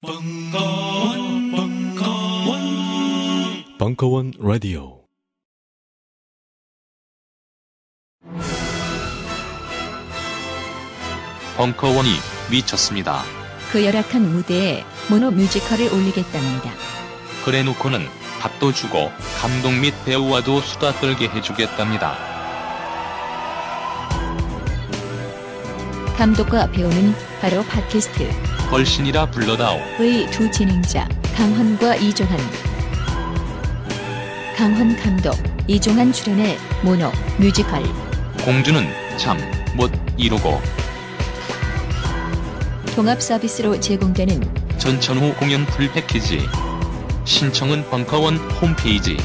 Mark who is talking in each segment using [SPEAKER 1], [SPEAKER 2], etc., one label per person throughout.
[SPEAKER 1] 벙커원, 벙커원, 벙커원 라디오.
[SPEAKER 2] 벙커원이 미쳤습니다.
[SPEAKER 3] 그 열악한 무대에 모노 뮤지컬을 올리겠답니다.
[SPEAKER 2] 그래놓고는 밥도 주고 감독 및 배우와도 수다 떨게 해주겠답니다.
[SPEAKER 3] 감독과 배우는 바로 팟캐스트
[SPEAKER 2] 걸신이라 불러다오의
[SPEAKER 3] 두 진행자 강헌과 이종환. 강헌 감독, 이종환 출연의 모노 뮤지컬.
[SPEAKER 2] 공주는 잠 못 이루고
[SPEAKER 3] 통합 서비스로 제공되는
[SPEAKER 2] 전천후 공연 풀 패키지. 신청은 벙커원 홈페이지.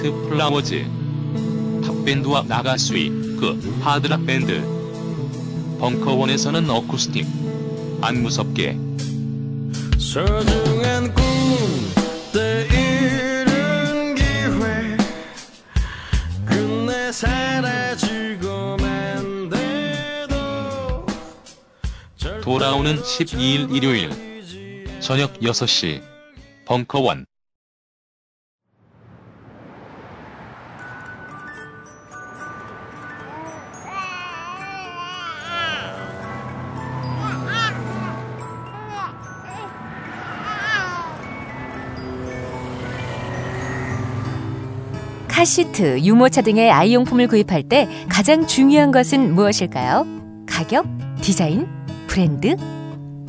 [SPEAKER 2] 게이트 플라워즈. 탑밴드와 나가수2, 그 하드락 밴드. 벙커원에서는 어쿠스틱. 안 무섭게.
[SPEAKER 4] 소중한 꿈 때 이른 기회 끝내 사라지고 만돼도
[SPEAKER 2] 돌아오는 12일 일요일 저녁 6시 벙커원
[SPEAKER 5] 카시트, 유모차 등의 아이용품을 구입할 때 가장 중요한 것은 무엇일까요? 가격? 디자인? 브랜드?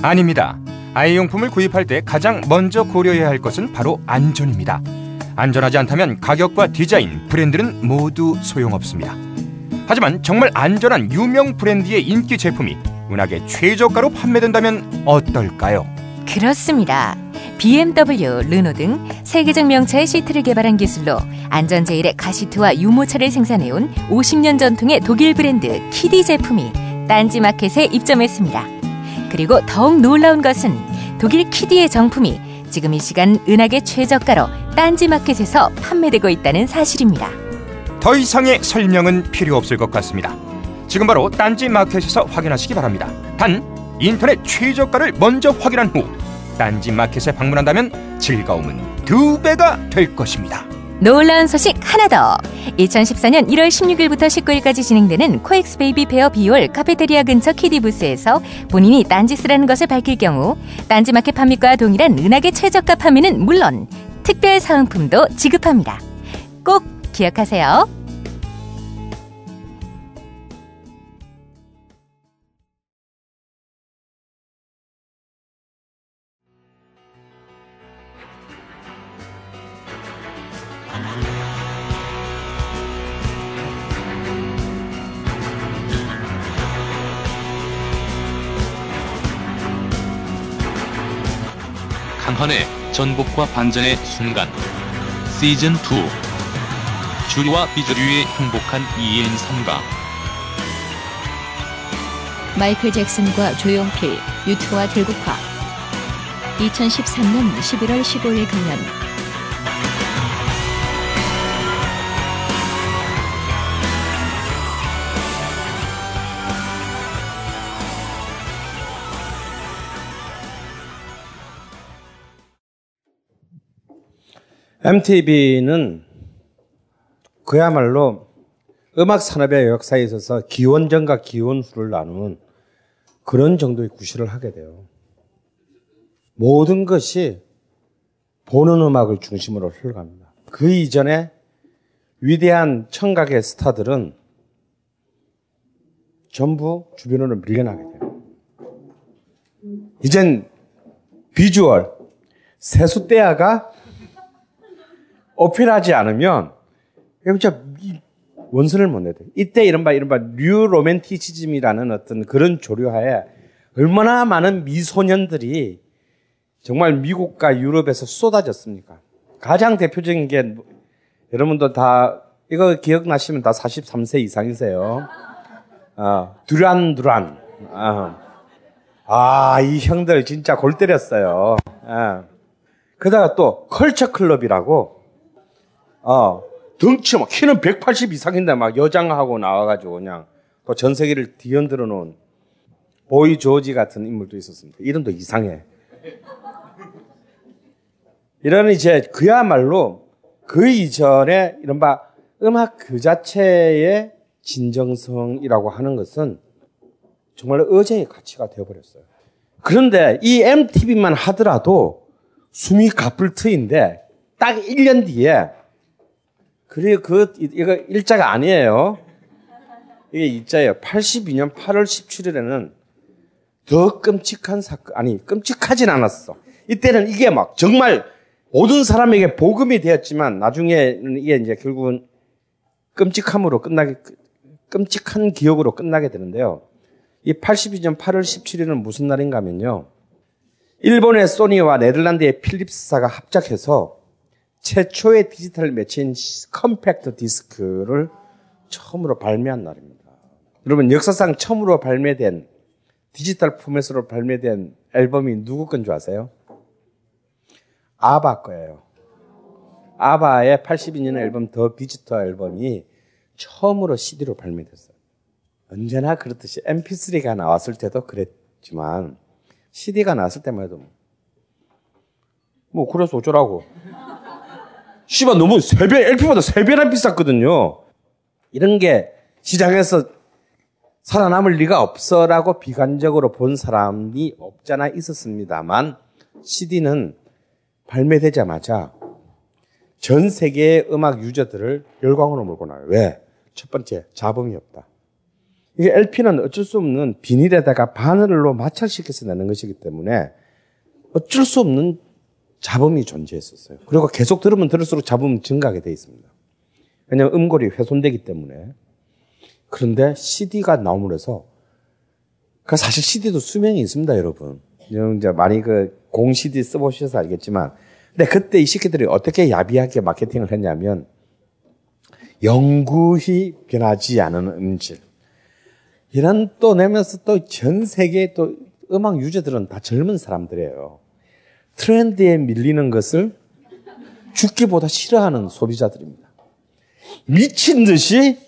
[SPEAKER 6] 아닙니다. 아이용품을 구입할 때 가장 먼저 고려해야 할 것은 바로 안전입니다. 안전하지 않다면 가격과 디자인, 브랜드는 모두 소용없습니다. 하지만 정말 안전한 유명 브랜드의 인기 제품이 은하계 최저가로 판매된다면 어떨까요?
[SPEAKER 5] 그렇습니다. BMW, 르노 등 세계적 명차의 시트를 개발한 기술로 안전 제일의 카시트와 유모차를 생산해온 50년 전통의 독일 브랜드 키디 제품이 딴지 마켓에 입점했습니다. 그리고 더욱 놀라운 것은 독일 키디의 정품이 지금 이 시간 은하계 최저가로 딴지 마켓에서 판매되고 있다는 사실입니다.
[SPEAKER 6] 더 이상의 설명은 필요 없을 것 같습니다. 지금 바로 딴지 마켓에서 확인하시기 바랍니다. 단 인터넷 최저가를 먼저 확인한 후 딴지 마켓에 방문한다면 즐거움은 두 배가 될 것입니다.
[SPEAKER 5] 놀라운 소식 하나 더! 2014년 1월 16일부터 19일까지 진행되는 코엑스 베이비 페어 B홀 카페테리아 근처 키디 부스에서 본인이 딴지스라는 것을 밝힐 경우 딴지 마켓 판매가와 동일한 은하계 최저가 판매는 물론 특별 사은품도 지급합니다. 꼭 기억하세요.
[SPEAKER 2] 전복과 반전의 순간 시즌 2 주류와 비주류의 행복한 2인 3가
[SPEAKER 3] 마이클 잭슨과 조용필, 유투와 들국화. 2013년 11월 15일 강연.
[SPEAKER 7] MTV는 그야말로 음악 산업의 역사에 있어서 기원전과 기원후를 나누는 그런 정도의 구실을 하게 돼요. 모든 것이 보는 음악을 중심으로 흘러갑니다. 그 이전에 위대한 청각의 스타들은 전부 주변으로 밀려나게 돼요. 이젠 비주얼, 세수대야가 어필하지 않으면 진짜 원선을 못 내요. 이때 이른바 이른바 New Romanticism이라는 어떤 그런 조류하에 얼마나 많은 미소년들이 정말 미국과 유럽에서 쏟아졌습니까? 가장 대표적인 게 여러분도 다 이거 기억나시면 다 43세 이상이세요. 어, 두란 두란. 어. 아, 이 형들 진짜 골 때렸어요. 어. 그다가 또 컬처 클럽이라고 어, 덩치 막 키는 180 이상인데 막 여장하고 나와가지고 그냥 또 전 세계를 뒤흔들어 놓은 보이 조지 같은 인물도 있었습니다. 이름도 이상해. 이런 이제 그야말로 그 이전에 이른바 음악 그 자체의 진정성이라고 하는 것은 정말 어제의 가치가 되어버렸어요. 그런데 이 MTV만 하더라도 숨이 가쁠 터인데 딱 1년 뒤에 그리고 그 이거 일자가 아니에요. 이게 일자예요. 82년 8월 17일에는 더 끔찍한 사건 아니 끔찍하진 않았어. 이때는 이게 막 정말 모든 사람에게 복음이 되었지만 나중에는 이게 이제 결국은 끔찍함으로 끝나게 끔찍한 기억으로 끝나게 되는데요. 이 82년 8월 17일은 무슨 날인가 하면요. 일본의 소니와 네덜란드의 필립스사가 합작해서 최초의 디지털 매체인 컴팩트 디스크를 처음으로 발매한 날입니다. 여러분 역사상 처음으로 발매된 디지털 포맷으로 발매된 앨범이 누구 건 줄 아세요? 아바 거예요. 아바의 82년 앨범 더 디지털 앨범이 처음으로 CD로 발매됐어요. 언제나 그렇듯이 MP3가 나왔을 때도 그랬지만 CD가 나왔을 때만 해도 뭐 그래서 어쩌라고. 씨발 너무 세 배, LP보다 세 배나 비쌌거든요. 이런 게 시장에서 살아남을 리가 없어라고 비관적으로 본 사람이 없잖아 있었습니다만 CD는 발매되자마자 전 세계의 음악 유저들을 열광으로 몰고 나요. 왜? 첫 번째, 자본이 없다. 이게 LP는 어쩔 수 없는 비닐에다가 바늘로 마찰시켜서 내는 것이기 때문에 어쩔 수 없는 잡음이 존재했었어요. 그리고 계속 들으면 들을수록 잡음이 증가하게 돼 있습니다. 왜냐하면 음골이 훼손되기 때문에. 그런데 CD가 해서 그 사실 CD도 수명이 있습니다, 여러분. 이제 많이 그 공 CD 써보셔서 알겠지만, 근데 그때 이 새끼들이 어떻게 야비하게 마케팅을 했냐면 영구히 변하지 않은 음질. 이런 또 내면서 또 전 세계 또 음악 유저들은 다 젊은 사람들이에요. 트렌드에 밀리는 것을 죽기보다 싫어하는 소비자들입니다. 미친 듯이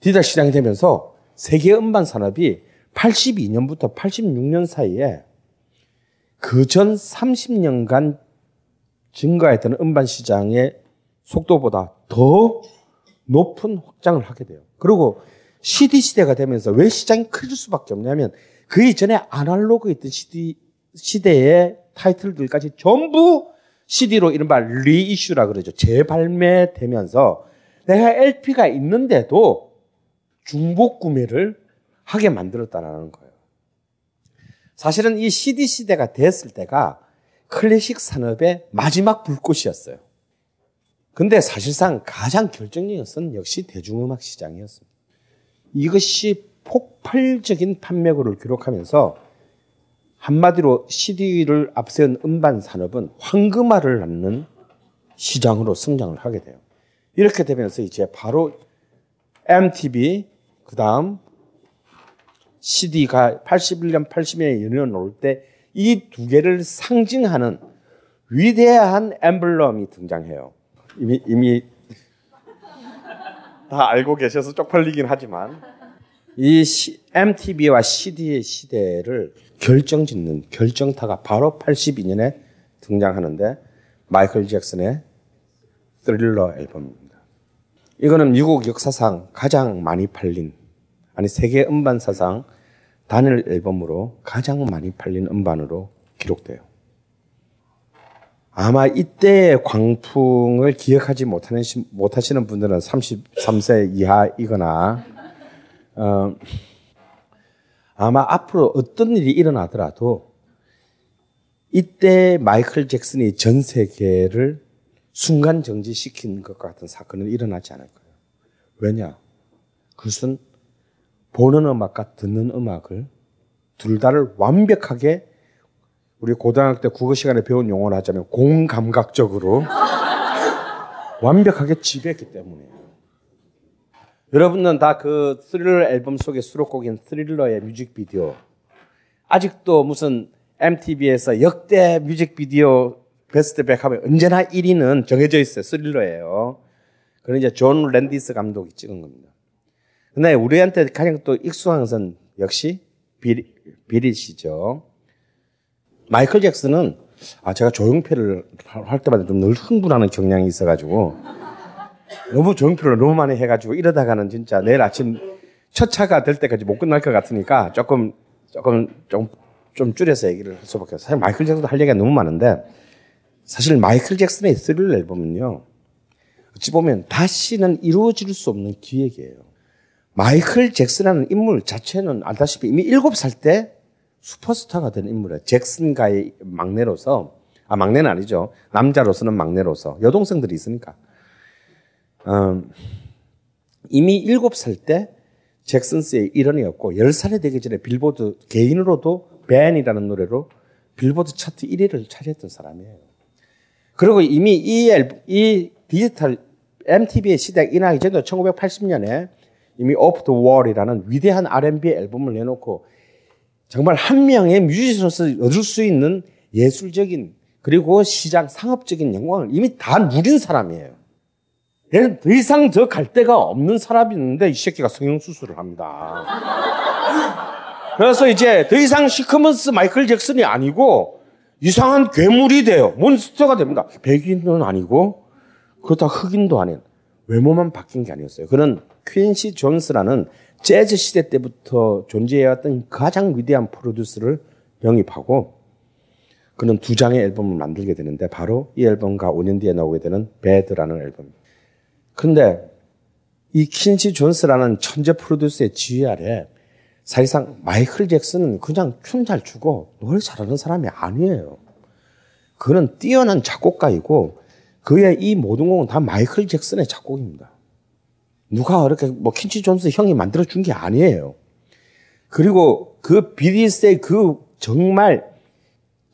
[SPEAKER 7] 디지털 시장이 되면서 세계 음반 산업이 82년부터 86년 사이에 그 전 30년간 증가했던 음반 시장의 속도보다 더 높은 확장을 하게 돼요. 그리고 CD 시대가 되면서 왜 시장이 커질 수밖에 없냐면 그 이전에 아날로그 있던 CD 시대의 타이틀들까지 전부 CD로 이른바 리이슈라 그러죠. 재발매되면서 내가 LP가 있는데도 중복 구매를 하게 만들었다는 거예요. 사실은 이 CD 시대가 됐을 때가 클래식 산업의 마지막 불꽃이었어요. 근데 사실상 가장 결정적인 것은 역시 대중음악 시장이었습니다. 이것이 폭발적인 판매고를 기록하면서 한마디로 CD를 앞세운 음반 산업은 황금알을 낳는 시장으로 성장을 하게 돼요. 이렇게 되면서 이제 바로 MTV, 그 다음 CD가 81년, 80년에 연연 올 때 이 두 개를 상징하는 위대한 엠블럼이 등장해요. 이미, 이미 다 알고 계셔서 쪽팔리긴 하지만 이 MTV와 CD의 시대를 결정짓는 결정타가 바로 82년에 등장하는데 마이클 잭슨의 스릴러 앨범입니다. 이거는 미국 역사상 가장 많이 팔린 아니 세계 음반 사상 단일 앨범으로 가장 많이 팔린 음반으로 기록돼요. 아마 이때의 광풍을 기억하지 못하는, 못하시는 분들은 33세 이하이거나, 어, 아마 앞으로 어떤 일이 일어나더라도 이때 마이클 잭슨이 전 세계를 순간 정지시킨 것 같은 사건은 일어나지 않을 거예요. 왜냐? 그것은 보는 음악과 듣는 음악을 둘 다를 완벽하게 우리 고등학교 때 국어 시간에 배운 용어로 하자면 공감각적으로 완벽하게 지배했기 때문이에요. 여러분은 다 그 스릴러 앨범 속의 수록곡인 스릴러의 뮤직비디오 아직도 무슨 MTV에서 역대 뮤직비디오 베스트 100 하면 언제나 1위는 정해져 있어요. 스릴러예요. 그건 이제 존 랜디스 감독이 찍은 겁니다. 근데 우리한테 가장 또 익숙한 것은 역시 Beat It, Beat It이죠. 마이클 잭슨은 아 제가 조용필을 할 때마다 좀 늘 흥분하는 경향이 있어가지고 너무 조용필을 너무 많이 해가지고 이러다가는 진짜 내일 아침 첫 차가 될 때까지 못 끝날 것 같으니까 조금 조금 좀, 좀 줄여서 얘기를 할 수밖에 없어요. 사실 마이클 잭슨도 할 얘기가 너무 많은데 사실 마이클 잭슨의 스릴 앨범은요 어찌 보면 다시는 이루어질 수 없는 기획이에요. 마이클 잭슨이라는 인물 자체는 알다시피 이미 7살 때 슈퍼스타가 된 인물이에요. 잭슨가의 막내로서, 아, 막내는 아니죠. 남자로서는 막내로서. 여동생들이 있으니까. 음, 이미 7살 때 잭슨스의 일원이었고, 10살이 되기 전에 빌보드 개인으로도 밴이라는 노래로 빌보드 차트 1위를 차지했던 사람이에요. 그리고 이미 이, 앨범, 이 디지털 MTV의 시대가 일어나기 전에 1980년에 이미 Off the Wall이라는 위대한 R&B 앨범을 내놓고 정말 한 명의 뮤지션으로서 얻을 수 있는 예술적인 그리고 시장 상업적인 영광을 이미 다 누린 사람이에요. 더 이상 저갈 데가 없는 사람이었는데 이 새끼가 성형수술을 합니다. 그래서 이제 더 이상 시커먼스 마이클 잭슨이 아니고 이상한 괴물이 돼요. 몬스터가 됩니다. 백인은 아니고 그렇다 흑인도 아닌 외모만 바뀐 게 아니었어요. 그는 퀸시 존스라는 재즈 시대 때부터 존재해왔던 가장 위대한 프로듀서를 영입하고 그는 두 장의 앨범을 만들게 되는데 바로 이 앨범과 5년 뒤에 나오게 되는 Bad라는 앨범. 근데 이 퀸시 존스라는 천재 프로듀서의 지휘 아래 사실상 마이클 잭슨은 그냥 춤 잘 추고 노래 잘하는 사람이 아니에요. 그는 뛰어난 작곡가이고 그의 이 모든 곡은 다 마이클 잭슨의 작곡입니다. 누가 그렇게 뭐 퀸시 존스 형이 만들어 준 게 아니에요. 그리고 그 Beat It의 그 정말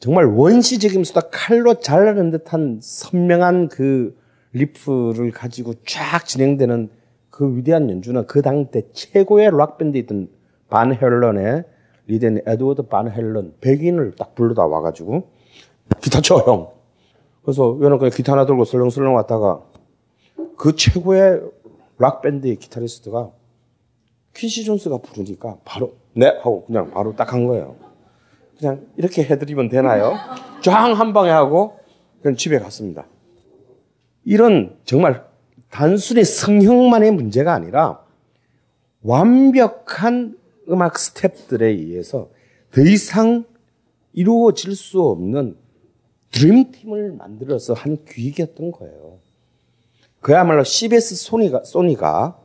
[SPEAKER 7] 정말 원시적이면서도 칼로 잘라낸 듯한 선명한 그 riff를 가지고 쫙 진행되는 그 위대한 연주는 그 당대 최고의 락밴드이던 반 헬런의 리더인 에드워드 반 헬런 백인을 딱 불러다 와가지고 기타 쳐 형. 그래서 얘는 그냥 기타 하나 들고 설렁설렁 왔다가 그 최고의 락 밴드의 기타리스트가 퀸시 존스가 부르니까 바로 네 하고 그냥 바로 딱 한 거예요. 그냥 이렇게 해드리면 되나요? 쫙 한 방에 하고 그냥 집에 갔습니다. 이런 정말 단순히 성형만의 문제가 아니라 완벽한 음악 스텝들에 의해서 더 이상 이루어질 수 없는 드림팀을 만들어서 한 기획이었던 거예요. 그야말로 CBS 소니가, 소니가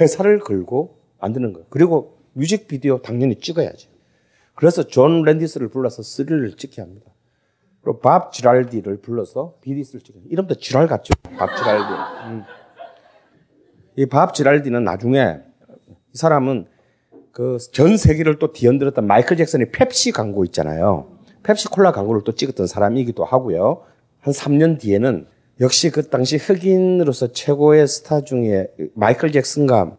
[SPEAKER 7] 회사를 걸고 만드는 거예요. 그리고 뮤직비디오 당연히 찍어야죠. 그래서 존 랜디스를 불러서 스릴러를 찍게 합니다. 그리고 밥 지랄디를 불러서 Beat It을 찍어요. 이름도 지랄 같죠? 밥 지랄디. 음. 이 밥 지랄디는 나중에 이 사람은 그 전 세계를 또 뒤흔들었던 마이클 잭슨의 펩시 광고 있잖아요. 펩시 콜라 광고를 또 찍었던 사람이기도 하고요. 한 3년 뒤에는 역시 그 당시 흑인으로서 최고의 스타 중에 마이클 잭슨과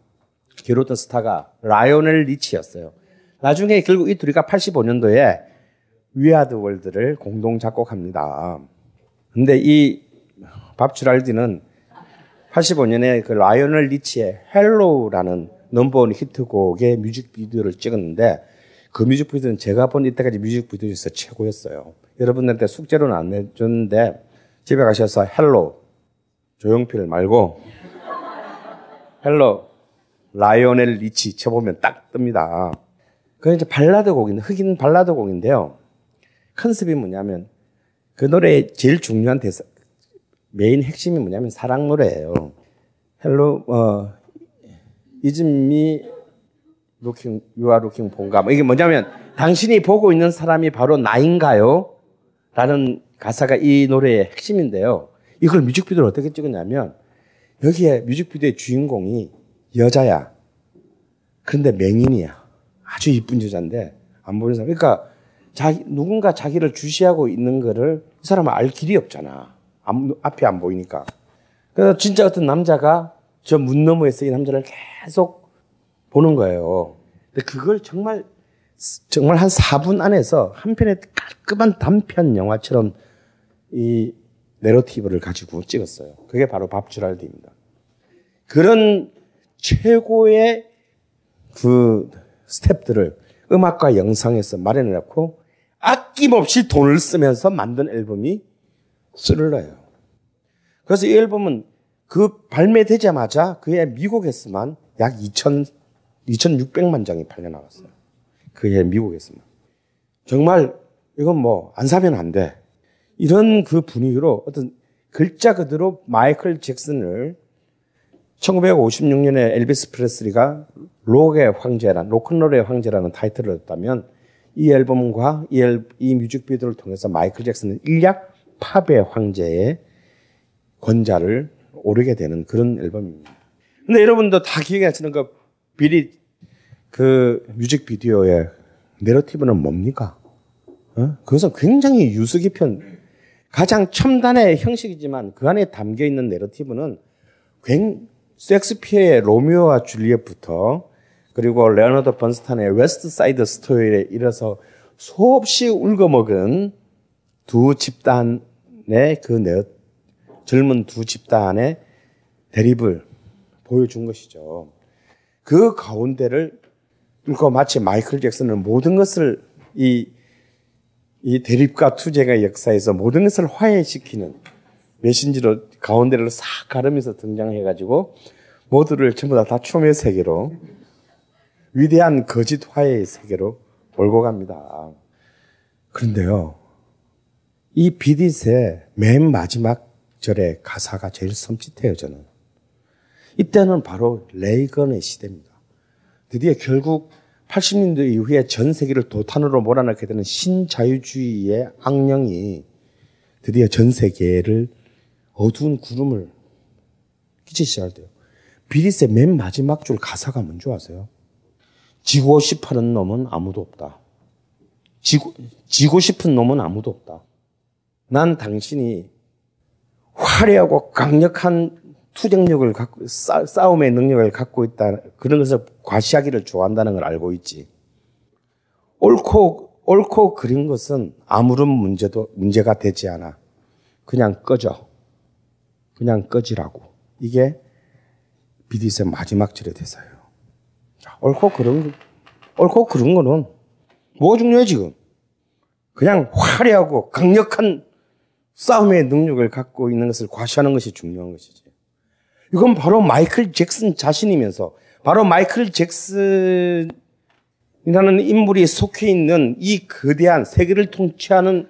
[SPEAKER 7] 겨뤘던 스타가 라이오넬 리치였어요. 나중에 결국 이 둘이가 85년도에 We Are the World를 공동 작곡합니다. 근데 이 밥 지랄디는 85년에 그 라이오넬 리치의 Hello라는 넘버원 히트곡의 뮤직비디오를 찍었는데 그 뮤직비디오는 제가 본 이때까지 뮤직비디오에서 최고였어요. 여러분들한테 숙제로는 안 내줬는데 집에 가셔서 Hello 조용필 말고 Hello 라이오넬 리치 쳐보면 딱 뜹니다. 그건 이제 발라드 곡인데 흑인 발라드 곡인데요. 컨셉이 뭐냐면 그 노래의 제일 중요한 대사 메인 핵심이 뭐냐면 사랑 노래예요. 헬로 어 이즈미 you are looking 본가. 뭐 이게 뭐냐면, 당신이 보고 있는 사람이 바로 나인가요? 라는 가사가 이 노래의 핵심인데요. 이걸 뮤직비디오를 어떻게 찍었냐면, 여기에 뮤직비디오의 주인공이 여자야. 그런데 맹인이야. 아주 이쁜 여자인데, 안 보이는 사람. 그러니까, 자기, 누군가 자기를 주시하고 있는 거를 이 사람은 알 길이 없잖아. 안- 앞이 안 보이니까. 그래서 진짜 어떤 남자가 저 문 너머에서 이 남자를 계속 보는 거예요. 근데 그걸 정말 정말 한 4분 안에서 한 편의 깔끔한 단편 영화처럼 이 내러티브를 가지고 찍었어요. 그게 바로 밥주랄디입니다. 그런 최고의 그 스텝들을 음악과 영상에서 마련해 놓고 아낌없이 돈을 쓰면서 만든 앨범이 스릴러예요. 그래서 이 앨범은 그 발매되자마자 그의 미국에서만 약 2천, 2,600만 장이 팔려나갔어요. 그의 미국에서만. 정말 이건 뭐 안 사면 안 돼. 이런 그 분위기로 어떤 글자 그대로 마이클 잭슨을 1956년에 엘비스 프레슬리가 록의 황제란, 로큰롤의 황제라는 타이틀을 얻었다면 이 앨범과 이, 앨, 이 뮤직비디오를 통해서 마이클 잭슨은 일약 팝의 황제의 권자를 오르게 되는 그런 앨범입니다. 근데 여러분도 다 기억하시는 그 비리 그 뮤직비디오의 내러티브는 뭡니까? 어? 그것은 굉장히 유수 깊은 가장 첨단의 형식이지만 그 안에 담겨 있는 내러티브는 굉 섹스피어의 로미오와 줄리엣부터 그리고 레너드 번스타인의 West Side Story에 이래서 수없이 울거먹은 두 집단의 그 내, 젊은 두 집단의 대립을 보여준 것이죠. 그 가운데를 뚫고 마치 마이클 잭슨은 모든 것을 이, 이 대립과 투쟁의 역사에서 모든 것을 화해시키는 메신지로 가운데를 싹 가르면서 등장해가지고 모두를 전부 다, 다 춤의 세계로 위대한 거짓 화해의 세계로 몰고 갑니다. 그런데요, 이 비딧의 맨 마지막 절의 가사가 제일 섬찟해요, 저는. 이때는 바로 레이건의 시대입니다. 드디어 결국 80년대 이후에 전 세계를 도탄으로 몰아넣게 되는 신자유주의의 악령이 드디어 전 세계를 어두운 구름을 끼치기 시작돼요. 비릿의 맨 마지막 줄 가사가 뭔지 아세요? 지고 싶어하는 놈은 아무도 없다. 지고, 지고 싶은 놈은 아무도 없다. 난 당신이 화려하고 강력한 투쟁력을 갖고 싸, 싸움의 능력을 갖고 있다. 그런 것을 과시하기를 좋아한다는 걸 알고 있지. 옳고 옳고 그린 것은 아무런 문제도 문제가 되지 않아. 그냥 꺼져. 그냥 꺼지라고. 이게 비디스의 마지막 절의 대사예요. 자, 옳고 그런 옳고 그런 거는 뭐가 중요해 지금? 그냥 화려하고 강력한 싸움의 능력을 갖고 있는 것을 과시하는 것이 중요한 것이지. 이건 바로 마이클 잭슨 자신이면서 바로 마이클 잭슨이라는 인물이 속해 있는 이 거대한 세계를 통치하는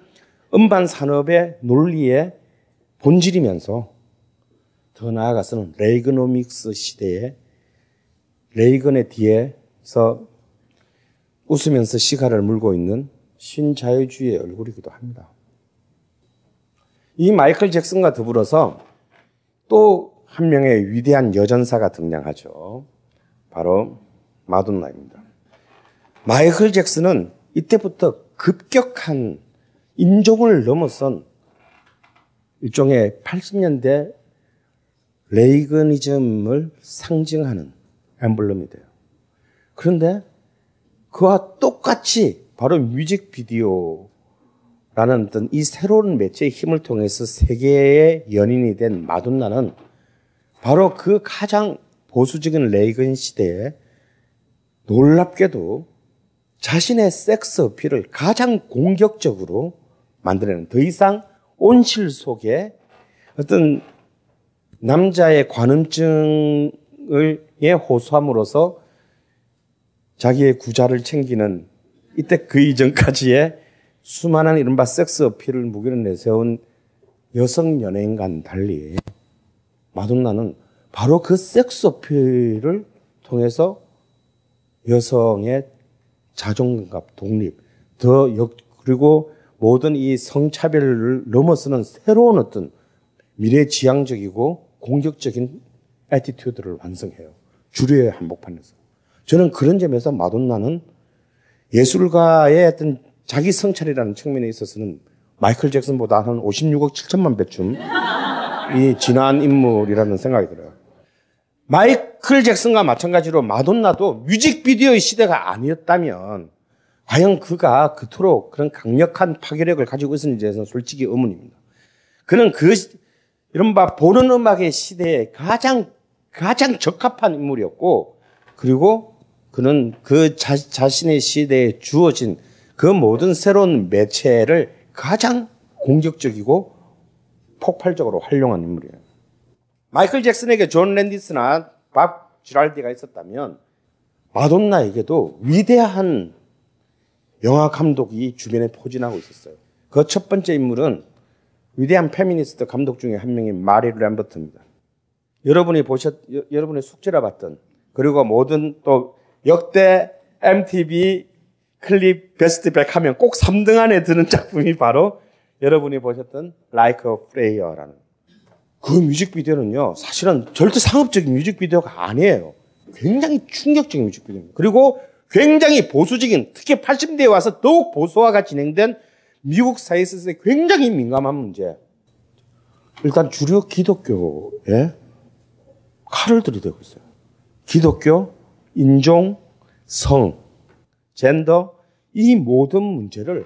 [SPEAKER 7] 음반 산업의 논리의 본질이면서 더 나아가서는 레이거노믹스 시대에 레이건의 뒤에서 웃으면서 시가를 물고 있는 신자유주의의 얼굴이기도 합니다. 이 마이클 잭슨과 더불어서 또 한 명의 위대한 여전사가 등장하죠. 바로 마돈나입니다. 마이클 잭슨은 이때부터 급격한 인종을 넘어선 일종의 80년대 레이건이즘을 상징하는 엠블럼이 돼요. 그런데 그와 똑같이 바로 뮤직비디오라는 어떤 이 새로운 매체의 힘을 통해서 세계의 연인이 된 마돈나는 바로 그 가장 보수적인 레이건 시대에 놀랍게도 자신의 섹스 어필을 가장 공격적으로 만들어내는 더 이상 온실 속에 어떤 남자의 관음증 을예 호소함으로써 자기의 구자를 챙기는 이때 그 이전까지의 수많은 이른바 섹스 어필을 무기로 내세운 여성 연예인과는 달리 마돈나는 바로 그 섹스 어필을 통해서 여성의 자존감, 독립, 더 역, 그리고 모든 이 성차별을 넘어서는 새로운 어떤 미래 지향적이고 공격적인 attitude를 완성해요. 주류의 한복판에서. 저는 그런 점에서 마돈나는 예술가의 어떤 자기 성찰이라는 측면에 있어서는 마이클 잭슨보다 한 56억 7천만 배쯤 이 진한 인물이라는 생각이 들어요. 마이클 잭슨과 마찬가지로 마돈나도 뮤직비디오의 시대가 아니었다면 과연 그가 그토록 그런 강력한 파괴력을 가지고 있었는지에 대해서는 솔직히 의문입니다. 그는 그 이른바 보는 음악의 시대에 가장 가장 적합한 인물이었고 그리고 그는 그 자, 자신의 시대에 주어진 그 모든 새로운 매체를 가장 공격적이고 폭발적으로 활용한 인물이에요. 마이클 잭슨에게 존 랜디스나 밥 지랄디가 있었다면 마돈나에게도 위대한 영화 감독이 주변에 포진하고 있었어요. 그 첫 번째 인물은 위대한 페미니스트 감독 중에 한 명인 마리 램버트입니다. 여러분이 보셨, 여, 러분의 숙제라 봤던 그리고 모든 또 역대 MTV 클립 베스트 100 하면 꼭 3등 안에 드는 작품이 바로 여러분이 보셨던 Like a Prayer라는 그 뮤직비디오는요, 사실은 절대 상업적인 뮤직비디오가 아니에요. 굉장히 충격적인 뮤직비디오입니다. 그리고 굉장히 보수적인, 특히 80대에 와서 더욱 보수화가 진행된 미국 사회에 있어서 굉장히 민감한 문제. 일단 주류 기독교에 칼을 들이대고 있어요. 기독교, 인종, 성, 젠더, 이 모든 문제를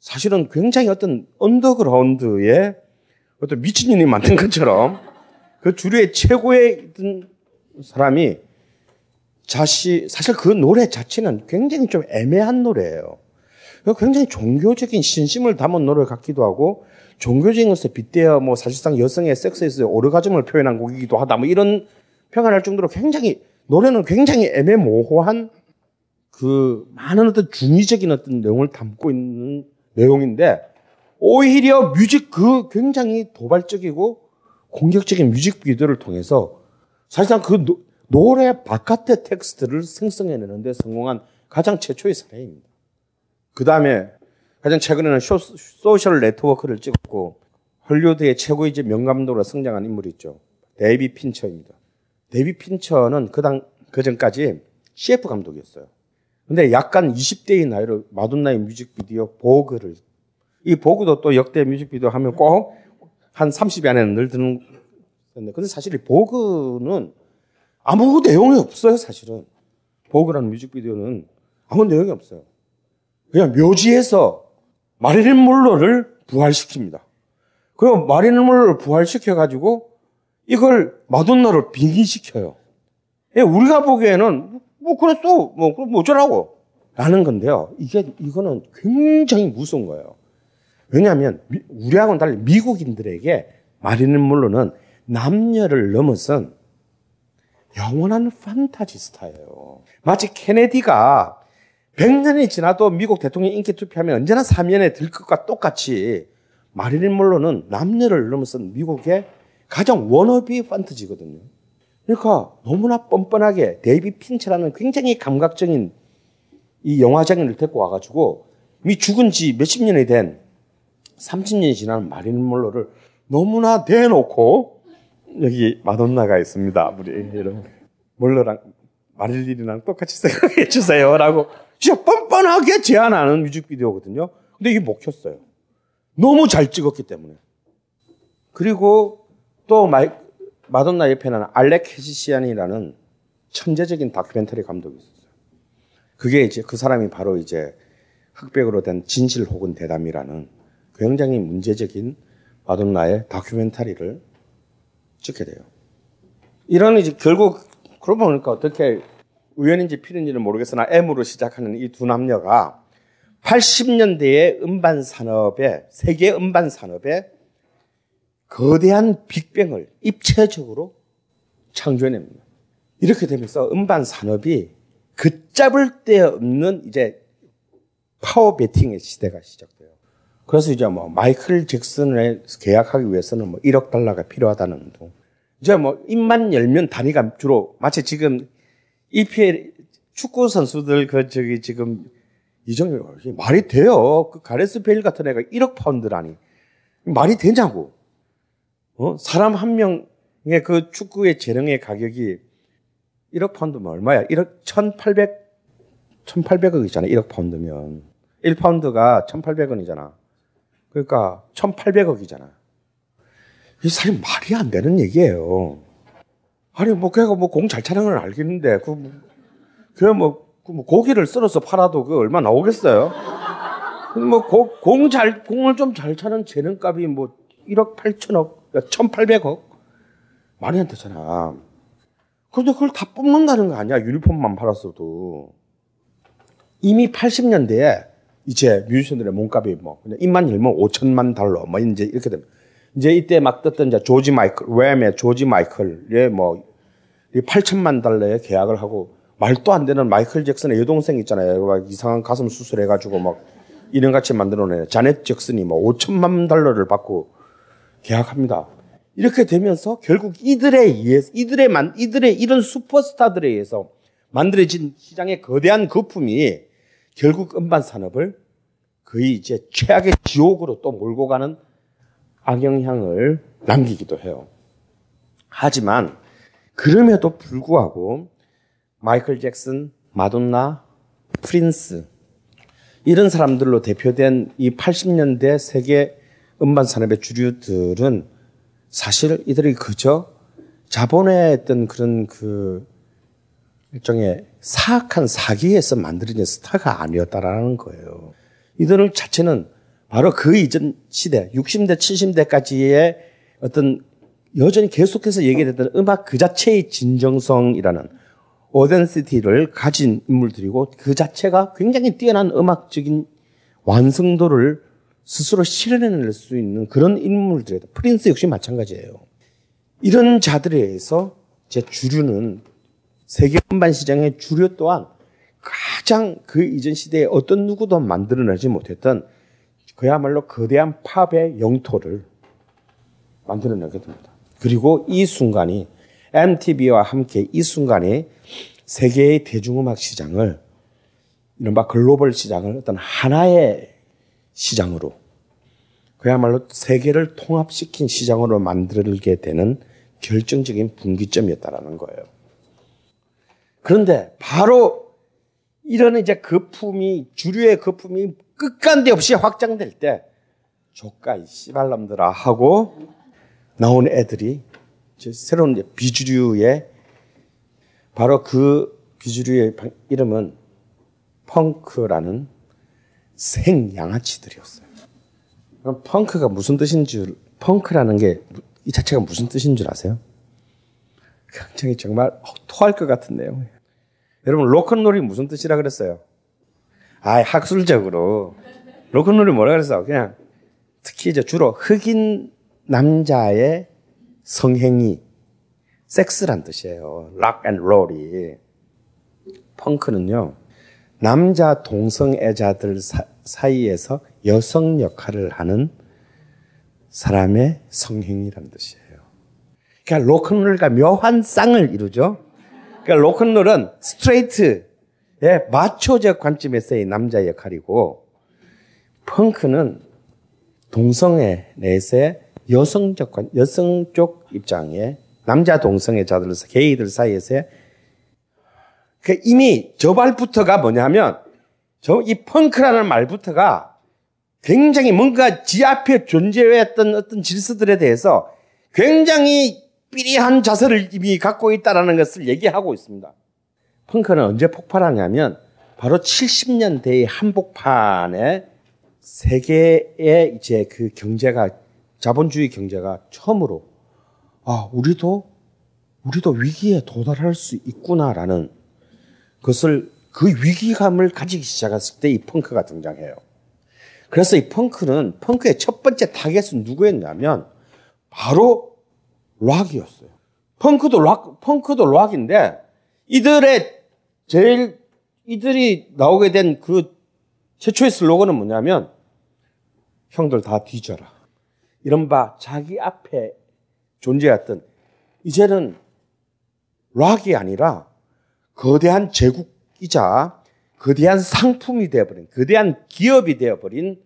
[SPEAKER 7] 사실은 굉장히 어떤 언더그라운드의 어떤 미친년이 만든 것처럼 그 주류의 최고의 사람이 자시, 사실 그 노래 자체는 굉장히 좀 애매한 노래예요. 굉장히 종교적인 신심을 담은 노래 같기도 하고 종교적인 것에 빗대어 뭐 사실상 여성의 섹스에서 오르가즘을 표현한 곡이기도 하다 뭐 이런 평가를 할 정도로 굉장히 노래는 굉장히 애매모호한 그 많은 어떤 중의적인 어떤 내용을 담고 있는 내용인데 오히려 뮤직 그 굉장히 도발적이고 공격적인 뮤직 비디오를 통해서 사실상 그 노, 노래 바깥의 텍스트를 생성해내는데 성공한 가장 최초의 사례입니다. 그 다음에 가장 최근에는 쇼, Social Network를 찍었고 헐리우드의 최고의 명감독으로 성장한 인물이 있죠. 데이빗 핀처입니다. 데이빗 핀처는 그당 그 전까지 CF 감독이었어요. 근데 약간 20대의 나이로 마돈나의 뮤직비디오 보그를 이 보그도 또 역대 뮤직비디오 하면 꼭 한 30위 안에는 늘 드는 건데 근데 사실 이 보그는 아무 내용이 없어요, 사실은. 보그라는 뮤직비디오는 아무 내용이 없어요. 그냥 묘지에서 마릴린 몰로를 부활시킵니다. 그리고 마릴린 몰로를 부활시켜가지고 이걸 마돈나로 빙의시켜요. 예, 우리가 보기에는 뭐 그랬어, 뭐, 뭐 어쩌라고 라는 건데요. 이게 이거는 굉장히 무서운 거예요. 왜냐하면 우리하고는 달리 미국인들에게 마릴린 몰로는 남녀를 넘어선 영원한 판타지 스타예요. 마치 케네디가 100년이 지나도 미국 대통령 인기 투표하면 언제나 3년에 들 것과 똑같이 마릴린 몰로는 남녀를 넘어선 미국의 가장 워너비 판타지거든요. 그러니까 너무나 뻔뻔하게 데이빗 핀처라는 굉장히 감각적인 이 영화장인을 데리고 와가지고 이 죽은 지 몇십 년이 된 30년이 지난 마릴린 먼로를 너무나 대놓고 여기 마돈나가 있습니다. 우리 이런 먼로랑 마릴린이랑 똑같이 생각해 주세요라고 진짜 뻔뻔하게 제안하는 뮤직비디오거든요. 근데 이게 먹혔어요. 너무 잘 찍었기 때문에. 그리고 또 마이, 마돈나 옆에는 알렉 케시시안이라는 천재적인 다큐멘터리 감독이 있었어요. 그게 이제 그 사람이 바로 이제 흑백으로 된 진실 혹은 대담이라는 굉장히 문제적인 마돈나의 다큐멘터리를 찍게 돼요. 이런 이제 결국 그러고 보니까 어떻게 우연인지 필연인지는 모르겠으나 M으로 시작하는 이 두 남녀가 80년대의 음반 산업에 세계 음반 산업에 거대한 빅뱅을 입체적으로 창조해냅니다. 이렇게 되면서 음반 산업이 걷잡을 데 없는 이제 파워 베팅의 시대가 시작돼요. 그래서 이제 뭐 마이클 잭슨을 계약하기 위해서는 뭐 1억 달러가 필요하다는 등. 이제 뭐 입만 열면 단위가 주로 마치 지금 EPL 축구 선수들 그 저기 지금 이정현 말이 돼요. 그 가레스 베일 같은 애가 1억 파운드라니 말이 되냐고. 어? 사람 한 명의 그 축구의 재능의 가격이 1억 파운드면 얼마야? 1억 1,800 1,800억이잖아. 1억 파운드면 1파운드가 1,800원이잖아. 그러니까 1,800억이잖아. 이 사실 말이 안 되는 얘기예요. 아니 뭐 걔가 뭐 공 잘 차는 건 알겠는데 그 뭐, 뭐, 그 뭐 고기를 썰어서 팔아도 그 얼마 나오겠어요? 뭐공잘 공을 좀 잘 차는 재능값이 뭐 1억 8천억, 1,800억 말이 안 되잖아. 그런데 그걸 다 뽑는다는 거 아니야? 유니폼만 팔았어도 이미 80년대에 이제 뮤지션들의 몸값이 뭐 그냥 입만 열면 5천만 달러 뭐 이제 이렇게 되면 이제 이때 막 떴던 이제 조지 마이클 웸의 조지 마이클의 뭐 8천만 달러의 계약을 하고 말도 안 되는 마이클 잭슨의 여동생 있잖아요. 막 이상한 가슴 수술해가지고 막 이런 같이 만들어낸 자넷 잭슨이 뭐 5천만 달러를 받고 계약합니다. 이렇게 되면서 결국 이들에 의해서 이들의 만 이들의 이런 슈퍼스타들에 의해서 만들어진 시장의 거대한 거품이 결국 음반 산업을 거의 이제 최악의 지옥으로 또 몰고 가는 악영향을 남기기도 해요. 하지만 그럼에도 불구하고 마이클 잭슨, 마돈나, 프린스 이런 사람들로 대표된 이 80년대 세계 음반 산업의 주류들은 사실 이들이 그저 자본의 어떤 그런 그 일종의 사악한 사기에서 만들어진 스타가 아니었다라는 거예요. 이들 자체는 바로 그 이전 시대, 60대, 70대까지의 어떤 여전히 계속해서 얘기됐던 음악 그 자체의 진정성이라는 오덴시티를 가진 인물들이고 그 자체가 굉장히 뛰어난 음악적인 완성도를 스스로 실현해낼 수 있는 그런 인물들이다. 프린스 역시 마찬가지예요. 이런 자들에 의해서 제 주류는 세계 음반 시장의 주류 또한 가장 그 이전 시대에 어떤 누구도 만들어내지 못했던 그야말로 거대한 팝의 영토를 만들어내게 됩니다. 그리고 이 순간이 MTV와 함께 이 순간이 세계의 대중음악 시장을 이른바 글로벌 시장을 어떤 하나의 시장으로 그야말로 세계를 통합시킨 시장으로 만들게 되는 결정적인 분기점이었다라는 거예요. 그런데 바로 이런 이제 거품이 주류의 거품이 끝간데 없이 확장될 때 조카 이 씨발놈들아 하고 나온 애들이 새로운 비주류의 바로 그 비주류의 이름은 펑크라는 생양아치들이었어요. 그럼 펑크가 무슨 뜻인 줄, 펑크라는 게 이 자체가 무슨 뜻인 줄 아세요? 굉장히 정말 토할 것 같은 내용. 여러분 로큰롤이 무슨 뜻이라 그랬어요? 아, 학술적으로 로큰롤이 뭐라 그랬어? 그냥 특히 이제 주로 흑인 남자의 성행위, 섹스란 뜻이에요. rock and roll이. 펑크는요, 남자 동성애자들 사, 이에서 여성 역할을 하는 사람의 성행위라는 뜻이에요. 그러니까 로큰롤과 묘한 쌍을 이루죠. 그러니까 로큰롤은 스트레이트의 마초적 관점에서의 남자 역할이고, 펑크는 동성애 내에서의 여성적 관, 여성 쪽 입장의 남자 동성애자들, 게이들 사이에서의 그 이미 저 말부터가 뭐냐면 저 이 펑크라는 말부터가 굉장히 뭔가 지 앞에 존재했던 어떤 질서들에 대해서 굉장히 삐리한 자세를 이미 갖고 있다라는 것을 얘기하고 있습니다. 펑크는 언제 폭발하냐면 바로 70년대의 한복판에 세계의 이제 그 경제가 자본주의 경제가 처음으로 아 우리도 우리도 위기에 도달할 수 있구나라는 것을 그 위기감을 가지기 시작했을 때 이 펑크가 등장해요. 그래서 이 펑크는 펑크의 첫 번째 타겟은 누구였냐면 바로 락이었어요. 펑크도 락, 펑크도 락인데 이들의 제일 이들이 나오게 된 그 최초의 슬로건은 뭐냐면 형들 다 뒤져라. 이른바 자기 앞에 존재했던 이제는 락이 아니라 거대한 제국이 이자 거대한 상품이 되어버린 거대한 기업이 되어버린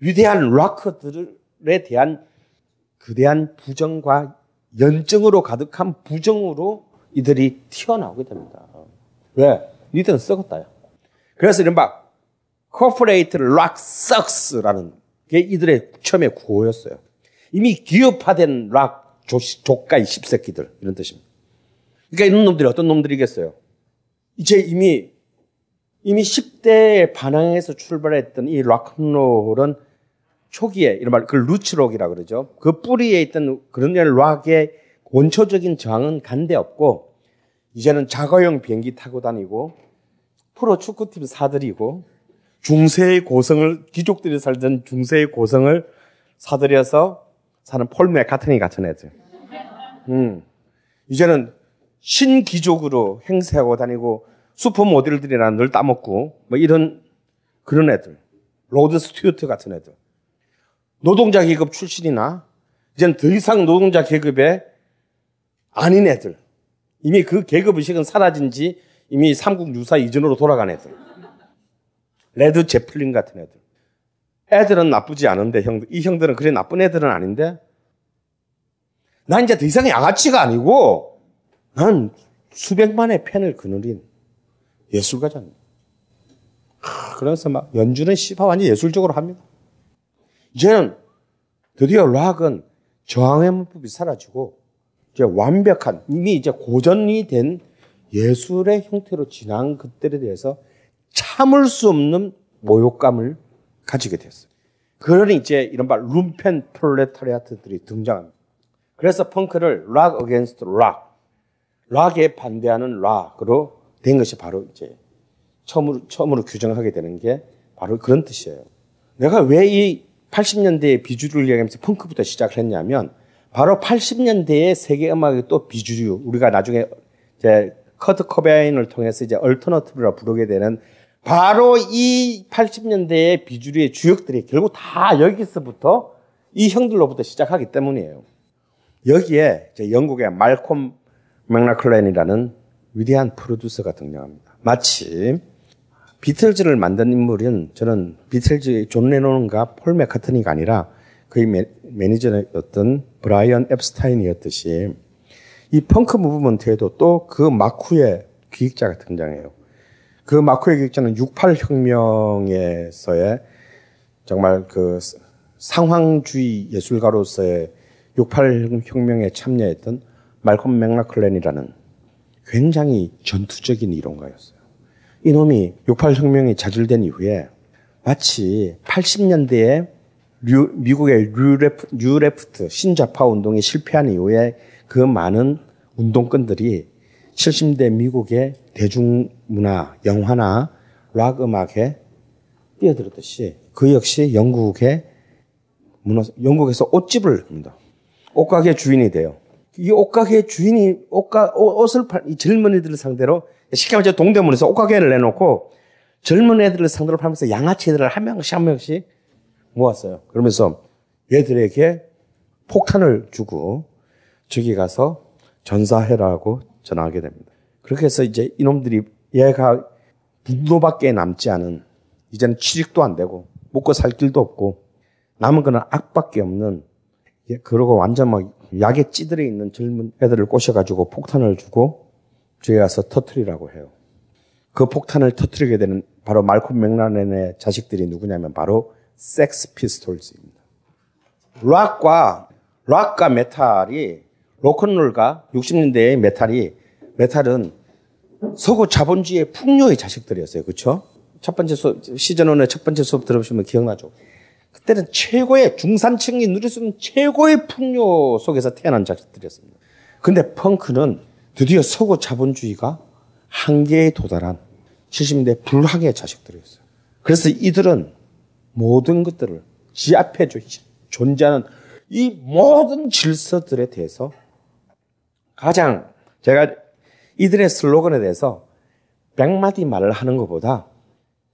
[SPEAKER 7] 위대한 락커들에 대한 거대한 부정과 연증으로 가득한 부정으로 이들이 튀어나오게 됩니다. 왜? 니들은 썩었다요. 그래서 이른바 corporate rock sucks라는 게 이들의 처음에 구호였어요. 이미 기업화된 락 조, 조가의 십새끼들 이런 뜻입니다. 그러니까 이런 놈들이 어떤 놈들이겠어요? 이제 이미 이미 10대에 반항해서 출발했던 이 락앤롤은 초기에 말, 그 루츠록이라 그러죠. 그 뿌리에 있던 그런 락의 원초적인 저항은 간데 없고 이제는 자가용 비행기 타고 다니고 프로 축구팀 사들이고 중세의 고성을 귀족들이 살던 중세의 고성을 사들여서 사는 폴 맥카트니 같은 애들. 음. 이제는 신귀족으로 행세하고 다니고 슈퍼 모델들이나 늘 따먹고 뭐 이런 그런 애들. 로드 스튜어트 같은 애들. 노동자 계급 출신이나 이제는 더 이상 노동자 계급이 아닌 애들. 이미 그 계급 의식은 사라진 지 이미 삼국 유사 이전으로 돌아간 애들. 레드 제플린 같은 애들. 애들은 나쁘지 않은데 형, 이 형들은 그래 나쁜 애들은 아닌데 난 이제 더 이상 양아치가 아니고 난 수백만의 펜을 그늘인 예술가잖아. 그래서 막 연주는 씨바 완전 예술적으로 합니다. 이제는 드디어 락은 저항의 문법이 사라지고 이제 완벽한 이미 이제 고전이 된 예술의 형태로 지난 것들에 대해서 참을 수 없는 모욕감을 가지게 됐어요. 그러니 이제 이른바 룸펜 프롤레타리아트들이 등장합니다. 그래서 펑크를 rock against rock, 락에 반대하는 락으로 된 것이 바로 이제 처음으로, 처음으로 규정하게 되는 게 바로 그런 뜻이에요. 내가 왜 이 80년대의 비주류를 이야기하면서 펑크부터 시작을 했냐면 바로 80년대의 세계 음악의 또 비주류, 우리가 나중에 이제 커트 코베인을 통해서 이제 alternative라 부르게 되는 바로 이 80년대의 비주류의 주역들이 결국 다 여기서부터 이 형들로부터 시작하기 때문이에요. 여기에 영국의 말콤 맥라클렌이라는 위대한 프로듀서가 등장합니다. 마치 비틀즈를 만든 인물은 저는 비틀즈의 존 레논과 폴 맥카트니가 아니라 그의 매니저였던 브라이언 엡스타인이었듯이 이 펑크 movement에도 또 그 막후의 기획자가 등장해요. 그 막후의 기획자는 68 혁명에서의 정말 그 상황주의 예술가로서의 68 혁명에 참여했던 말콤 맥라클렌이라는 굉장히 전투적인 이론가였어요. 이놈이 68 혁명이 좌절된 이후에 마치 80년대에 류, 미국의 New Lef, New Left 신좌파 운동이 실패한 이후에 그 많은 운동권들이 70대 미국의 대중문화, 영화나 락 음악에 뛰어들었듯이 그 역시 영국의 문화, 영국에서 옷집을 합니다. 옷가게 주인이 돼요. 이 옷가게 주인이 옷가, 옷을 팔, 이 젊은이들을 상대로 쉽게 말해서 동대문에서 옷가게를 내놓고 젊은 애들을 상대로 팔면서 양아치 애들을 한 명씩 한 명씩 모았어요. 그러면서 얘들에게 폭탄을 주고 저기 가서 전사해라고 전하게 됩니다. 그렇게 해서 이제 이놈들이 얘가 분노밖에 남지 않은 이제는 취직도 안 되고 먹고 살 길도 없고 남은 거는 악밖에 없는 그러고 완전 막 약에 찌들어 있는 젊은 애들을 꼬셔가지고 폭탄을 주고 저기 가서 터트리라고 해요. 그 폭탄을 터트리게 되는 바로 말콤 맥라렌의 자식들이 누구냐면 바로 섹스 피스톨즈입니다. 락과 락과 메탈이 로큰롤과 60년대의 메탈이 메탈은 서구 자본주의의 풍요의 자식들이었어요. 그렇죠? 첫 번째 수업 시즌 1의 첫 번째 수업 들어보시면 기억나죠? 그때는 최고의 중산층이 누릴 수 있는 최고의 풍요 속에서 태어난 자식들이었습니다. 근데 펑크는 드디어 서구 자본주의가 한계에 도달한 70년대 불황의 자식들이었어요. 그래서 이들은 모든 것들을 지 앞에 존재하는 이 모든 질서들에 대해서 가장 제가 이들의 슬로건에 대해서 백마디 말을 하는 것보다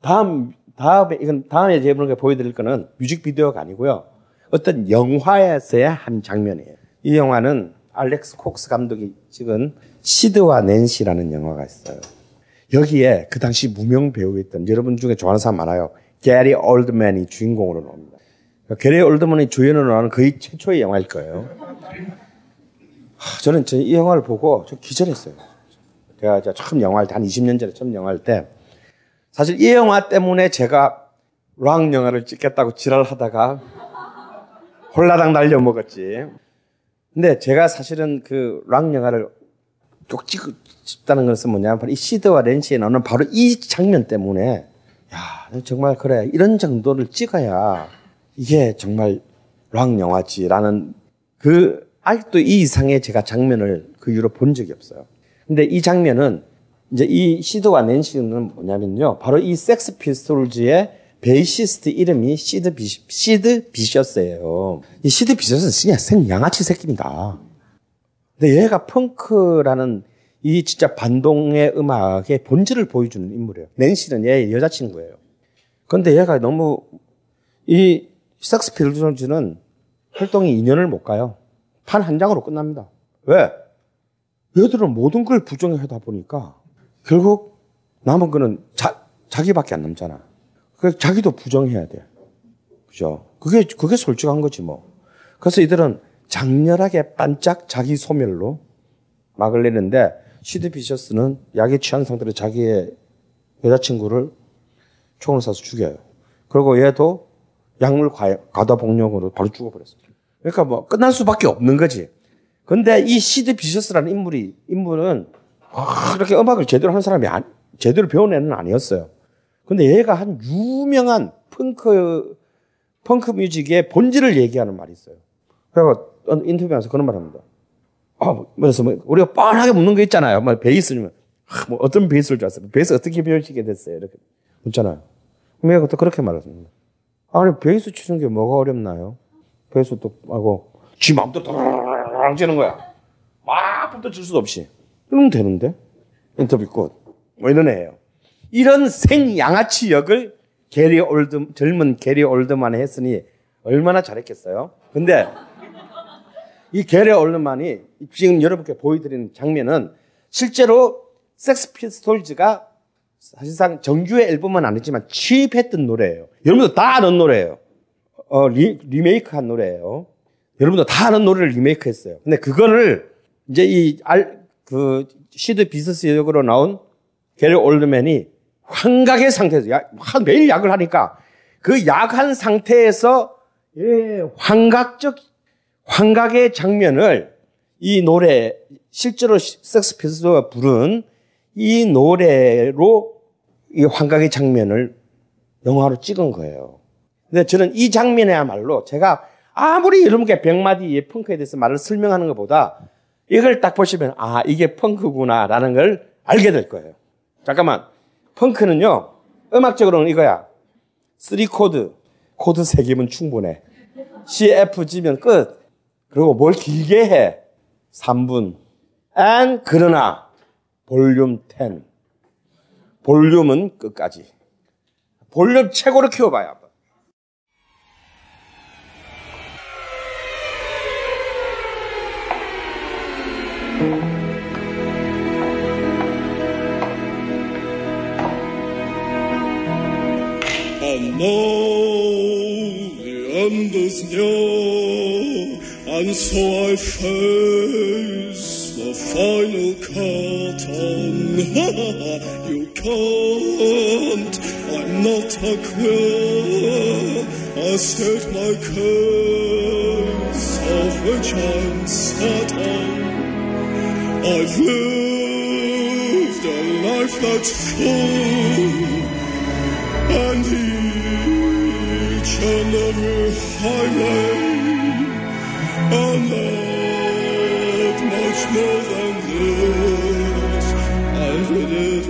[SPEAKER 7] 다음 다음에 이건 다음에 제가 보여드릴 거는 뮤직비디오가 아니고요. 어떤 영화에서의 한 장면이에요. 이 영화는 알렉스 콕스 감독이 찍은 시드와 낸시라는 영화가 있어요. 여기에 그 당시 무명 배우였던 여러분 중에 좋아하는 사람 많아요. 게리 올드맨이 주인공으로 나옵니다. 게리 올드맨이 주연으로 나오는 거의 최초의 영화일 거예요. 하, 저는 저이 영화를 보고 저 기절했어요. 제가 처음 영화를 한 20년 전에 처음 영화할 때 사실 이 영화 때문에 제가 락 영화를 찍겠다고 지랄하다가 홀라당 날려 먹었지. 근데 제가 사실은 그 락 영화를 꼭 찍고 싶다는 것은 뭐냐면 이 시드와 낸시에 나오는 바로 이 장면 때문에 야 정말 그래 이런 정도를 찍어야 이게 정말 락 영화지라는 그 아직도 이 이상의 제가 장면을 그 이후로 본 적이 없어요. 근데 이 장면은 이제 이 시드와 낸시는 뭐냐면요. 바로 이 섹스 피스톨즈의 베이시스트 이름이 시드 비 시드 비셔스예요. 이 시드 비셔스는 그냥 생 양아치 새끼입니다. 근데 얘가 펑크라는 이 진짜 반동의 음악의 본질을 보여주는 인물이에요. 낸시는 얘의 여자친구예요. 근데 얘가 너무 이 섹스 피스톨즈는 활동이 2년을 못 가요. 판 한 장으로 끝납니다. 왜? 얘들은 모든 걸 부정하다 보니까 결국 남은 거는 자, 자기밖에 안 남잖아. 그 자기도 부정해야 돼. 그죠? 그게, 그게 솔직한 거지 뭐. 그래서 이들은 장렬하게 반짝 자기 소멸로 막을 내는데 시드 비셔스는 약에 취한 상태로 자기의 여자친구를 총을 쏴서 죽여요. 그리고 얘도 약물 과다 복용으로 바로 죽어버렸어요. 그러니까 뭐 끝날 수밖에 없는 거지. 근데 이 시드 비셔스라는 인물이 인물은 아, 이렇게 음악을 제대로 한 사람이 안, 제대로 배운 애는 아니었어요. 근데 얘가 한 유명한 펑크 펑크 뮤직의 본질을 얘기하는 말이 있어요. 그래서 인터뷰하면서 그런 말 합니다. 아, 뭐 우리가 뻔하게 묻는 거 있잖아요. 뭐 베이스면 아, 뭐 어떤 베이스를 줬어요. 베이스 어떻게 배우시게 됐어요? 이렇게 묻잖아요. 얘가 또 그렇게 말했습니다. 아니 베이스 치는 게 뭐가 어렵나요? 베이스 또 하고 지 마음대로 랑 치는 거야. 막 붙어 줄 수도 없이. 그러면 되는데? 인터뷰 끝. 뭐 이런 애예요. 이런 생 양아치 역을 게리 올드, 젊은 게리 올드만이 했으니 얼마나 잘했겠어요? 근데 이 게리 올드만이 지금 여러분께 보여드리는 장면은 실제로 섹스 피스톨즈가 사실상 정규의 앨범은 아니지만 취입했던 노래예요. 여러분도 다 아는 노래예요. 어, 리, 리메이크 한 노래예요. 여러분도 다 아는 노래를 리메이크 했어요. 근데 그거를 이제 이 알, 그 시드 비셔스 역으로 나온 게리 올드맨이 환각의 상태에서 약, 매일 약을 하니까 그 약한 상태에서 예, 환각적 환각의 장면을 이 노래 실제로 섹스 피스가 부른 이 노래로 이 환각의 장면을 영화로 찍은 거예요. 근데 저는 이 장면이야말로 제가 아무리 여러분께 백마디의 펑크에 대해서 말을 설명하는 것보다 이걸 딱 보시면 아 이게 펑크구나라는 걸 알게 될 거예요. 잠깐만 펑크는요 음악적으로는 이거야. 3 코드 코드 3개면 충분해. C, F, G면 끝. 그리고 뭘 길게 해. 3분. and 그러나 볼륨 10. 볼륨은 끝까지. 볼륨 최고로
[SPEAKER 8] the end is near, and so I face the final curtain. you can't, I'm not a queer. I state my case, of which I'm certain. I've lived a life that's full and each and every highway
[SPEAKER 4] Anlat, manchmal angriff, ein Verliert,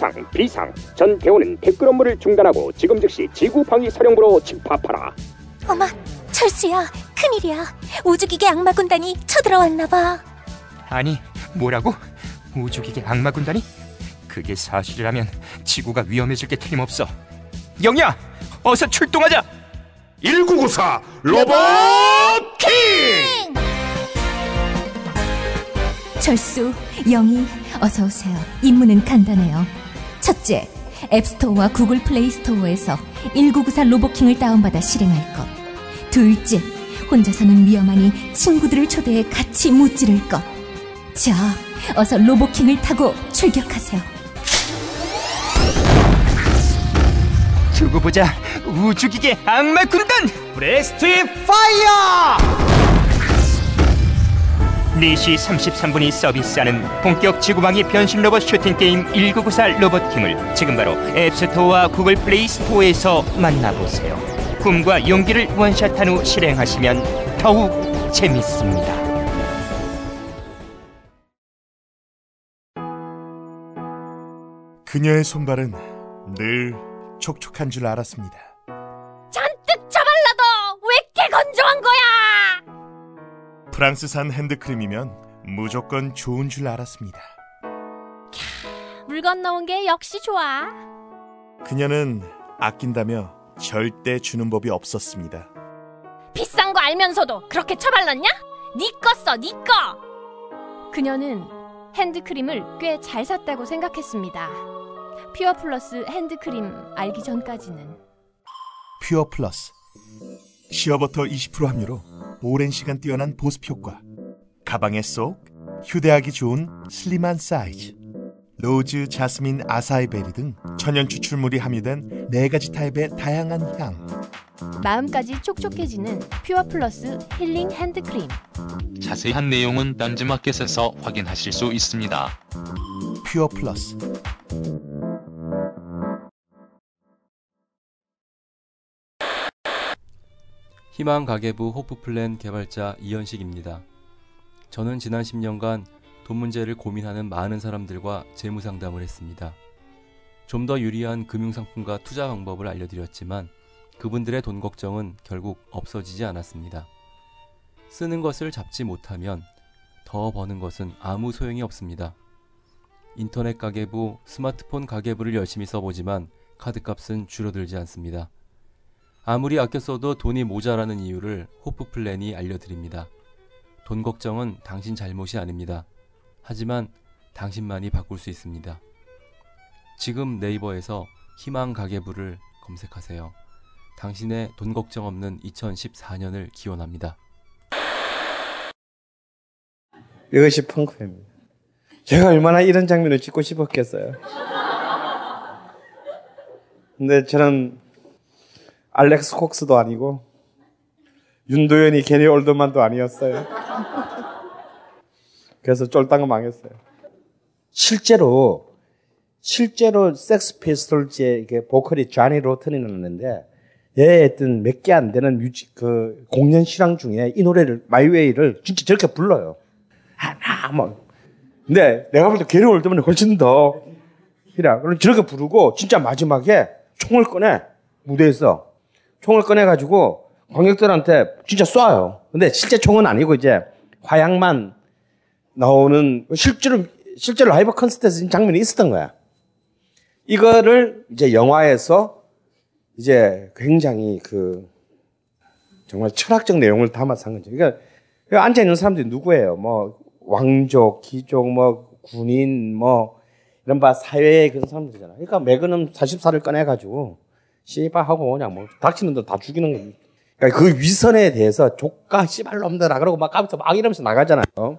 [SPEAKER 9] 비상 비상 전 대원은 댓글 업무를 중단하고 지금 즉시 지구 방위 사령부로 집합하라
[SPEAKER 5] 어마, 철수야, 큰일이야. 우주기계 악마 군단이 쳐들어왔나 봐.
[SPEAKER 6] 아니, 뭐라고? 우주기계 악마 군단이? 그게 사실이라면 지구가 위험해질 게 틀림없어. 영희야, 어서 출동하자.
[SPEAKER 10] 1994 로봇 킹!
[SPEAKER 5] 철수, 영희, 어서 오세요. 임무는 간단해요. 첫째, 앱스토어와 구글 플레이 스토어에서 1994 로보킹을 다운받아 실행할 것. 둘째, 혼자서는 위험하니 친구들을 초대해 같이 무찌를 것. 자, 어서 로보킹을 타고 출격하세요.
[SPEAKER 6] 두고 보자. 우주기계 악마 군단!
[SPEAKER 10] breast fire!
[SPEAKER 6] 4시 33분이 서비스하는 본격 지구방위 변신 로봇 슈팅 게임 1994 로봇킹을 지금 바로 앱스토어와 구글 플레이 스토어에서 만나보세요. 꿈과 용기를 원샷한 후 실행하시면 더욱 재밌습니다.
[SPEAKER 10] 그녀의 손발은 늘 촉촉한 줄 알았습니다. 프랑스산 핸드크림이면 무조건 좋은 줄 알았습니다.
[SPEAKER 11] 물 건너온 게 역시 좋아.
[SPEAKER 10] 그녀는 아낀다며 절대 주는 법이 없었습니다.
[SPEAKER 11] 비싼 거 알면서도 그렇게 쳐발랐냐? 니꺼 써, 니꺼! 그녀는 핸드크림을 꽤 잘 샀다고 생각했습니다. 퓨어 플러스 핸드크림 알기 전까지는.
[SPEAKER 10] 퓨어 플러스 시어버터 20% 함유로 오랜 시간 뛰어난 보습 효과 가방에 쏙 휴대하기 좋은 슬림한 사이즈 로즈, 자스민, 아사이베리 등 천연 추출물이 함유된 네 가지 타입의 다양한 향
[SPEAKER 11] 마음까지 촉촉해지는 퓨어 플러스 힐링 핸드크림.
[SPEAKER 2] 자세한 내용은 딴지마켓에서 확인하실 수 있습니다.
[SPEAKER 10] 퓨어 플러스
[SPEAKER 12] 희망 가계부 호프플랜 개발자 이현식입니다. 저는 지난 10년간 돈 문제를 고민하는 많은 사람들과 재무 상담을 했습니다. 좀 더 유리한 금융상품과 투자 방법을 알려드렸지만 그분들의 돈 걱정은 결국 없어지지 않았습니다. 쓰는 것을 잡지 못하면 더 버는 것은 아무 소용이 없습니다. 인터넷 가계부, 스마트폰 가계부를 열심히 써보지만 카드값은 줄어들지 않습니다. 아무리 아껴 써도 돈이 모자라는 이유를 호프 플랜이 알려드립니다. 돈 걱정은 당신 잘못이 아닙니다. 하지만 당신만이 바꿀 수 있습니다. 지금 네이버에서 희망 가계부를 검색하세요. 당신의 돈 걱정 없는 2014년을 기원합니다.
[SPEAKER 7] 이것이 펑크입니다. 제가 얼마나 이런 장면을 찍고 싶었겠어요. 근데 저는 알렉스 콕스도 아니고 윤도현이 게리 올드만도 아니었어요. 그래서 쫄딱 망했어요. 실제로 실제로 섹스 피스톨즈의 보컬이 자니 로튼이었는데 얘 했던 몇 개 안 되는 music 그 공연 실황 중에 이 노래를 My Way를 진짜 저렇게 불러요. 하나 뭐 근데 내가 볼 때 게리 올드만이 훨씬 더 그럼 저렇게 부르고 진짜 마지막에 총을 꺼내 무대에서 총을 꺼내가지고 관객들한테 진짜 쏴요. 근데 실제 총은 아니고 이제 화약만 나오는 실제로 실제로 라이브 콘서트에서 장면이 있었던 거야. 이거를 이제 영화에서 이제 굉장히 그 정말 철학적 내용을 담아서 한 거죠. 그러니까 앉아 있는 사람들이 누구예요? 뭐 왕족, 귀족, 뭐 군인, 뭐 이런 바 사회의 그런 사람들이잖아. 그러니까 매그넘 44를 꺼내가지고 씨발 하고 그냥 뭐 닥치는 들다 죽이는 겁니다. 그러니까 그 위선에 대해서 조카 씨발 놈들아 그러고 막 까부터 막 이러면서 나가잖아요.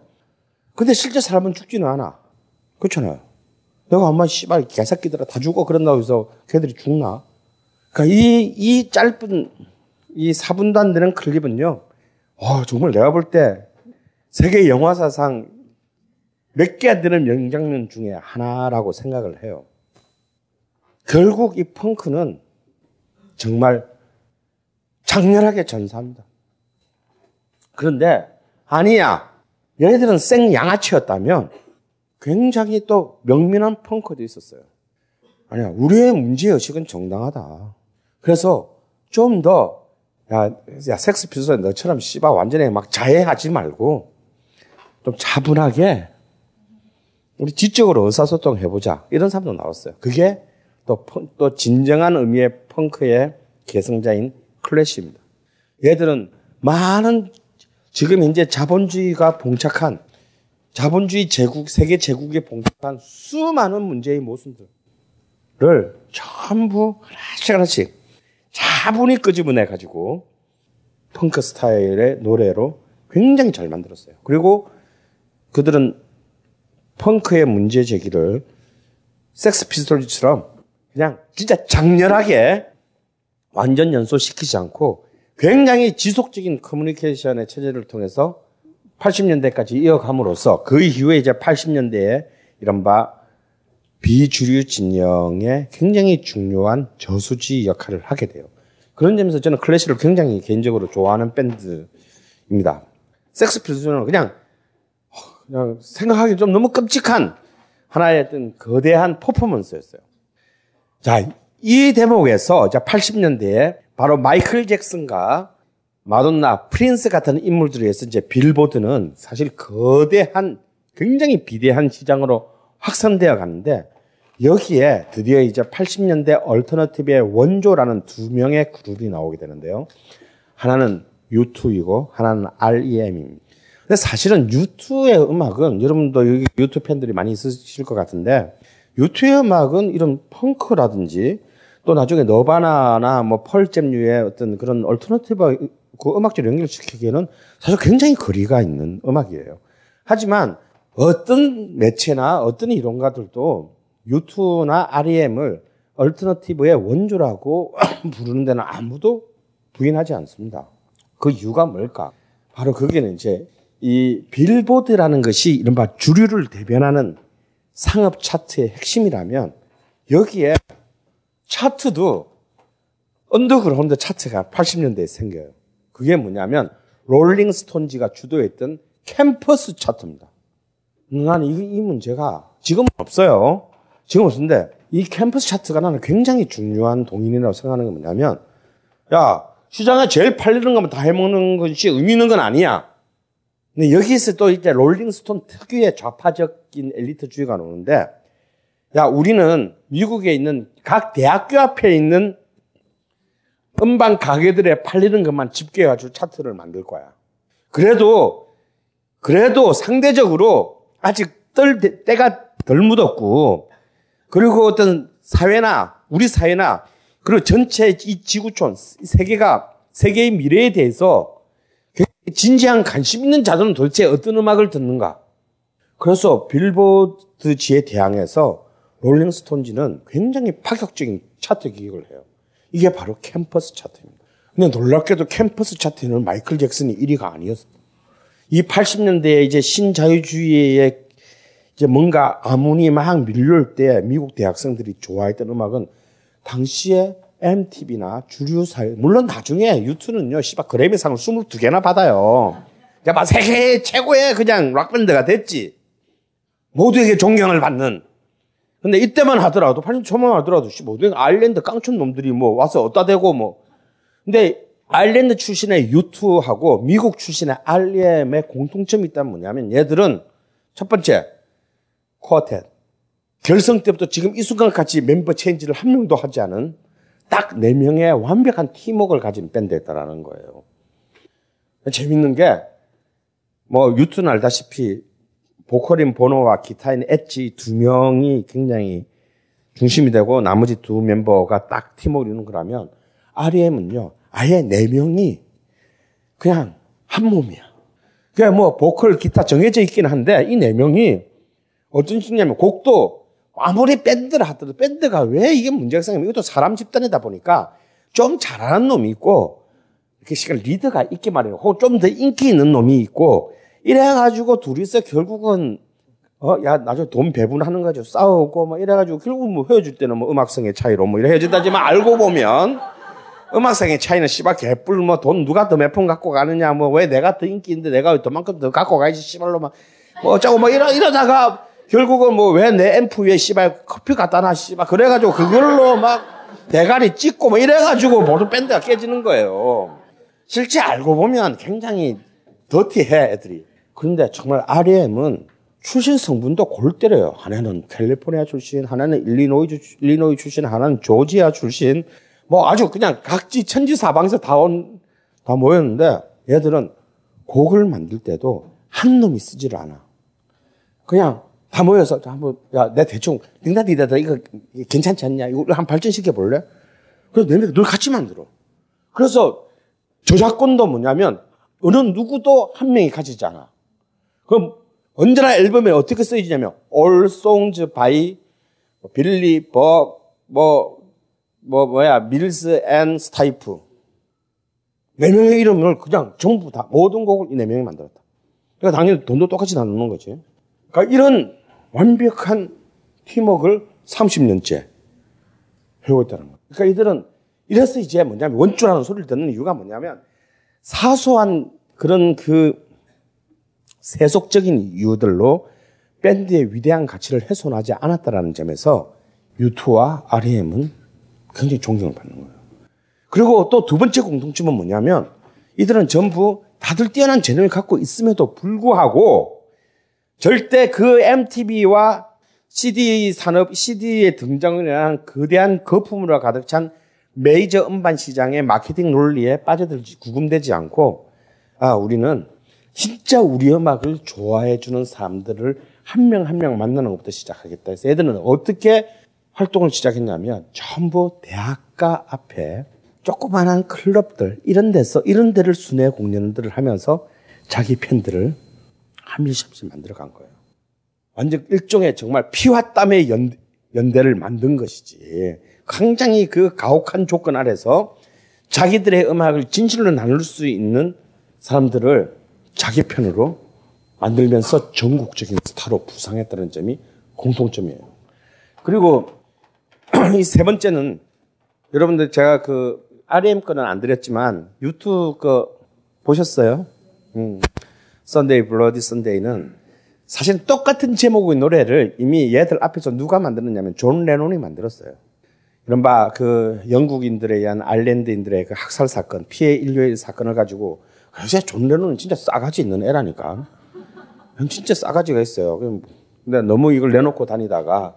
[SPEAKER 7] 근데 실제 사람은 죽지는 않아. 그렇잖아요. 내가 엄마 씨발 개새끼들아 다 죽어 그런다고 해서 걔들이 죽나? 그러니까 이, 이 짧은 이 4분도 안 되는 클립은요. 어, 정말 내가 볼 때 세계 영화사상 몇 개 안 되는 명장면 중에 하나라고 생각을 해요. 결국 이 펑크는 정말 장렬하게 전사합니다. 그런데 아니야. 얘네들은 생 양아치였다면 굉장히 또 명민한 펑크도 있었어요. 아니야, 우리의 문제의식은 정당하다. 그래서 좀 더, 야, 야, 섹스 피스톨 너처럼 씨바 완전히 막 자해하지 말고, 좀 차분하게, 우리 지적으로 의사소통 해보자. 이런 사람도 나왔어요. 그게 또, 펑- 또 진정한 의미의 펑크의 계승자인 클래시입니다. 얘들은 많은 지금 현재 자본주의가 봉착한 자본주의 제국, 세계 제국에 봉착한 수많은 문제의 모순들을 전부 하나씩 하나씩 차분히 끄집어내 가지고 펑크 스타일의 노래로 굉장히 잘 만들었어요. 그리고 그들은 펑크의 문제 제기를 섹스 피스톨즈처럼 그냥 진짜 장렬하게 완전 연소시키지 않고 굉장히 지속적인 커뮤니케이션의 체제를 통해서 80년대까지 이어감으로써 그 이후에 이제 80년대에 이른바 비주류 진영의 굉장히 중요한 저수지 역할을 하게 돼요. 그런 점에서 저는 클래시를 굉장히 개인적으로 좋아하는 밴드입니다. 섹스 피스톨은 그냥 그냥 생각하기 좀 너무 끔찍한 하나의 어떤 거대한 퍼포먼스였어요. 자, 이 대목에서 이제 80년대에 바로 마이클 잭슨과 마돈나, 프린스 같은 인물들에 의해서 이제 빌보드는 사실 거대한 굉장히 비대한 시장으로 확산되어 가는데 여기에 드디어 이제 80년대 얼터너티브의 원조라는 두 명의 그룹이 나오게 되는데요. 하나는 U2이고 하나는 REM입니다. 근데 사실은 U2의 음악은 여러분도 여기 U2 팬들이 많이 있으실 것 같은데 U2의 음악은 이런 펑크라든지 또 나중에 너바나나 뭐 펄잼류의 어떤 그런 얼터너티브 그 음악적 연결시키기에는 사실 굉장히 거리가 있는 음악이에요. 하지만 어떤 매체나 어떤 이론가들도 U2나 REM을 얼터너티브의 원조라고 부르는 데는 아무도 부인하지 않습니다. 그 이유가 뭘까? 바로 거기는 이제 이 빌보드라는 것이 이른바 주류를 대변하는 상업 차트의 핵심이라면 여기에 차트도 언더그라운드 차트가 80년대에 생겨요. 그게 뭐냐면 롤링스톤지가 주도했던 캠퍼스 차트입니다. 나는 이, 이 문제가 지금은 없어요. 지금 없는데 이 캠퍼스 차트가 나는 굉장히 중요한 동인이라고 생각하는 게 뭐냐면 야 시장에 제일 팔리는 것만 다 해먹는 것이 의미 있는 건 아니야. 근데 여기서 또 이제 롤링스톤 특유의 좌파적인 엘리트주의가 나오는데 야 우리는 미국에 있는 각 대학교 앞에 있는 음반 가게들에 팔리는 것만 집계해가지고 차트를 만들 거야. 그래도 그래도 상대적으로 아직 떨 때가 덜 묻었고 그리고 어떤 사회나 우리 사회나 그리고 전체 이 지구촌 세계가 세계의 미래에 대해서 진지한 관심 있는 자들은 도대체 어떤 음악을 듣는가? 그래서 빌보드지에 대항해서 롤링스톤지는 굉장히 파격적인 차트 기획을 해요. 이게 바로 캠퍼스 차트입니다. 근데 놀랍게도 캠퍼스 차트는 마이클 잭슨이 1위가 아니었어. 이 80년대에 이제 신자유주의의 이제 뭔가 아문이 막 밀려올 때 미국 대학생들이 좋아했던 음악은 당시에 MTV나 주류 사회, 물론 나중에 유튜는요, 씨발 그래미상을 22개나 받아요. 야, 막 세계 최고의 그냥 락밴드가 됐지. 모두에게 존경을 받는. 근데 이때만 하더라도, 80 초만 하더라도, 씨, 모두에게 아일랜드 깡촌 놈들이 뭐 와서 어따 대고 뭐. 근데 아일랜드 출신의 유튜하고 미국 출신의 REM의 공통점이 있다면 뭐냐면 얘들은 첫 번째, 쿼텟. 결성 때부터 지금 이 순간까지 멤버 체인지를 한 명도 하지 않은 딱 네 명의 완벽한 팀워크를 가진 밴드였다라는 거예요. 재밌는 게, 뭐, 유튜는 알다시피, 보컬인 보노와 기타인 엣지 두 명이 굉장히 중심이 되고, 나머지 두 멤버가 딱 팀워크를 이루는 거라면, REM은요, 아예 네 명이 그냥 한 몸이야. 그냥 뭐, 보컬, 기타 정해져 있긴 한데, 이 네 명이 어떤 식이냐면, 곡도 아무리 밴드를 하더라도 밴드가 왜 이게 문제가 생기면 이것도 사람 집단이다 보니까 좀 잘하는 놈이 있고 이렇게 시간 리더가 있게 말해요. 혹은 좀 더 인기 있는 놈이 있고 이래가지고 둘이서 결국은 어, 야, 나중에 돈 배분하는 거죠. 싸우고, 뭐, 이래가지고, 결국 뭐, 헤어질 때는 뭐, 음악성의 차이로 뭐, 이래 헤어진다지만, 알고 보면, 음악성의 차이는 씨발 개뿔, 뭐, 돈 누가 더 몇 푼 갖고 가느냐, 뭐, 왜 내가 더 인기 있는데 내가 더만큼 더 갖고 가야지, 씨발로 막, 뭐, 어쩌고, 뭐, 이러, 이러다가, 결국은 뭐 왜 내 앰프 위에 씨발 커피 갖다 놔 씨발 그래가지고 그걸로 막 대가리 찍고 뭐 이래가지고 모든 밴드가 깨지는 거예요. 실제 알고 보면 굉장히 더티해 애들이. 그런데 정말 REM은 출신 성분도 골 때려요. 하나는 캘리포니아 출신, 하나는 일리노이, 주- 일리노이 출신, 하나는 조지아 출신. 뭐 아주 그냥 각지 천지사방에서 다 온, 다 모였는데 얘들은 곡을 만들 때도 한 놈이 쓰지를 않아. 그냥 다 모여서 한번 야 내 대충 딩다디다다 이거 괜찮지 않냐 이거 한번 발전시켜 볼래? 그래서 내가 늘 같이 만들어. 그래서 저작권도 뭐냐면 어느 누구도 한 명이 가지지 않아. 그럼 언제나 앨범에 어떻게 쓰이냐면 All Songs by 빌리 버뭐뭐 뭐야 밀스 and 스타이프 네 명의 이름을 그냥 전부 다 모든 곡을 이 네 명이 만들었다. 그러니까 당연히 돈도 똑같이 나누는 거지. 그러니까 이런 완벽한 팀워크를 30년째 해오고 있다는 거예요. 그러니까 이들은 이래서 이제 뭐냐면 원조라는 소리를 듣는 이유가 뭐냐면 사소한 그런 그 세속적인 이유들로 밴드의 위대한 가치를 훼손하지 않았다라는 점에서 U2와 REM은 굉장히 존경을 받는 거예요. 그리고 또 두 번째 공통점은 뭐냐면 이들은 전부 다들 뛰어난 재능을 갖고 있음에도 불구하고 절대 그 MTV와 CD 산업, CD의 등장을 위한 거대한 거품으로 가득 찬 메이저 음반 시장의 마케팅 논리에 빠져들지 구금되지 않고 아 우리는 진짜 우리 음악을 좋아해 주는 사람들을 한 명 한명 만나는 것부터 시작하겠다. 해서 애들은 어떻게 활동을 시작했냐면 전부 대학가 앞에 조그만한 클럽들 이런 데서 이런 데를 순회 공연들을 하면서 자기 팬들을 한 명씩 한 명씩 만들어 간 거예요. 완전 일종의 정말 피와 땀의 연, 연대를 만든 것이지. 굉장히 그 가혹한 조건 아래서 자기들의 음악을 진실로 나눌 수 있는 사람들을 자기 편으로 만들면서 전국적인 스타로 부상했다는 점이 공통점이에요. 그리고 이 세 번째는 여러분들 제가 그 REM 거는 안 드렸지만 U2 거 보셨어요? 음. Sunday Bloody Sunday는 사실 똑같은 제목의 노래를 이미 얘들 앞에서 누가 만들었냐면 존 레논이 만들었어요. 이른바 그 영국인들에 의한 아일랜드인들의 그 학살 사건, 피의 일요일 사건을 가지고 요새 존 레논은 진짜 싸가지 있는 애라니까. 진짜 싸가지가 있어요. 근데 너무 이걸 내놓고 다니다가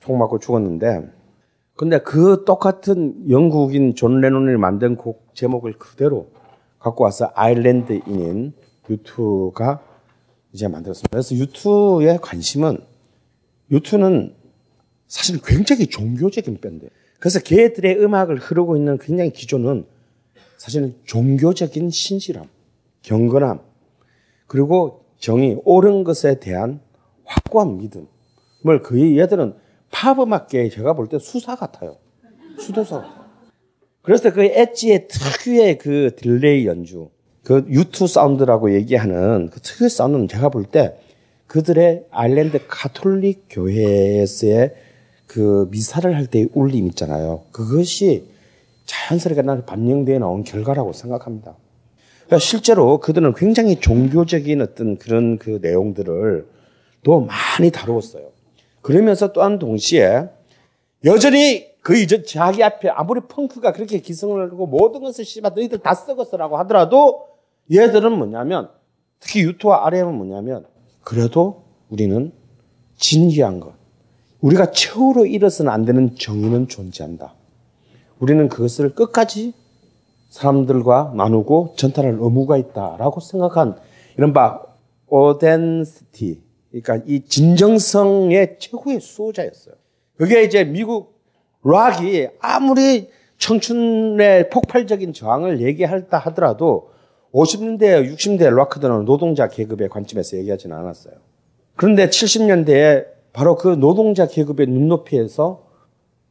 [SPEAKER 7] 총 맞고 죽었는데 근데 그 똑같은 영국인 존 레논이 만든 곡 제목을 그대로 갖고 와서 아일랜드인인 U2가 이제 만들었습니다. 그래서 U2의 관심은 U2는 사실 굉장히 종교적인 밴드예요. 그래서 걔들의 음악을 흐르고 있는 굉장히 기조는 사실은 종교적인 신실함, 경건함, 그리고 정의, 옳은 것에 대한 확고한 믿음을 거의 얘들은 팝음악계에 제가 볼 때 수사 같아요. 수도사 같아요. 그래서 그 엣지의 특유의 그 delay 연주, 그 U2 사운드라고 얘기하는 그 특유의 사운드는 제가 볼 때 그들의 아일랜드 카톨릭 교회에서의 그 미사를 할 때의 울림 있잖아요. 그것이 자연스럽게 나는 반영되어 나온 결과라고 생각합니다. 그러니까 실제로 그들은 굉장히 종교적인 어떤 그런 그 내용들을 또 많이 다루었어요. 그러면서 또한 동시에 여전히 그 이전 자기 앞에 아무리 펑크가 그렇게 기승을 하고 모든 것을 씨발 너희들 다 썩었어라고 하더라도 얘들은 뭐냐면 특히 유토와 RM은 뭐냐면 그래도 우리는 진귀한 것 우리가 최후로 잃어서는 안 되는 정의는 존재한다. 우리는 그것을 끝까지 사람들과 나누고 전달할 의무가 있다라고 생각한 이른바 오덴시티 그러니까 이 진정성의 최고의 수호자였어요. 그게 이제 미국 락이 아무리 청춘의 폭발적인 저항을 얘기할다 하더라도 50년대, 60년대 락커들은 노동자 계급의 관점에서 얘기하지는 않았어요. 그런데 70년대에 바로 그 노동자 계급의 눈높이에서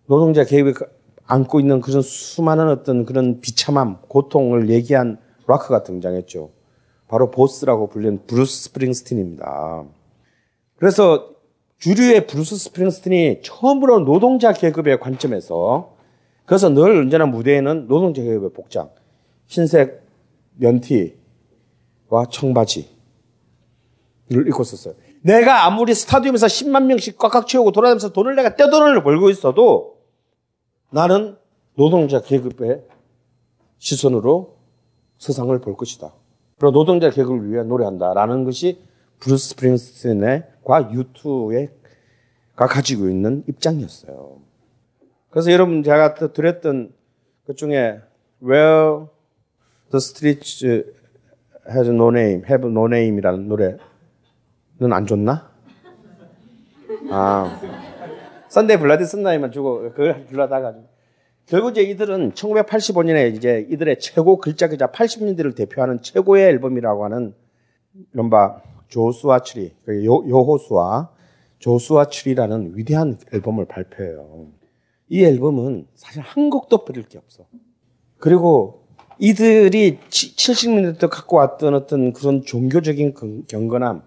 [SPEAKER 7] 노동자 계급이 안고 있는 그런 수많은 어떤 그런 비참함, 고통을 얘기한 락커가 등장했죠. 바로 보스라고 불리는 브루스 스프링스틴입니다. 그래서 주류의 브루스 스프링스틴이 처음으로 노동자 계급의 관점에서 그래서 늘 언제나 무대에는 노동자 계급의 복장, 흰색 면티와 청바지를 입고 있었어요. 내가 아무리 스타디움에서 10만 명씩 꽉꽉 채우고 돌아다니면서 돈을 내가 떼돈을 벌고 있어도 나는 노동자 계급의 시선으로 세상을 볼 것이다. 그리고 노동자 계급을 위해 노래한다라는 것이 브루스 스프링스틴과 U2가 가지고 있는 입장이었어요. 그래서 여러분 제가 또 드렸던 그 중에 Where the Streets Has No Name, Have No Name이라는 노래는 안 좋나? 아, Sunday Bloody Sunday만 주고 그걸 불러다가 결국 이제 이들은 1985년에 이제 이들의 최고 걸작이자 80년대를 대표하는 최고의 앨범이라고 하는 이른바 Joshua Tree, 그 요, 여호수아 Joshua Tree라는 위대한 앨범을 발표해요. 이 앨범은 사실 한 곡도 버릴 게 없어. 그리고 이들이 70년대 때 갖고 왔던 어떤 그런 종교적인 경건함,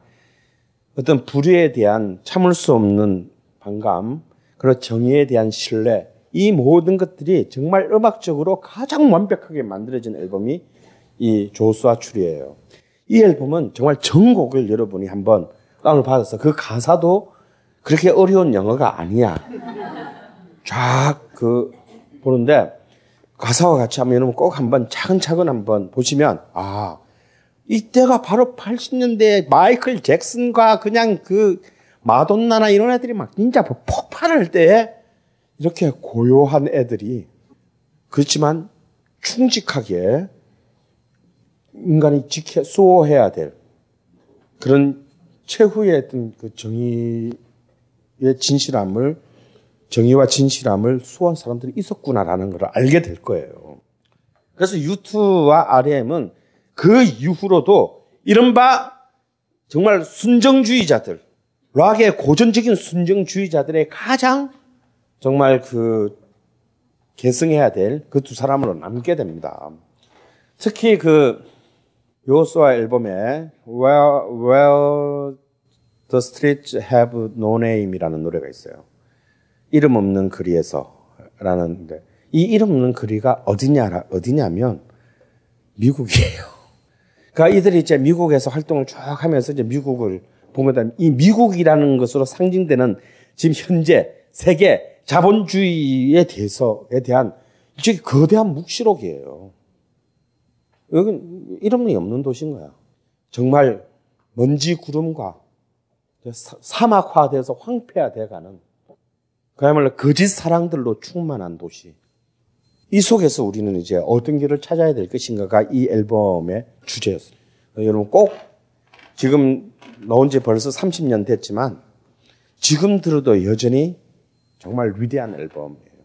[SPEAKER 7] 어떤 불의에 대한 참을 수 없는 반감, 그리고 정의에 대한 신뢰, 이 모든 것들이 정말 음악적으로 가장 완벽하게 만들어진 앨범이 이 조수아 추리예요. 이 앨범은 정말 전곡을 여러분이 한번 다운을 받아서 그 가사도 그렇게 어려운 영어가 아니야. 쫙 그 보는데 가사와 같이 여러분 꼭 한번 차근차근 한번 보시면 아 이때가 바로 80년대 마이클 잭슨과 그냥 그 마돈나나 이런 애들이 막 진짜 폭발할 때 이렇게 고요한 애들이 그렇지만 충직하게 인간이 지켜 수호해야 될 그런 최후의 어떤 그 정의의 진실함을 정의와 진실함을 수호한 사람들이 있었구나라는 걸 알게 될 거예요. 그래서 유투와 RM은 그 이후로도 이른바 정말 순정주의자들, 락의 고전적인 순정주의자들의 가장 정말 그 계승해야 될 그 두 사람으로 남게 됩니다. 특히 그 요소아 앨범에 Where, Where the Streets Have No Name이라는 노래가 있어요. 이름 없는 거리에서라는데 이 이름 없는 거리가 어디냐 어디냐면 미국이에요. 그러니까 이들이 이제 미국에서 활동을 쭉 하면서 이제 미국을 보면 이 미국이라는 것으로 상징되는 지금 현재 세계 자본주의에 대해서에 대한 일종의 거대한 묵시록이에요. 여긴 이름이 없는 도시인 거야. 정말 먼지 구름과 사막화돼서 황폐화돼가는 그야말로 거짓 사랑들로 충만한 도시. 이 속에서 우리는 이제 어떤 길을 찾아야 될 것인가가 이 앨범의 주제였어요. 여러분 꼭 지금 나온 지 벌써 30년 됐지만 지금 들어도 여전히 정말 위대한 앨범이에요.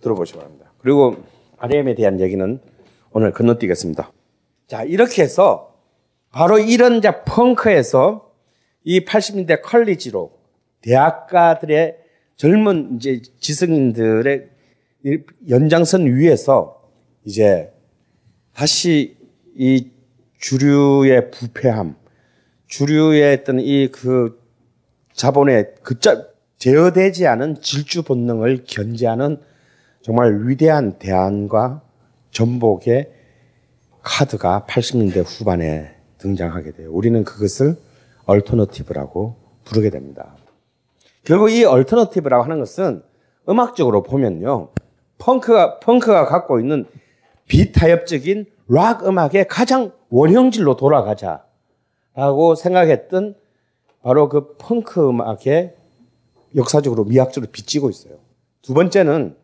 [SPEAKER 7] 들어보시기 바랍니다. 그리고 RM에 대한 얘기는 오늘 건너뛰겠습니다. 자, 이렇게 해서 바로 이런 자 펑크에서 이 80년대 컬리지로 대학가들의 젊은 이제 지성인들의 연장선 위에서 이제 다시 이 주류의 부패함, 주류의 어떤 이 그 자본의 그 제어되지 않은 질주 본능을 견제하는 정말 위대한 대안과 전복의 카드가 80년대 후반에 등장하게 돼요. 우리는 그것을 얼터너티브라고 부르게 됩니다. 결국 이 얼터너티브라고 하는 것은 음악적으로 보면요. 펑크가, 펑크가 갖고 있는 비타협적인 락 음악의 가장 원형질로 돌아가자라고 생각했던 바로 그 펑크 음악의 역사적으로 미학적으로 빚지고 있어요. 두 번째는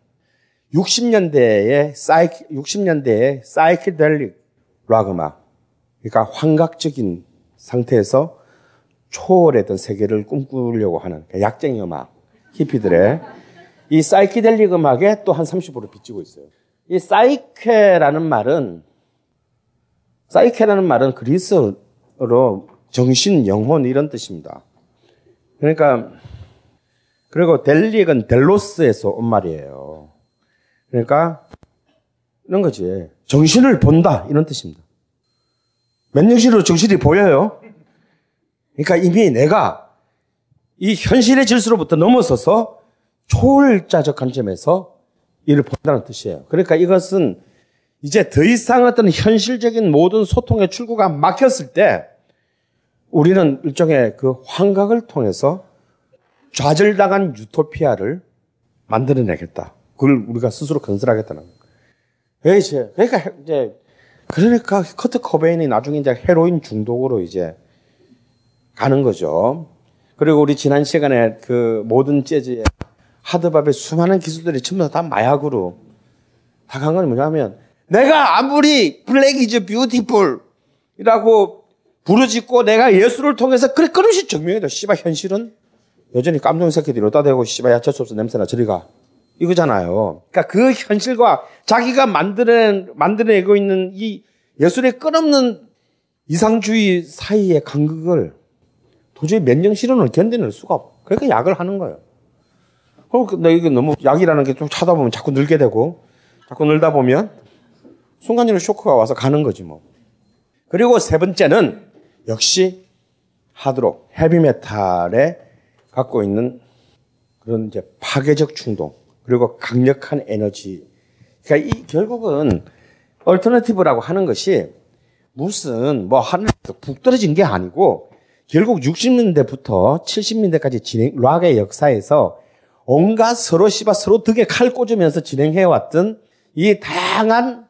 [SPEAKER 7] 60년대의 사이 60년대의 사이키델릭 락 음악. 그러니까 환각적인 상태에서 초월했던 세계를 꿈꾸려고 하는 그러니까 약쟁이 음악, 히피들의 이 사이키델릭 음악에 또 한 30% 빚지고 있어요. 이 사이케라는 말은 사이케라는 말은 그리스어로 정신, 영혼 이런 뜻입니다. 그러니까 그리고 델릭은 델로스에서 온 말이에요. 그러니까 이런 거지. 정신을 본다 이런 뜻입니다. 면역시로 정신이 보여요. 그러니까 이미 내가 이 현실의 질서로부터 넘어서서 초월자적 관점에서 이를 본다는 뜻이에요. 그러니까 이것은 이제 더 이상 어떤 현실적인 모든 소통의 출구가 막혔을 때 우리는 일종의 그 환각을 통해서 좌절당한 유토피아를 만들어내겠다. 그걸 우리가 스스로 건설하겠다는 거예요. 그러니까 이제 그러니까 커트 코베인이 나중에 이제 헤로인 중독으로 이제 가는 거죠. 그리고 우리 지난 시간에 그 모든 재즈의 hard bop의 수많은 기술들이 전부 다 마약으로 다 간 건 뭐냐면 내가 아무리 black is beautiful이라고 부르짖고 내가 예수를 통해서 그래 끊임없이 증명해도 씨발 현실은 여전히 깜종 새끼들이 어디다 대고 씨발 야채 소스 냄새나 저리가 이거잖아요. 그러니까 그 현실과 자기가 만드는 만들어내고 있는 이 예술의 끝없는 이상주의 사이의 간극을 도저히 면정실현을 견뎌낼 수가 없고 그러니까 약을 하는 거예요. 그럼 나 이게 너무 약이라는 게 좀 차다 보면 자꾸 늘게 되고 자꾸 늘다 보면 순간적으로 쇼크가 와서 가는 거지 뭐. 그리고 세 번째는 역시 하드록 헤비메탈에 갖고 있는 그런 이제 파괴적 충동 그리고 강력한 에너지. 그러니까 이 결국은 얼터너티브라고 하는 것이 무슨 뭐 하늘에서 북 떨어진 게 아니고 결국 60년대부터 70년대까지 진행 락의 역사에서 온갖 서로 씨바 서로 등에 칼 꽂으면서 진행해 왔던 이 다양한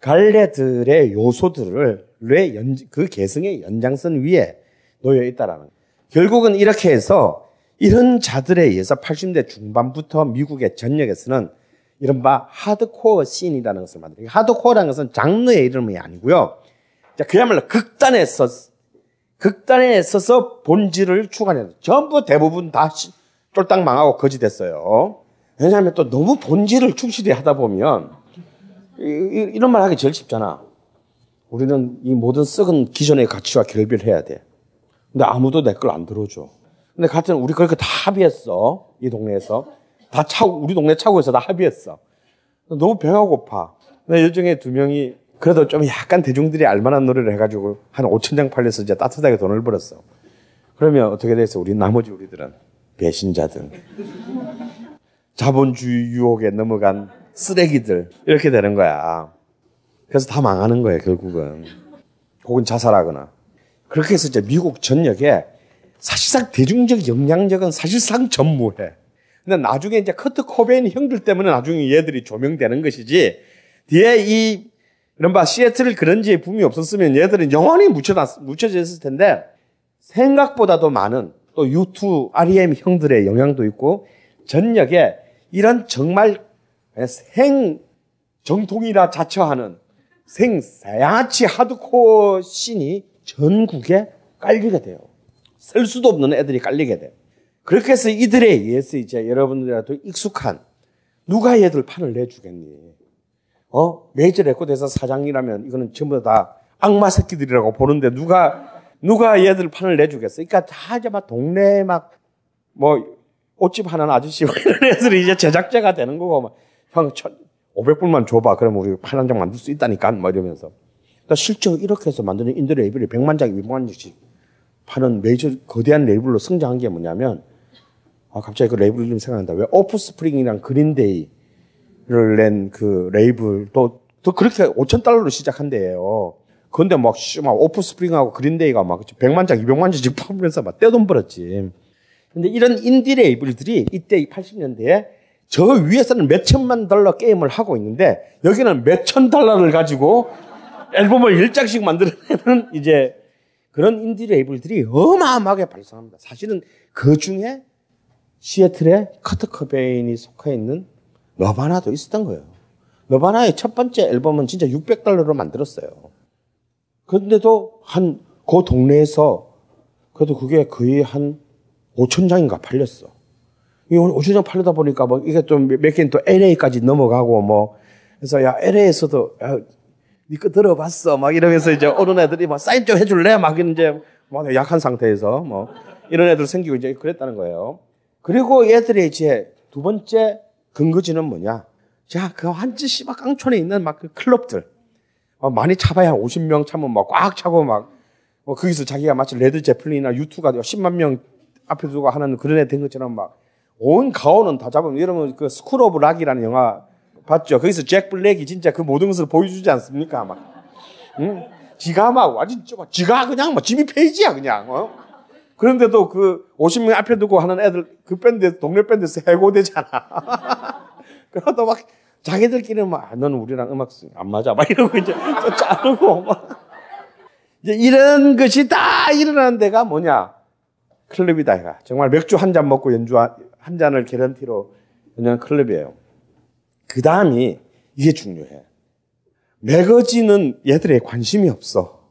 [SPEAKER 7] 갈래들의 요소들을 그 개성의 연장선 위에 놓여 있다라는 결국은 이렇게 해서 이런 자들에 의해서 80대 중반부터 미국의 전역에서는 이른바 하드코어 씬이라는 것을 만들어요. 하드코어라는 것은 장르의 이름이 아니고요. 그야말로 극단에 서 극단에 서서 본질을 추구하는 전부 대부분 다 쫄딱 망하고 거지 됐어요. 왜냐하면 또 너무 본질을 충실히 하다 보면 이, 이, 런말 하기 제일 쉽잖아. 우리는 이 모든 썩은 기존의 가치와 결별해야 돼. 근데 아무도 내 걸 안 들어줘. 근데 같은 우리 그렇게 다 합의했어. 이 동네에서. 다 차고, 우리 동네 차고에서 다 합의했어. 너무 배가 고파. 근데 요중에 두 명이 그래도 좀 약간 대중들이 알만한 노래를 해가지고 한 5천 장 팔려서 이제 따뜻하게 돈을 벌었어. 그러면 어떻게 됐어? 우리 나머지 우리들은 배신자들. 자본주의 유혹에 넘어간 쓰레기들. 이렇게 되는 거야. 그래서 다 망하는 거예요, 결국은. 혹은 자살하거나. 그렇게 해서 이제 미국 전역에 사실상 대중적 영향력은 사실상 전무해. 근데 나중에 이제 커트 코베인 형들 때문에 나중에 얘들이 조명되는 것이지, 뒤에 이, 이른바 시애틀 그런지에 붐이 없었으면 얘들은 영원히 묻혀놨, 묻혀져 있을 텐데, 생각보다도 많은 또 U2, REM 형들의 영향도 있고, 전역에 이런 정말 생 정통이라 자처하는 생양아치 하드코어 씬이 전국에 깔리게 돼요. 셀 수도 없는 애들이 깔리게 돼. 그렇게 해서 이들에 의해서 이제 여러분들한테 익숙한 누가 얘들 판을 내주겠니? 어? 메이저 레코드에서 사장이라면 이거는 전부 다 악마 새끼들이라고 보는데 누가 누가 얘들 판을 내주겠어? 그러니까 다 이제 막 동네 막 뭐 옷집 하는 아저씨 이런 애들이 이제 제작자가 되는 거고 막 형, 500불만 줘봐. 그러면 우리 판 한 장 만들 수 있다니까. 뭐 이러면서. 그러니까 실제로 이렇게 해서 만드는 인디 레이블이 100만 장, 200만 장씩 파는 메이저 거대한 레이블로 성장한 게 뭐냐면, 아, 갑자기 그 레이블 이름 생각난다. 왜 오프스프링이랑 그린데이 를 낸 그 레이블 또, 또 그렇게 5천 달러로 시작한대요. 그런데 막, 막 오프스프링하고 그린데이가 막 100만 장, 200만 장씩 팔면서 막 떼돈 벌었지. 근데 이런 인디 레이블들이 이때 80년대에 저 위에서는 몇 천만 달러 게임을 하고 있는데 여기는 몇 천 달러를 가지고 앨범을 1장씩 만들어내는 이제 그런 인디 레이블들이 어마어마하게 발생합니다. 사실은 그 중에 시애틀의 커트 커베인이 속해 있는 너바나도 있었던 거예요. 너바나의 첫 번째 앨범은 진짜 600달러로 만들었어요. 그런데도 한, 그 동네에서 그래도 그게 거의 한 5천 장인가 팔렸어. 이 5천 장 팔리다 보니까 뭐 이게 좀 몇 개는 또 LA까지 넘어가고 뭐 그래서 야 LA에서도 야, 너 이거 들어봤어 막 이러면서 이제 어린 애들이 막 사인 좀 해줄래 막 이제 뭐 약한 상태에서 뭐 이런 애들 생기고 이제 그랬다는 거예요. 그리고 얘들의 이제 두 번째 근거지는 뭐냐? 자, 그 한지 씨발 깡촌에 있는 막 그 클럽들. 어, 많이 차봐야 한 50명 차면 막 꽉 차고 막, 뭐 거기서 자기가 마치 레드 제플린이나 유투가 10만 명 앞에 두고 하는 그런 애 된 것처럼 막 온 가오는 다 잡으면 여러분 그 School of Rock이라는 영화 봤죠? 거기서 잭 블랙이 진짜 그 모든 것을 보여주지 않습니까? 막. 응? 지가 막좀 지가 그냥 뭐 지미 페이지야 그냥. 어? 그런데도 그 50명 앞에 두고 하는 애들 그 밴드 동네 밴드에서 해고되잖아. 그러다 막 자기들끼리 막 아, 너는 우리랑 음악 안 맞아 막 이러고 이제 또 자르고 막 이제 이런 것이 다 일어나는 데가 뭐냐 클럽이다 이가 정말 맥주 한 잔 먹고 연주 한 잔을 개런티로 연주하는 클럽이에요. 그 다음이 이게 중요해. 매거진은 얘들에 관심이 없어.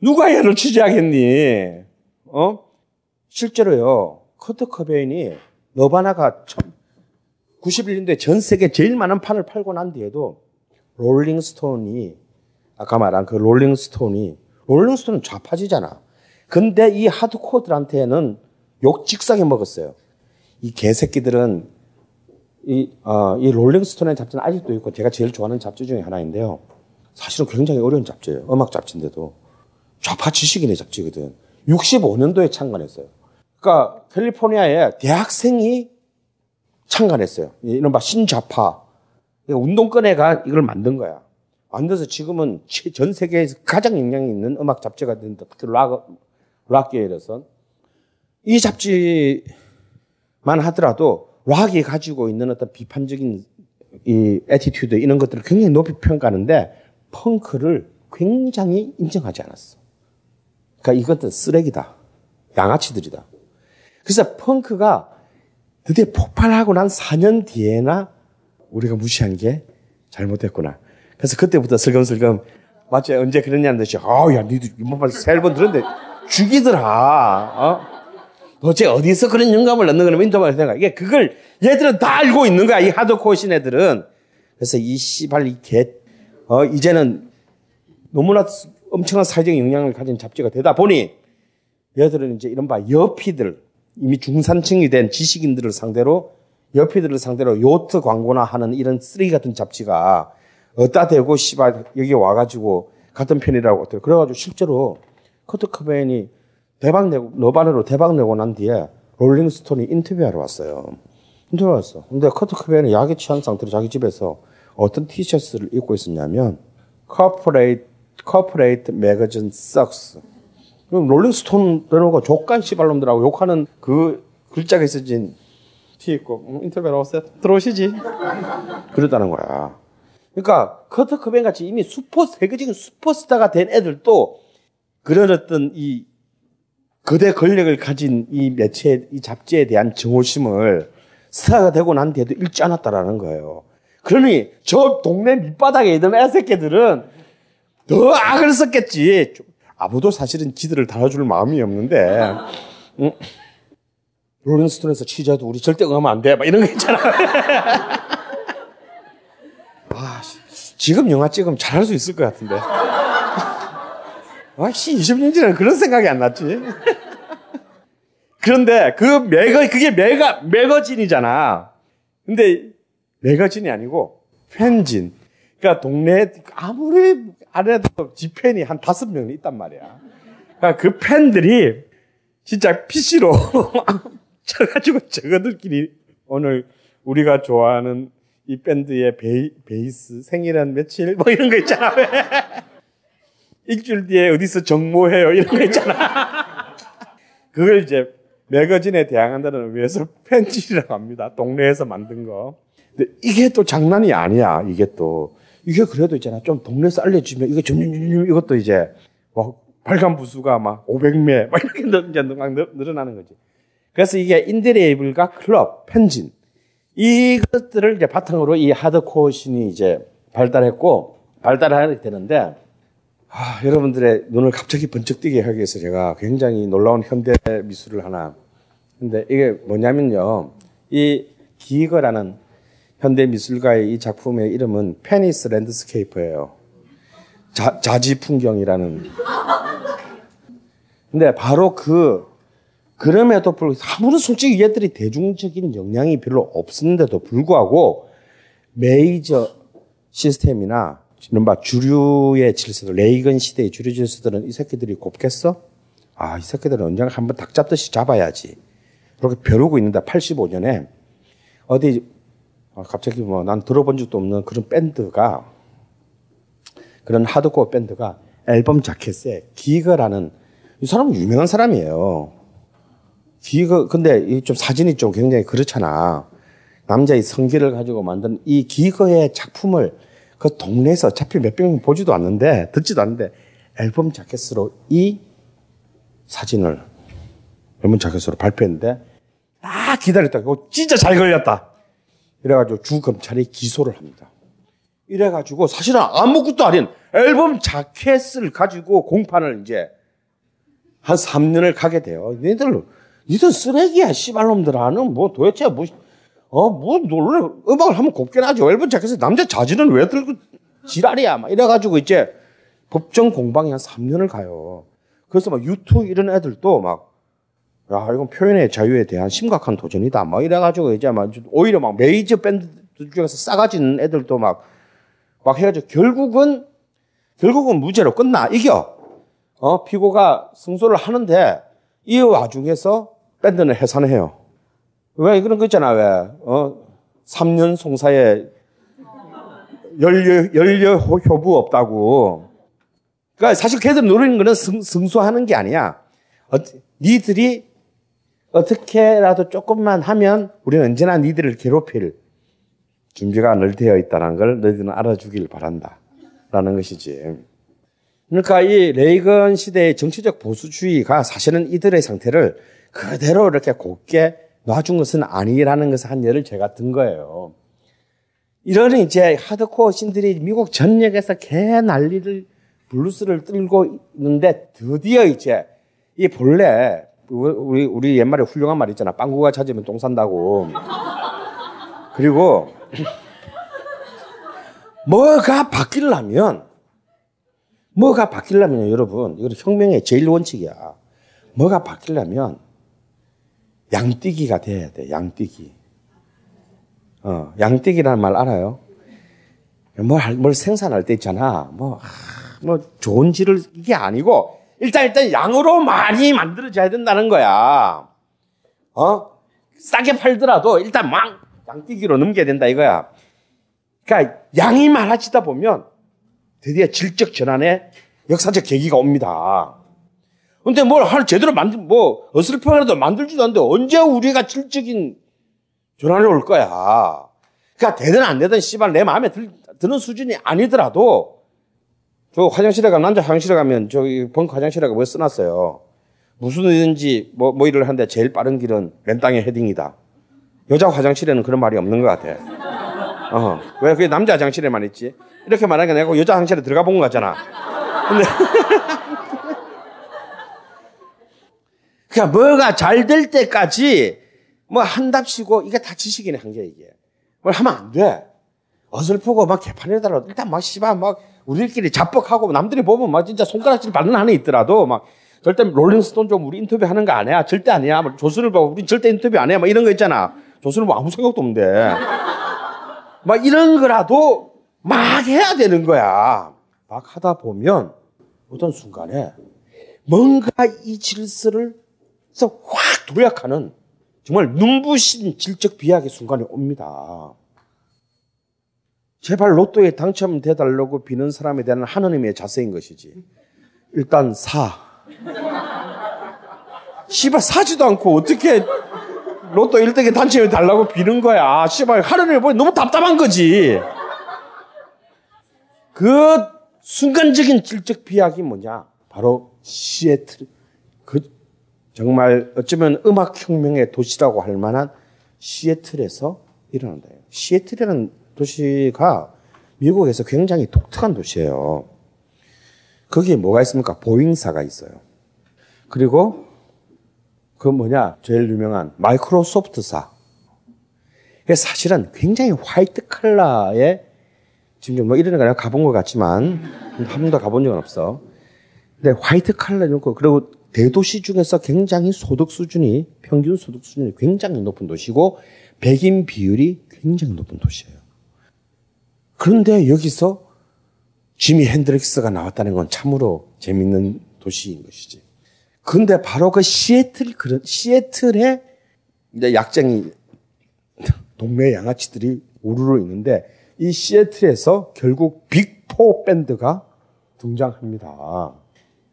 [SPEAKER 7] 누가 얘를 취재하겠니? 어? 실제로요, 커트 커베인이 너바나가 91년도에 전 세계 제일 많은 판을 팔고 난 뒤에도 롤링스톤이 아까 말한 그 롤링스톤이 롤링스톤은 좌파지잖아. 근데 이 하드코어들한테는 욕 직사게 먹었어요. 이 개새끼들은 이, 어, 이 롤링스톤의 잡지는 아직도 있고 제가 제일 좋아하는 잡지 중에 하나인데요. 사실은 굉장히 어려운 잡지예요. 음악 잡지인데도. 좌파 지식인의 잡지거든. 65년도에 창간했어요. 그러니까 캘리포니아에 대학생이 창간했어요. 이른바 신좌파. 운동권회가 이걸 만든 거야. 만들어서 지금은 전 세계에서 가장 영향이 있는 음악 잡지가 된다. 특히 락, 락계에서. 이 잡지만 하더라도 락이 가지고 있는 어떤 비판적인 이 attitude 이런 것들을 굉장히 높이 평가하는데 펑크를 굉장히 인정하지 않았어. 그러니까 이것도 쓰레기다. 양아치들이다. 그래서 펑크가 드디어 폭발하고 난 4년 뒤에나 우리가 무시한 게 잘못됐구나. 그래서 그때부터 슬금슬금 마치 언제 그랬냐는 듯이 아우 야 니도 이번만 세번 들었는데 죽이더라. 어? 도대체 어디서 그런 영감을 넣는 거냐면 인도만 생각. 이게 그걸 얘들은 다 알고 있는 거야. 이 하드코어 신 애들은. 그래서 이 씨발 이 개, 어, 이제는 너무나 엄청난 사회적 영향을 가진 잡지가 되다 보니 얘들은 이제 이른바 여피들, 이미 중산층이 된 지식인들을 상대로 여피들을 상대로 요트 광고나 하는 이런 쓰레기 같은 잡지가 어디다 대고 씨발 여기 와가지고 같은 편이라고 그래가지고 실제로 커트 커베인이 대박 내고 너바네로 대박 내고 난 뒤에 롤링스톤이 인터뷰하러 왔어요. 인터뷰 왔어. 근데 커트 커베인은 약에 취한 상태로 자기 집에서 어떤 티셔츠를 입고 있었냐면 corporate corporate sucks. 롤링스톤 내놓고 좆까 씨발놈들하고 욕하는 그 글자가 쓰여진 티 입고 음, 인터뷰하러 왔어요. 들어오시지. 그러다는 거야. 그러니까 커트 커베인 같이 이미 슈퍼 세계적인 슈퍼스타가 된 애들도 그런 어떤 이 거대 권력을 가진 이 매체, 이 잡지에 대한 증오심을 스타가 되고 난 뒤에도 잃지 않았다라는 거예요. 그러니 저 동네 밑바닥에 있던 애새끼들은 더 악을 썼겠지. 아무도 사실은 지들을 달아줄 마음이 없는데, 응? 롤링스톤에서 취재도 우리 절대 응하면 안 돼. 막 이런 거 있잖아. 아, 지금 영화 찍으면 잘할 수 있을 것 같은데. 아, 씨, 20년 전에는 그런 생각이 안 났지. 그런데 그 매거, 그게 매가, 매거진이잖아. 근데 매거진이 아니고 팬진. 그러니까 동네에 아무리 안 해도 지팬이 한 다섯 명이 있단 말이야. 그러니까 그 팬들이 진짜 PC로 쳐가지고 저거들끼리 오늘 우리가 좋아하는 이 밴드의 베이, 베이스 생일은 며칠 뭐 이런 거 있잖아. 일주일 뒤에 어디서 정모해요 이런 거 있잖아. 그걸 이제 매거진에 대항한다는 의미에서 팬질이라고 합니다. 동네에서 만든 거. 근데 이게 또 장난이 아니야. 이게 또 이게 그래도 있잖아. 좀 동네에서 알려주면 이게 점점점 이것도 이제 뭐 발간 부수가 막 500매 막 이렇게 이제 막 늘어나는 거지. 그래서 이게 인디레이블과 클럽, 펜진 이것들을 이제 바탕으로 이 하드코어 신이 이제 발달했고 발달하게 되는데 아, 여러분들의 눈을 갑자기 번쩍 뜨게 하기 위해서 제가 굉장히 놀라운 현대 미술을 하나. 근데 이게 뭐냐면요. 이 기거라는 현대 미술가의 이 작품의 이름은 Penis Landscape예요. 자, 자지 풍경이라는. 근데 바로 그 그럼에도 불구하고 아무런 솔직히 얘들이 대중적인 영향이 별로 없었는데도 불구하고 메이저 시스템이나 이른바 주류의 질서들, 레이건 시대의 주류 질서들은 이 새끼들이 곱겠어? 아, 이 새끼들은 언젠가 한번 닭 잡듯이 잡아야지. 그렇게 벼르고 있는데 85년에 어디 아, 갑자기 뭐 난 들어본 적도 없는 그런 밴드가 그런 하드코어 밴드가 앨범 자켓에 기거라는 이 사람은 유명한 사람이에요. 기거 근데 이 좀 사진이 좀 굉장히 그렇잖아. 남자의 성기를 가지고 만든 이 기거의 작품을 그 동네에서 어차피 몇백 명 보지도 않는데 듣지도 않는데 앨범 자켓으로 이 사진을 앨범 자켓으로 발표했는데 딱 기다렸다. 이거 진짜 잘 걸렸다. 이래가지고 주 검찰이 기소를 합니다. 이래가지고 사실은 아무것도 아닌 앨범 자켓을 가지고 공판을 이제 한 3년을 가게 돼요. 니들, 니들 쓰레기야, 씨발놈들아는 뭐 도대체 뭐, 어, 뭐 놀래. 음악을 하면 곱게 나죠. 앨범 자켓에 남자 자질은 왜 들고 지랄이야. 막 이래가지고 이제 법정 공방이 한 3년을 가요. 그래서 막 유튜브 이런 애들도 막, 야, 이건 표현의 자유에 대한 심각한 도전이다. 막 이래가지고 이제 막 오히려 막 메이저 밴드들 중에서 싸가지는 애들도 막, 막 해가지고 결국은, 결국은 무죄로 끝나. 이겨. 어, 피고가 승소를 하는데 이 와중에서 밴드는 해산을 해요. 왜 그런 거 있잖아, 왜. 어, 3년 송사에 연료, 연료 효부 없다고. 그러니까 사실 걔들 노리는 거는 승, 승소하는 게 아니야. 어, 니들이 어떻게라도 조금만 하면 우리는 언제나 니들을 괴롭힐 준비가 늘 되어 있다는 걸 너희들은 알아주길 바란다. 라는 것이지. 그러니까 이 레이건 시대의 정치적 보수주의가 사실은 이들의 상태를 그대로 이렇게 곱게 놔준 것은 아니라는 것을 한 예를 제가 든 거예요. 이런 이제 하드코어 신들이 미국 전역에서 개 난리를 블루스를 떨고 있는데 드디어 이제 이 본래 우리 우리 옛말에 훌륭한 말 있잖아. 빵구가 찾으면 똥 산다고. 그리고 뭐가 바뀌려면 뭐가 바뀌려면 여러분 이거 혁명의 제일 원칙이야. 뭐가 바뀌려면 양뛰기가 돼야 돼. 양뛰기. 어, 양뛰기라는 말 알아요? 뭘, 뭘 생산할 때 있잖아. 뭐, 뭐, 좋은 질을, 이게 아니고, 일단, 일단 양으로 많이 만들어져야 된다는 거야. 어? 싸게 팔더라도 일단 막 양뛰기로 넘겨야 된다 이거야. 그러니까 양이 많아지다 보면 드디어 질적 전환의 역사적 계기가 옵니다. 근데 뭘 하나 제대로 만들, 뭐, 어설프게라도 만들지도 않는데 언제 우리가 질적인 전환이 올 거야. 그러니까 되든 안 되든 씨발 내 마음에 들, 드는 수준이 아니더라도 저 화장실에 가면 남자 화장실에 가면 저기 벙커 화장실에 가뭐 써놨어요. 무슨 일인지 뭐, 뭐 일을 하는데 제일 빠른 길은 맨땅에 헤딩이다. 여자 화장실에는 그런 말이 없는 것 같아. 어. 왜 그게 남자 화장실에만 있지? 이렇게 말하니까 내가 여자 화장실에 들어가 본 거잖아. 근데 그러니까 뭐가 잘 될 때까지 뭐 한답시고 이게 다 지식인의 한계 이게. 뭘 하면 안 돼. 어설프고 막 개판에달라도 일단 막 씨발 막 우리끼리 자뻑하고 남들이 보면 막 진짜 손가락질 받는 한에 있더라도 막 절대 롤링스톤 좀 우리 인터뷰 하는 거 아니야. 절대 아니야. 뭐 조선을 보고 우리 절대 인터뷰 안 해. 막 이런 거 있잖아. 조선을 뭐 아무 생각도 없는데. 막 이런 거라도 막 해야 되는 거야. 막 하다 보면 어떤 순간에 뭔가 이 질서를 확 도약하는 정말 눈부신 질적 비약의 순간이 옵니다. 제발 로또에 당첨돼달라고 비는 사람에 대한 하느님의 자세인 것이지. 일단 사. 씨발 사지도 않고 어떻게 로또 1등에 당첨해 달라고 비는 거야. 씨발 하느님을 보니 너무 답답한 거지. 그 순간적인 질적 비약이 뭐냐? 바로 시애틀. 그 정말 어쩌면 음악 혁명의 도시라고 할 만한 시애틀에서 일어난다. 시애틀이라는 도시가 미국에서 굉장히 독특한 도시예요. 거기에 뭐가 있습니까? 보잉사가 있어요. 그리고 그 뭐냐? 제일 유명한 마이크로소프트사. 사실은 굉장히 화이트 칼라의 지금 뭐 이런 거 내가 가본 것 같지만 한 번도 가본 적은 없어. 근데 화이트 칼라 거 그리고 대도시 중에서 굉장히 소득 수준이 평균 소득 수준이 굉장히 높은 도시고 백인 비율이 굉장히 높은 도시예요. 그런데 여기서 지미 핸드릭스가 나왔다는 건 참으로 재밌는 도시인 것이지. 근데 바로 그 시애틀 그런 시애틀에 이제 약쟁이 동네 양아치들이 우르르 있는데 이 시애틀에서 결국 빅포 밴드가 등장합니다.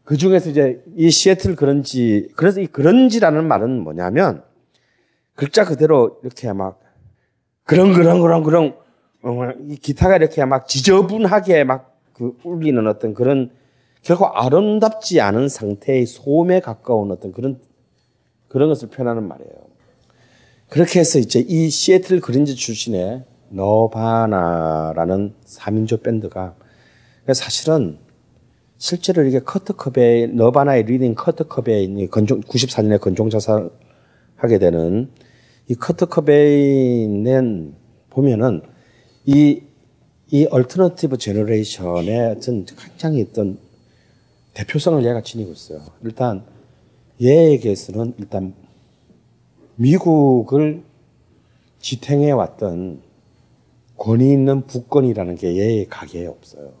[SPEAKER 7] 그 중에서 이제 이 시애틀 그런지, 그래서 이 그런지라는 말은 뭐냐면, 글자 그대로 이렇게 막, 그렁그렁그렁그렁, 어, 이 기타가 이렇게 막 지저분하게 막 그 울리는 어떤 그런, 결코 아름답지 않은 상태의 소음에 가까운 어떤 그런, 그런 것을 표현하는 말이에요. 그렇게 해서 이제 이 시애틀 그런지 출신의 너바나라는 3인조 밴드가 사실은 실제로 이게 커트 커베 너바나의 리딩 커트 커베인이 권총 94년에 권총 자살하게 되는 이 커트 커베인은 보면은 이, 이 alternative generation의 어떤 굉장히 어떤 대표성을 얘가 지니고 있어요. 일단 얘에게서는 일단 미국을 지탱해 왔던 권위 있는 부권이라는 게 얘의 가계에 없어요.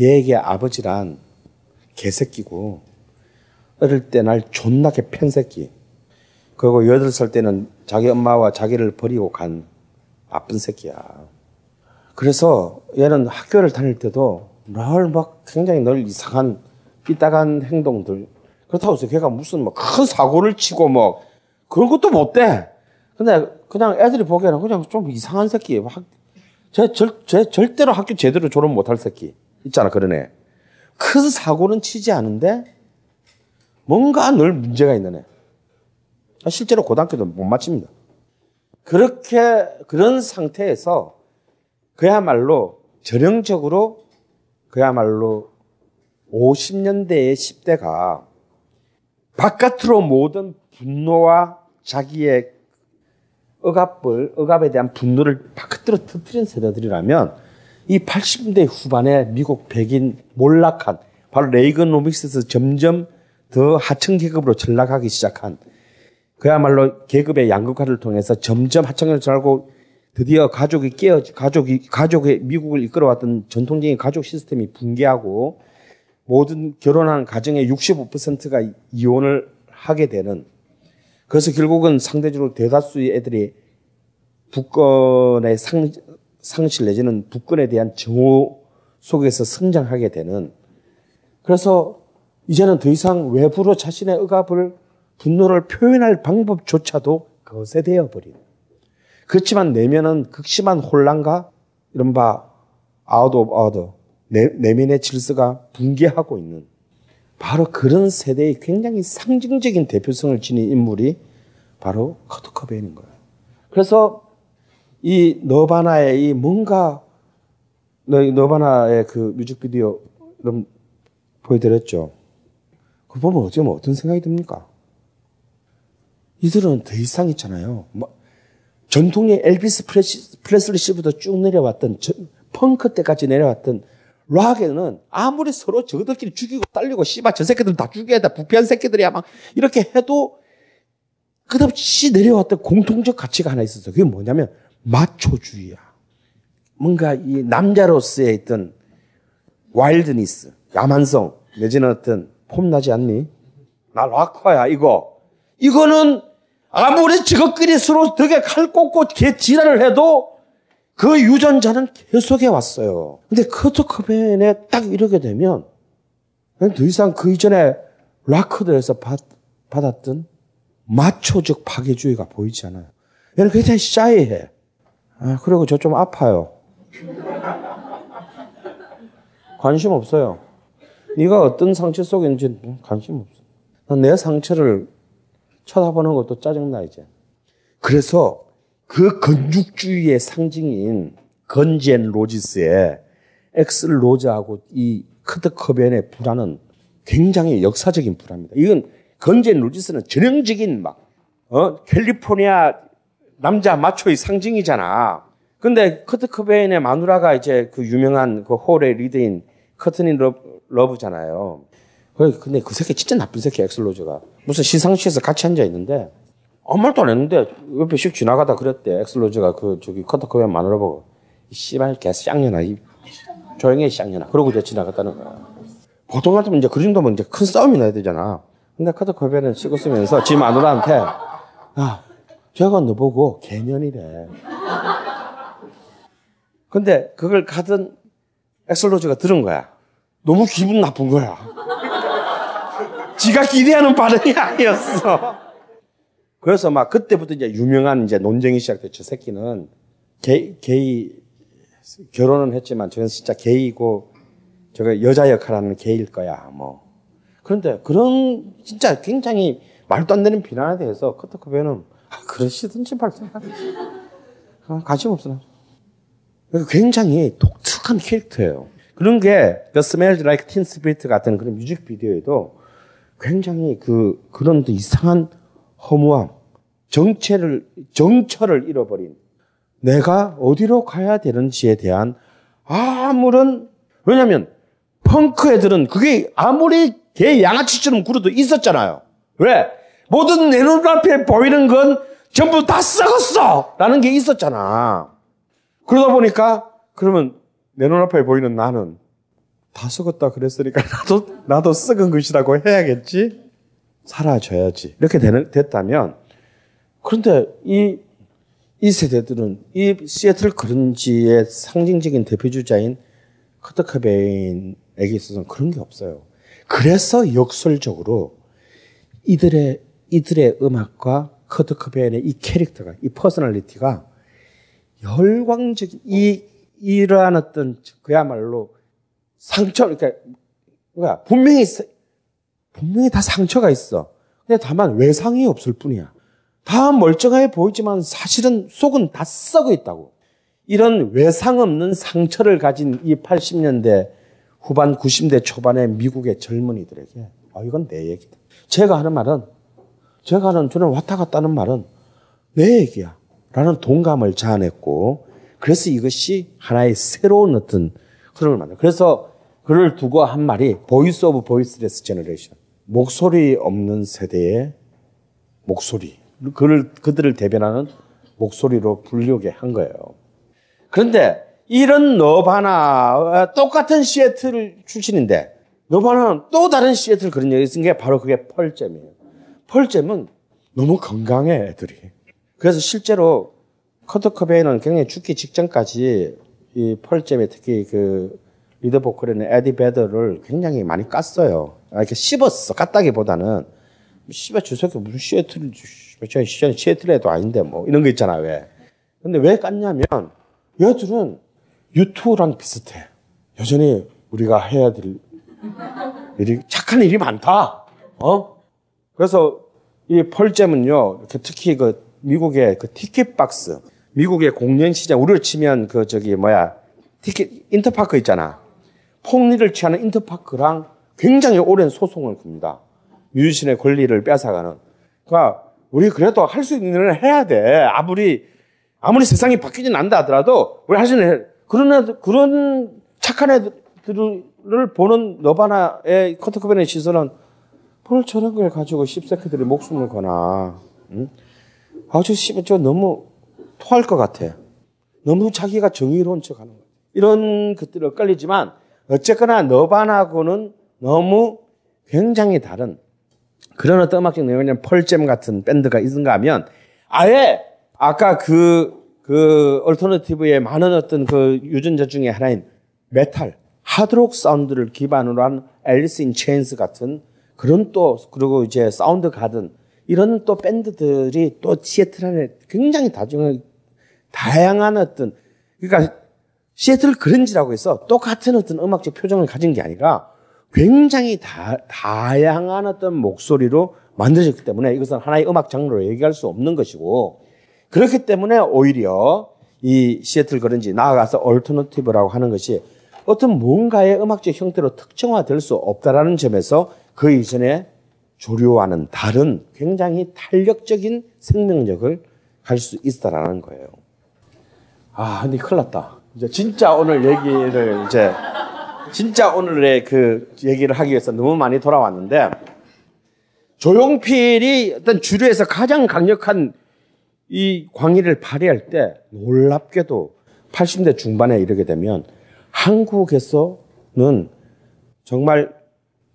[SPEAKER 7] 얘에게 아버지란 개새끼고 어릴 때 날 존나게 팬 새끼. 그리고 여덟 살 때는 자기 엄마와 자기를 버리고 간 나쁜 새끼야. 그래서 얘는 학교를 다닐 때도 늘 막 굉장히 늘 이상한 삐딱한 행동들. 그렇다고 해서 걔가 무슨 뭐큰 사고를 치고 뭐 그런 것도 못 돼. 근데 그냥 애들이 보기에는 그냥 좀 이상한 새끼. 학, 제, 절, 제 절대로 학교 제대로 졸업 못할 새끼. 있잖아, 그런 애. 큰 사고는 치지 않은데 뭔가 늘 문제가 있는 애. 실제로 고등학교도 못 마칩니다. 그렇게, 그런 상태에서 그야말로 전형적으로 그야말로 50년대의 10대가 바깥으로 모든 분노와 자기의 억압을, 억압에 대한 분노를 바깥으로 터뜨린 세대들이라면 이 80년대 후반에 미국 백인 몰락한 바로 레이건노믹스에서 점점 더 하층 계급으로 전락하기 시작한 그야말로 계급의 양극화를 통해서 점점 하층을 전하고 드디어 가족이 깨어 가족이 가족의 미국을 이끌어왔던 전통적인 가족 시스템이 붕괴하고 모든 결혼한 가정의 65%가 이혼을 하게 되는 그래서 결국은 상대적으로 대다수의 애들이 부권의 상, 상실 내지는 부권에 대한 증오 속에서 성장하게 되는 그래서 이제는 더 이상 외부로 자신의 억압을 분노를 표현할 방법조차도 거세되어 버린. 그렇지만 내면은 극심한 혼란과 이른바 out of order 내면의 질서가 붕괴하고 있는 바로 그런 세대의 굉장히 상징적인 대표성을 지닌 인물이 바로 커트 커베인인 거예요. 그래서 이 너바나의 이 뭔가 너바나의 그 뮤직비디오 여러분 보여드렸죠. 그 보면 어쩌면 뭐 어떤 생각이 듭니까? 이들은 더 이상 있잖아요. 뭐 전통의 엘비스 프레슬리 씨부터 쭉 내려왔던 저, 펑크 때까지 내려왔던 락에는 아무리 서로 저들끼리 죽이고 딸리고 씨발 저 새끼들 다 죽여야 돼 부패한 새끼들이야 막 이렇게 해도 끝없이 내려왔던 공통적 가치가 하나 있었어요. 그게 뭐냐면 마초주의야. 뭔가 이 남자로서의 있던 와일드니스, 야만성 내지는 어떤 폼나지 않니? 나 락커야 이거. 이거는 아무리 저것끼리 서로 덕에 칼 꽂고 개 지랄을 해도 그 유전자는 계속해 왔어요. 근데 커트 커벤에 딱 이러게 되면 더 이상 그 이전에 락커들에서 받, 받았던 마초적 파괴주의가 보이지 않아요. 얘는 굉장히 샤이해. 아, 그리고 저 좀 아파요. 관심 없어요. 네가 어떤 상처 속에 있는지 관심 없어. 내 상처를 쳐다보는 것도 짜증나 이제. 그래서 그 건축주의의 상징인 건젠 로지스의 엑슬 로즈하고 이 커트 커베인의 불화는 굉장히 역사적인 불화입니다. 이건 건즈 앤 로지스는 전형적인 막 어? 캘리포니아 남자 마초의 상징이잖아. 근데 커트 커베인의 마누라가 이제 그 유명한 그 홀의 리드인 코트니 러브, 잖아요 근데 그 새끼 진짜 나쁜 새끼 엑슬로즈가. 무슨 시상식에서 같이 앉아 있는데 아무 말도 안 했는데 옆에 슉 지나가다 그랬대. 엑슬로즈가 그 저기 커트 커베인 마누라 보고 이 씨발 개 쌍년아 이 조용히 해 쌍년아. 그러고 이제 지나갔다는 거야. 보통 같으면 이제 그 정도면 이제 큰 싸움이 나야 되잖아. 근데 커트 커베인은 찍었으면서 지 마누라한테 아 제가 너 보고 개년이래. 근데 그걸 가던 엑슬로즈가 들은 거야. 너무 기분 나쁜 거야. 지가 기대하는 반응이 아니었어. 그래서 막 그때부터 이제 유명한 이제 논쟁이 시작됐죠. 저 새끼는 게이, 게이 결혼은 했지만 저는 진짜 게이고 저거 여자 역할하는 게일 거야. 뭐 그런데 그런 진짜 굉장히 말도 안 되는 비난에 대해서 커터 코베는 아, 그러시든지 말든 아, 관심 없어. 굉장히 독특한 캐릭터예요. 그런 게 The Smells Like Teen Spirit 같은 그런 뮤직비디오에도 굉장히 그 그런 이상한 허무함, 정체를 정처를 잃어버린 내가 어디로 가야 되는지에 대한 아무런 왜냐하면 펑크 애들은 그게 아무리 개 양아치처럼 굴어도 있었잖아요. 왜? 모든 내 눈앞에 보이는 건 전부 다 썩었어! 라는 게 있었잖아. 그러다 보니까, 그러면 내 눈앞에 보이는 나는 다 썩었다 그랬으니까 나도, 나도 썩은 것이라고 해야겠지? 사라져야지. 이렇게 되는, 됐다면, 그런데 이, 이 세대들은 이 시애틀 그런지의 상징적인 대표주자인 커트 커베인에게 있어서는 그런 게 없어요. 그래서 역설적으로 이들의 이들의 음악과 커트 커베인의 이 캐릭터가 이 personality가 열광적인 이 이러한 어떤 그야말로 상처 그러니까 뭐야 분명히 분명히 다 상처가 있어. 근데 다만 외상이 없을 뿐이야. 다 멀쩡해 보이지만 사실은 속은 다 썩어 있다고. 이런 외상 없는 상처를 가진 이 80년대 후반 90대 초반의 미국의 젊은이들에게 아 이건 내 얘기다. 제가 하는 말은 제가 하는 저는 왔다 갔다 하는 말은 내 얘기야. 라는 동감을 자아냈고 그래서 이것이 하나의 새로운 어떤 흐름을 만들어. 그래서 그를 두고 한 말이 voice of voiceless generation. 목소리 없는 세대의 목소리. 그를 그들을 대변하는 목소리로 불리게 한 거예요. 그런데 이런 너바나 똑같은 시애틀 출신인데 너바나는 또 다른 시애틀 그런지 scene인 게 바로 그게 펄잼이에요. 펄잼은 너무 건강해 애들이. 그래서 실제로 커트 코베인은 굉장히 죽기 직전까지 이 펄잼에 특히 그 리더 보컬에는 에디 베더를 굉장히 많이 깠어요. 이렇게 씹었어. 깠다기보다는 씨발 저 새끼 무슨 시애틀 저 시애틀 애도 아닌데 뭐 이런 거 있잖아 왜. 근데 왜 깠냐면 얘들은 U2랑 비슷해. 여전히 우리가 해야 될 일이 착한 일이 많다. 어? 그래서 이 펄잼은요, 특히 그 미국의 그 티켓 박스, 미국의 공연 시장, 우리를 치면 그 저기 뭐야, 티켓, 인터파크 있잖아. 폭리를 취하는 인터파크랑 굉장히 오랜 소송을 굽니다. 뮤지션의 권리를 뺏어가는. 그러니까 우리 그래도 할 수 있는 일을 해야 돼. 아무리 아무리 세상이 바뀌진 않다 하더라도 우리 할 수 있는 일. 그런 애들, 그런 착한 애들을 보는 너바나의 커트 코벤의 시선은 뭘 저런 걸 가지고 씹새끼들이 목숨을 거나. 응? 씹, 저 너무 토할 것 같아. 너무 자기가 정의로운 척 하는 거야. 이런 것들이 엇갈리지만 어쨌거나 너바나하고는 너무 굉장히 다른 그런 어떤 음악적 내용이 펄잼 같은 밴드가 있는가 하면 아예 아까 그, 그, 얼터너티브의 많은 어떤 그 유전자 중에 하나인 메탈, 하드록 사운드를 기반으로 한 앨리스 인 체인스 같은 그런 또, 그리고 이제 사운드 가든 이런 또 밴드들이 또 시애틀 안에 굉장히 다중, 다양한 어떤, 그러니까 시애틀 grunge라고 해서 똑같은 어떤 음악적 표정을 가진 게 아니라 굉장히 다, 다양한 어떤 목소리로 만들어졌기 때문에 이것은 하나의 음악 장르로 얘기할 수 없는 것이고 그렇기 때문에 오히려 이 시애틀 그런지 나아가서 얼터너티브라고 하는 것이 어떤 뭔가의 음악적 형태로 특정화될 수 없다라는 점에서 그 이전에 조류와는 다른 굉장히 탄력적인 생명력을 갈수 있다라는 거예요. 아, 근데 큰일 났다. 이제 진짜 오늘 얘기를 이제 진짜 오늘의 그 얘기를 하기 위해서 너무 많이 돌아왔는데 조용필이 어떤 주류에서 가장 강력한 이 광의를 발휘할 때 놀랍게도 80대 중반에 이르게 되면 한국에서는 정말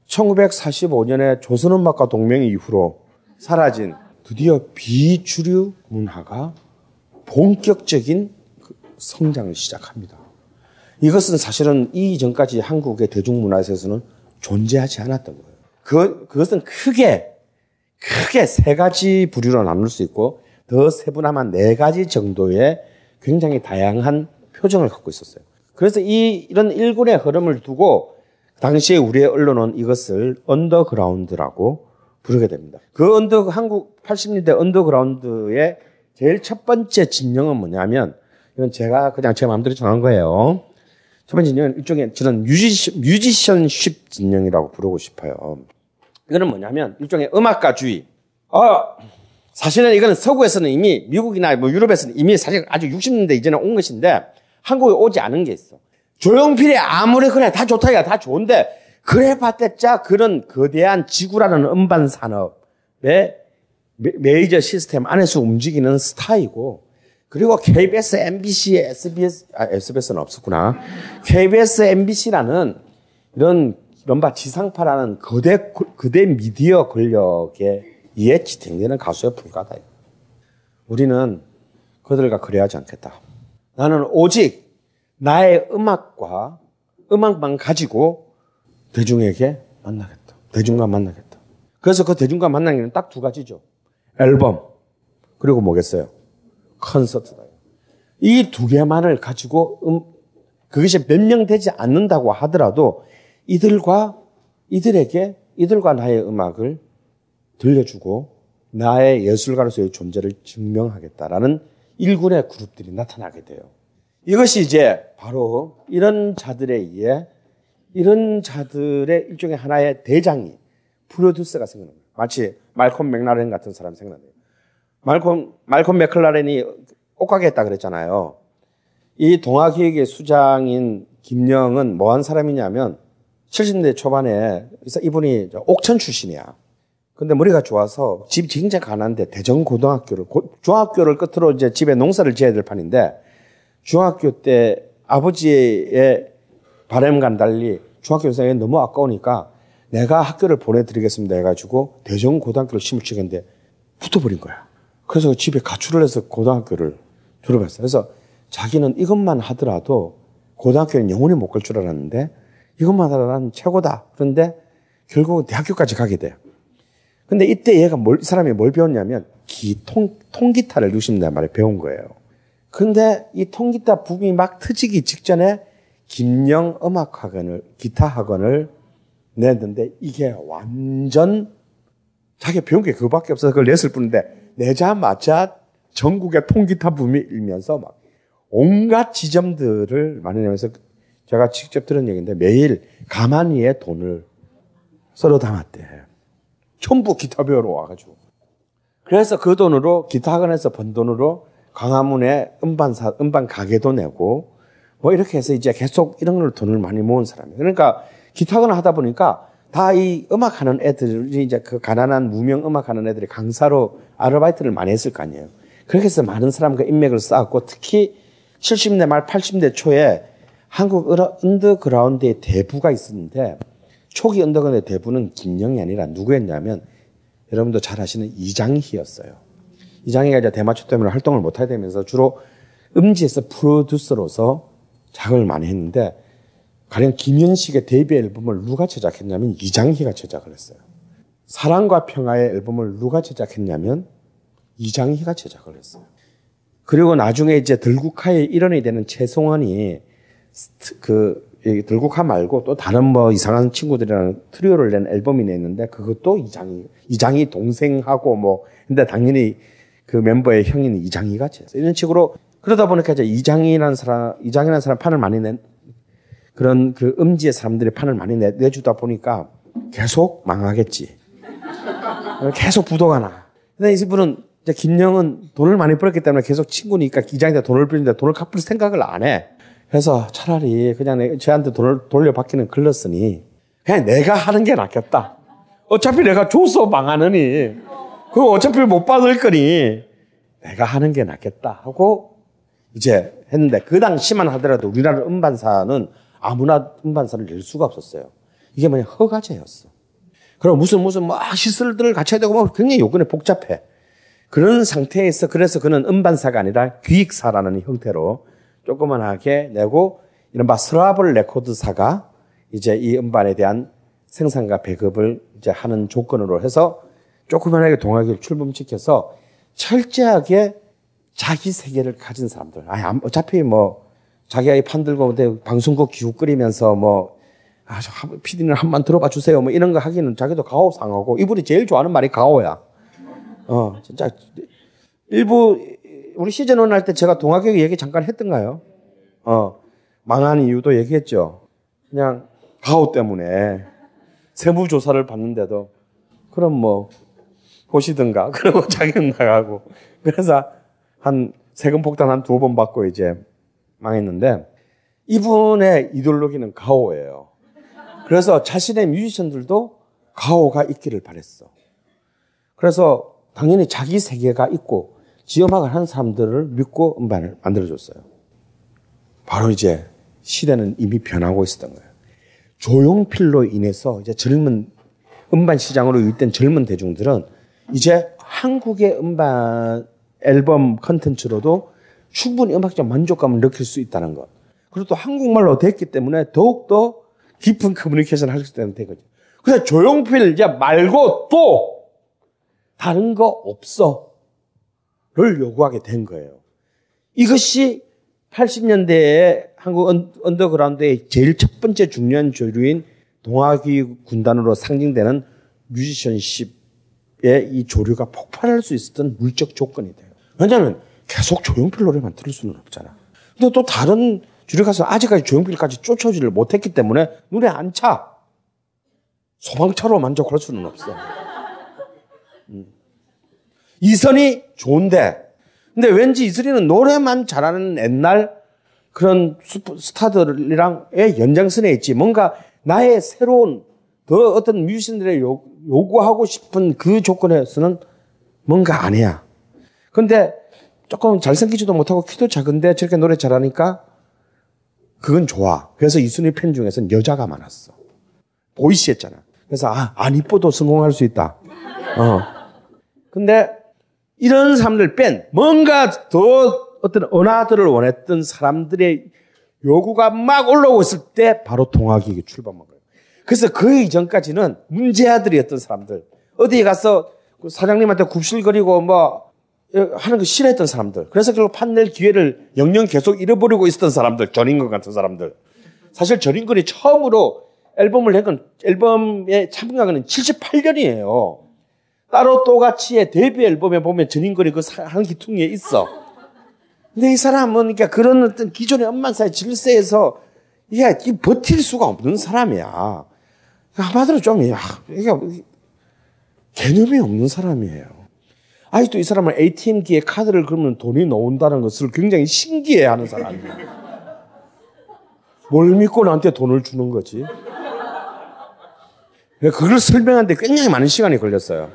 [SPEAKER 7] 1945년에 조선음악과 동맹 이후로 사라진 드디어 비주류 문화가 본격적인 성장을 시작합니다. 이것은 사실은 이전까지 한국의 대중문화에서는 존재하지 않았던 거예요. 그, 그것은 크게, 크게 세 가지 부류로 나눌 수 있고, 더 세분화한 네 가지 정도의 굉장히 다양한 표정을 갖고 있었어요. 그래서 이, 이런 일군의 흐름을 두고, 당시에 우리의 언론은 이것을 언더그라운드라고 부르게 됩니다. 그 언더, 한국 80년대 언더그라운드의 제일 첫 번째 진영은 뭐냐면, 이건 제가 그냥 제 마음대로 정한 거예요. 첫 번째 진영은 일종의 저는 musician, musicianship 진영이라고 부르고 싶어요. 이거는 뭐냐면 일종의 음악가주의. 어, 사실은 이거는 서구에서는 이미 미국이나 뭐 유럽에서는 이미 사실 아주 60년대 이전에 온 것인데 한국에 오지 않은 게 있어. 조용필이 아무리 그래 다 좋다 야다 좋은데 그래 봤댔자 그런 거대한 지구라는 음반 산업의 메이저 시스템 안에서 움직이는 스타이고 그리고 KBS, MBC, SBS, 아, SBS는 없었구나. KBS, MBC라는 이런, 이른바 지상파라는 거대, 거대 미디어 권력에 의해 지탱되는 가수에 불과하다. 우리는 그들과 그래하지 않겠다. 나는 오직 나의 음악과 음악만 가지고 대중에게 만나겠다. 대중과 만나겠다. 그래서 그 대중과 만나는 게딱두 가지죠. 앨범, 그리고 뭐겠어요? 콘서트다. 이 두 개만을 가지고 음, 그것이 몇 명 되지 않는다고 하더라도 이들과 이들에게 이들과 나의 음악을 들려주고 나의 예술가로서의 존재를 증명하겠다라는 일군의 그룹들이 나타나게 돼요. 이것이 이제 바로 이런 자들에 의해 이런 자들의 일종의 하나의 대장이 프로듀서가 생겨납니다. 마치 말콤 맥라렌 같은 사람 생각나요. 말콤, 말콤 맥클라렌이 옷가게 했다 그랬잖아요. 이 동아기획의 수장인 김영은 뭐한 사람이냐면 70대 초반에 이분이 옥천 출신이야. 근데 머리가 좋아서 집이 굉장히 가난한데 대전 고등학교를 중학교를 끝으로 이제 집에 농사를 지어야 될 판인데 중학교 때 아버지의 바람과 달리 중학교 생이 너무 아까우니까 내가 학교를 보내드리겠습니다 해가지고 대전 고등학교를 심을 치겠는데 붙어버린 거야. 그래서 집에 가출을 해서 고등학교를 졸업했어요. 그래서 자기는 이것만 하더라도 고등학교는 영원히 못 갈 줄 알았는데 이것만 하더라도 난 최고다. 그런데 결국은 대학교까지 가게 돼요. 근데 이때 얘가 뭘, 이 사람이 뭘 배웠냐면 기, 통, 통기타를 60년 말에 배운 거예요. 근데 이 통기타 붐이 막 터지기 직전에 김영 음악학원을, 기타 학원을 냈는데 이게 완전 자기가 배운 게 그거밖에 없어서 그걸 냈을 뿐인데 내자마자 전국의 통기타 붐이 일면서 막 온갖 지점들을 마련하면서 제가 직접 들은 얘기인데 매일 가만히에 돈을 썰어 담았대. 전부 기타 배우러 와가지고. 그래서 그 돈으로 기타 학원에서 번 돈으로 광화문에 음반 사, 음반 가게도 내고 뭐 이렇게 해서 이제 계속 이런 걸 돈을 많이 모은 사람이에요. 그러니까 기타 학원을 하다 보니까 다 이 음악하는 애들이 이제 그 가난한 무명 음악하는 애들이 강사로 아르바이트를 많이 했을 거 아니에요. 그렇게 해서 많은 사람과 인맥을 쌓았고 특히 70대 말 80대 초에 한국 언더그라운드의 대부가 있었는데 초기 언더그라운드의 대부는 김영이 아니라 누구였냐면 여러분도 잘 아시는 이장희였어요. 이장희가 이제 대마초 때문에 활동을 못하게 되면서 주로 음지에서 프로듀서로서 작업을 많이 했는데 가령 김현식의 데뷔 앨범을 누가 제작했냐면 이장희가 제작을 했어요. 사랑과 평화의 앨범을 누가 제작했냐면 이장희가 제작을 했어요. 그리고 나중에 이제 들국화의 일원이 되는 최송원이 그 들국화 말고 또 다른 뭐 이상한 친구들이랑 트리오를 낸 앨범이 냈는데 그것도 이장희 이장희 동생하고 뭐 근데 당연히 그 멤버의 형인 이장희가 쳤어요. 이런 식으로 그러다 보니까 이제 이장희라는 사람 이장희라는 사람 판을 많이 낸 그런 그 음지의 사람들이 판을 많이 내, 내주다 보니까 계속 망하겠지. 계속 부도가 나. 근데 이분은 이제 김영은 돈을 많이 벌었기 때문에 계속 친구니까 기장한테 돈을 빌는데 돈을 갚을 생각을 안 해. 그래서 차라리 그냥 저한테 돈을 돌려받기는 글렀으니 그냥 내가 하는 게 낫겠다. 어차피 내가 줘서 망하느니 그거 어차피 못 받을 거니 내가 하는 게 낫겠다 하고 이제 했는데 그 당시만 하더라도 우리나라 음반사는 아무나 음반사를 낼 수가 없었어요. 이게 뭐냐 허가제였어. 그럼 무슨 무슨 뭐 시설들을 갖춰야 되고 뭐 굉장히 요건이 복잡해. 그런 상태에서 그래서 그는 음반사가 아니라 기획사라는 형태로 조그만하게 내고 이른바 스라블 레코드사가 이제 이 음반에 대한 생산과 배급을 이제 하는 조건으로 해서 조그만하게 동아기를 출범시켜서 철저하게 자기 세계를 가진 사람들. 안- 어차피 뭐, 자기가 이 판 들고 근데 방송국 기후 끓이면서 뭐, 아, 저 한- PD는 한번 들어봐 주세요. 뭐 이런 거 하기는 자기도 가오 상하고, 이분이 제일 좋아하는 말이 가오야. 어, 진짜. 일부, 우리 시즌 1 할 때 제가 동아교육 얘기 잠깐 했던가요? 어, 망한 이유도 얘기했죠. 그냥 가오 때문에 세무 조사를 받는데도, 그럼 뭐, 보시든가. 그러고 자기는 나가고. 그래서 한 세금 폭탄 한 두 번 받고 이제 망했는데 이분의 이데올로기는 가오예요. 그래서 자신의 뮤지션들도 가오가 있기를 바랬어. 그래서 당연히 자기 세계가 있고 지음악을 하는 사람들을 믿고 음반을 만들어줬어요. 바로 이제 시대는 이미 변하고 있었던 거예요. 조용필로 인해서 이제 젊은 음반 시장으로 유입된 젊은 대중들은 이제 한국의 음반 앨범 컨텐츠로도 충분히 음악적 만족감을 느낄 수 있다는 것. 그리고 또 한국말로 됐기 때문에 더욱더 깊은 커뮤니케이션을 할수 있다는 되거든요. 그래서 조용필 이제 말고 또 다른 거 없어. 를 요구하게 된 거예요. 이것이 80년대에 한국 언- 언더그라운드의 제일 첫 번째 중요한 조류인 동아기획 군단으로 상징되는 musicianship의 이 조류가 폭발할 수 있었던 물적 조건이 돼요. 왜냐하면 계속 조용필 노래만 들을 수는 없잖아. 근데 또 다른 주류 가수 아직까지 조용필까지 쫓아오지를 못했기 때문에 눈에 안 차. 소방차로 만족할 수는 없어. 음. 이선이 좋은데, 근데 왠지 이선이는 노래만 잘하는 옛날 그런 스타들이랑의 연장선에 있지. 뭔가 나의 새로운 더 어떤 뮤지션들의 요, 요구하고 싶은 그 조건에서는 뭔가 아니야. 근데 조금 잘생기지도 못하고 키도 작은데 저렇게 노래 잘하니까 그건 좋아. 그래서 이순희 팬 중에서는 여자가 많았어. 보이시 했잖아. 그래서 아, 안 이뻐도 성공할 수 있다. 어. 근데 이런 사람들 뺀 뭔가 더 어떤 은하들을 원했던 사람들의 요구가 막 올라오고 있을 때 바로 동학이 출범한 거예요. 그래서 그 이전까지는 문제아들이었던 사람들 어디에 가서 그 사장님한테 굽실거리고 뭐 하는 거 싫어했던 사람들. 그래서 결국 판넬 기회를 영영 계속 잃어버리고 있었던 사람들. 전인권 같은 사람들. 사실 전인권이 처음으로 앨범을 낸건 앨범에 참가한 건 78년이에요. 따로 또같이의 데뷔 앨범에 보면 전인권이 그한 기퉁에 있어. 근데 이 사람은 그러니까 그런 어떤 기존의 엄만사의 질서에서 이게 버틸 수가 없는 사람이야. 한마디로 좀, 야, 이게 개념이 없는 사람이에요. 아직도 이 사람은 ATM기에 카드를 그러면 돈이 나온다는 것을 굉장히 신기해 하는 사람이에요. 뭘 믿고 나한테 돈을 주는 거지? 그걸 설명하는데 굉장히 많은 시간이 걸렸어요.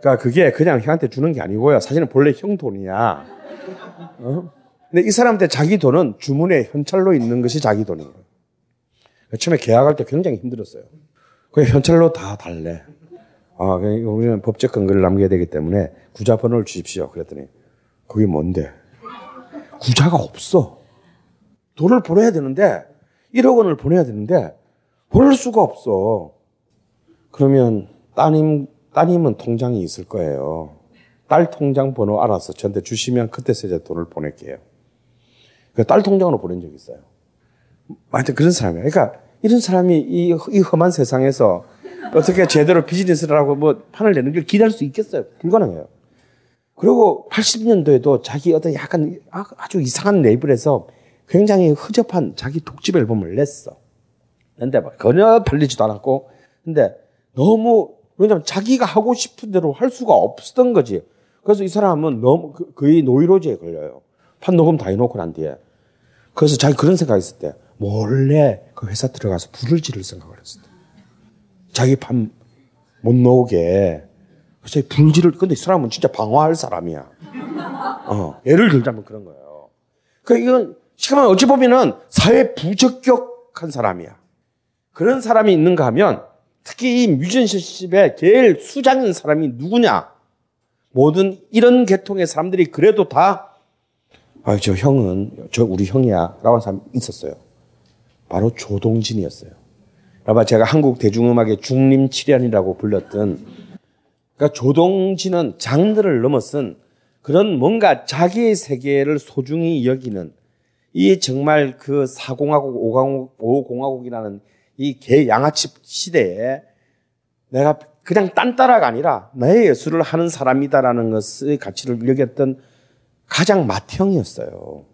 [SPEAKER 7] 그러니까 그게 그냥 형한테 주는 게 아니고요. 사실은 본래 형 돈이야. 어? 근데 이 사람한테 자기 돈은 주문에 현찰로 있는 것이 자기 돈이에요. 처음에 계약할 때 굉장히 힘들었어요. 그냥 현찰로 다 달래. 아, 우리는 법적 근거를 남겨야 되기 때문에 구자 번호를 주십시오. 그랬더니 그게 뭔데? 구자가 없어. 돈을 보내야 되는데 1억 원을 보내야 되는데 보낼 수가 없어. 그러면 따님 따님은 통장이 있을 거예요. 딸 통장 번호 알아서 저한테 주시면 그때서 이제 돈을 보낼게요. 딸 통장으로 보낸 적이 있어요. 하여튼 그런 사람이에요. 그러니까 이런 사람이 이, 이 험한 세상에서 어떻게 제대로 비즈니스를 하고 뭐 판을 내는 걸 기대할 수 있겠어요? 불가능해요. 그리고 80년도에도 자기 어떤 약간 아주 이상한 레이블에서 굉장히 허접한 자기 독집 앨범을 냈어. 근데 막 전혀 팔리지도 않았고, 근데 너무 왜냐면 자기가 하고 싶은 대로 할 수가 없었던 거지. 그래서 이 사람은 너무 거의 노이로제에 걸려요. 판 녹음 다 해놓고 난 뒤에. 그래서 자기 그런 생각이 있을 때 몰래 그 회사 들어가서 불을 지를 생각을 했을 때. 자기 판못 나오게. 그래서 불지를 근데 이 사람은 진짜 방어할 사람이야. 어, 예를 들자면 그런 거예요. 그 이건 시간 어찌 보면은 사회 부적격한 사람이야. 그런 사람이 있는가 하면 특히 이 뮤지션십에 제일 수장인 사람이 누구냐? 모든 이런 계통의 사람들이 그래도 다, 아, 저 형은, 저 우리 형이야. 라고 하는 사람이 있었어요. 바로 조동진이었어요. 아마 제가 한국 대중음악의 중림칠연이라고 불렸던 그러니까 조동진은 장르를 넘어선 그런 뭔가 자기의 세계를 소중히 여기는 이 정말 그 사공화국, 오공화국, 오공화국이라는 이 개 양아치 시대에 내가 그냥 딴따라가 아니라 나의 예술을 하는 사람이다라는 것의 가치를 여겼던 가장 맏형이었어요.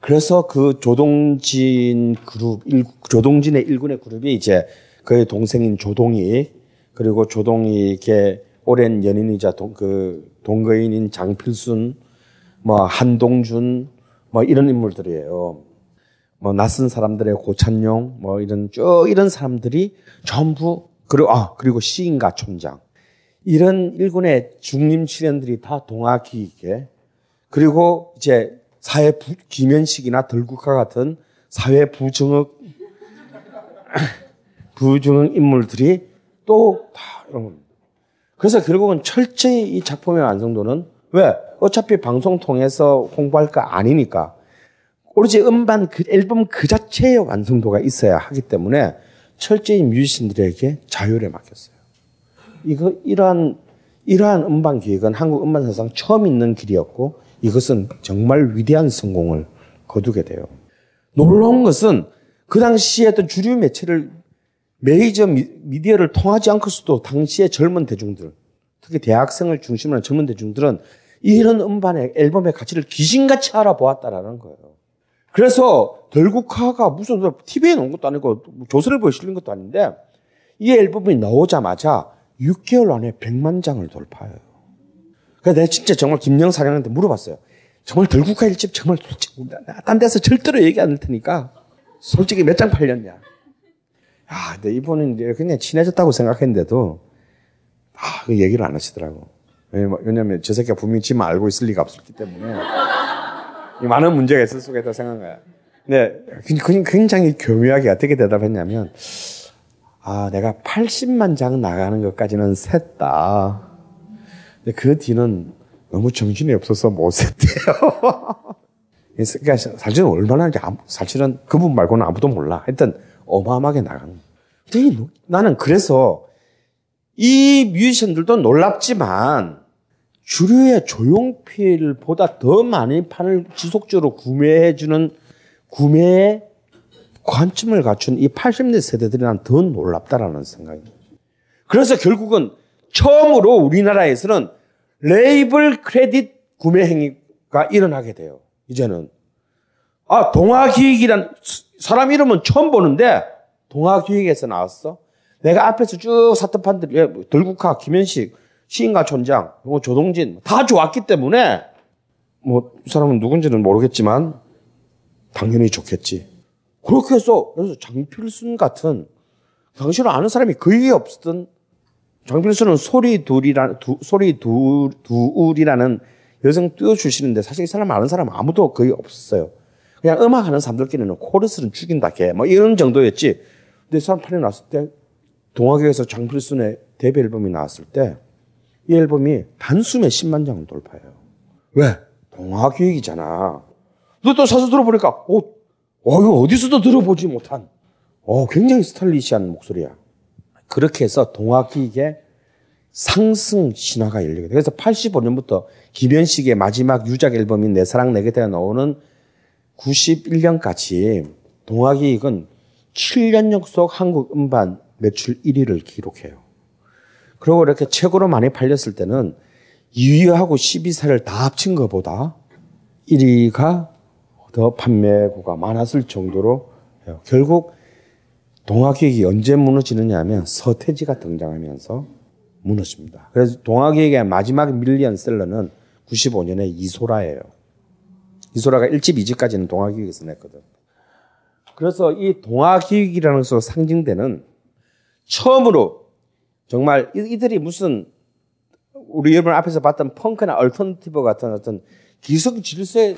[SPEAKER 7] 그래서 그 조동진 그룹, 일, 조동진의 일군의 그룹이 이제 그의 동생인 조동희, 그리고 조동희 이렇게 오랜 연인이자 동, 그 동거인인 장필순, 뭐 한동준, 뭐 이런 인물들이에요. 뭐 낯선 사람들의 고찬용, 뭐 이런 쭉 이런 사람들이 전부 그리고 아 그리고 시인가 촌장 이런 일군의 중림 칠연들이 다 동아기계 그리고 이제 사회 부, 김현식이나 덜국화 같은 사회 부정역 부정역 인물들이 또 다 이런 겁니다. 그래서 결국은 철저히 이 작품의 완성도는 왜? 어차피 방송 통해서 홍보할 거 아니니까. 오로지 음반 그 앨범 그 자체의 완성도가 있어야 하기 때문에 철저히 뮤지션들에게 자율에 맡겼어요. 이거 이러한 이러한 음반 기획은 한국 음반 사상 처음 있는 길이었고 이것은 정말 위대한 성공을 거두게 돼요. 놀라운 것은 그 당시에 어떤 주류 매체를 메이저 미디어를 통하지 않고서도 당시의 젊은 대중들, 특히 대학생을 중심으로 한 젊은 대중들은 이런 음반의 앨범의 가치를 귀신같이 알아보았다라는 거예요. 그래서 덜국화가 무슨 TV에 나온 것도 아니고 조선일보에 실린 것도 아닌데 이 앨범이 나오자마자 6개월 안에 100만 장을 돌파해요. 그래서 내가 진짜 정말 김영 사장한테 물어봤어요. 정말 덜국화 일집 정말 솔직히 딴 데서 절대로 얘기 안 할 테니까 솔직히 몇 장 팔렸냐. 아, 근데 이분은 그냥 친해졌다고 생각했는데도 아, 그 얘기를 안 하시더라고. 왜냐면 저 새끼가 분명히 지만 알고 있을 리가 없었기 때문에 많은 문제가 있을 수가 있다고 생각한 거야. 근데 굉장히 교묘하게 어떻게 대답했냐면 아, 내가 80만 장 나가는 것까지는 셌다. 그 뒤는 너무 정신이 없어서 못 셌대요. 그러니까 사실은 얼마나 사실은 그분 말고는 아무도 몰라. 하여튼 어마어마하게 나가는. 되게 나는 그래서 이 뮤지션들도 놀랍지만 주류의 조용필보다 더 많은 판을 지속적으로 구매해주는 구매의 관점을 갖춘 이 80대 세대들이 난 더 놀랍다라는 생각이. 그래서 결국은 처음으로 우리나라에서는 레이블 크레딧 구매 행위가 일어나게 돼요. 이제는. 아, 동아기획이란 사람 이름은 처음 보는데 동아기획에서 나왔어. 내가 앞에서 쭉 샀던 판들, 들국화, 김현식, 시인가 촌장, 뭐 조동진 다 좋았기 때문에 뭐 이 사람은 누군지는 모르겠지만 당연히 좋겠지. 그렇게 해서 그래서 장필순 같은 당신을 아는 사람이 거의 없었던 장필순은 소리 둘이라는 두, 소리 두, 두울이라는 여성 띄워 주시는데 사실 이 사람 아는 사람 아무도 거의 없었어요. 그냥 음악 하는 사람들끼리는 코러스는 죽인다 개. 뭐 이런 정도였지. 근데 사람 판에 나왔을 때 동화계에서 장필순의 데뷔 앨범이 나왔을 때 이 앨범이 단숨에 10만 장을 돌파해요. 왜? 동화기획이잖아. 너 또 사서 들어보니까 어, 어 이거 어디서도 들어보지 못한 어 굉장히 스타일리시한 목소리야. 그렇게 해서 동화기획의 상승 신화가 열리게 돼. 그래서 85년부터 김현식의 마지막 유작 앨범인 내 사랑 내 곁에 나오는 91년까지 동화기획은 7년 연속 한국 음반 매출 1위를 기록해요. 그리고 이렇게 최고로 많이 팔렸을 때는 2위하고 12사를 다 합친 것보다 1위가 더 판매고가 많았을 정도로. 결국 동화기획이 언제 무너지느냐 하면 서태지가 등장하면서 무너집니다. 그래서 동화기획의 마지막 밀리언셀러는 95년에 이소라예요. 이소라가 1집, 2집까지는 동아기획에서 냈거든. 그래서 이 동아기획이라는 것으로 상징되는 처음으로 정말 이들이 무슨 우리 여러분 앞에서 봤던 펑크나 alternative 같은 어떤 기성 질서,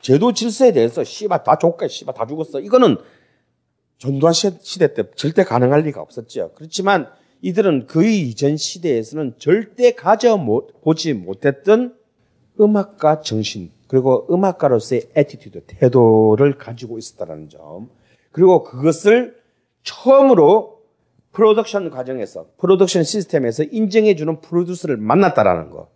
[SPEAKER 7] 제도 질서에 대해서 씨발 다 좆까, 씨발 다 죽었어. 이거는 전두환 시대 때 절대 가능할 리가 없었죠. 그렇지만 이들은 그 이전 시대에서는 절대 가져보지 못했던 음악가 정신, 그리고 음악가로서의 attitude, 태도를 가지고 있었다는 점. 그리고 그것을 처음으로 프로덕션 과정에서 프로덕션 시스템에서 인정해주는 프로듀서를 만났다라는 것.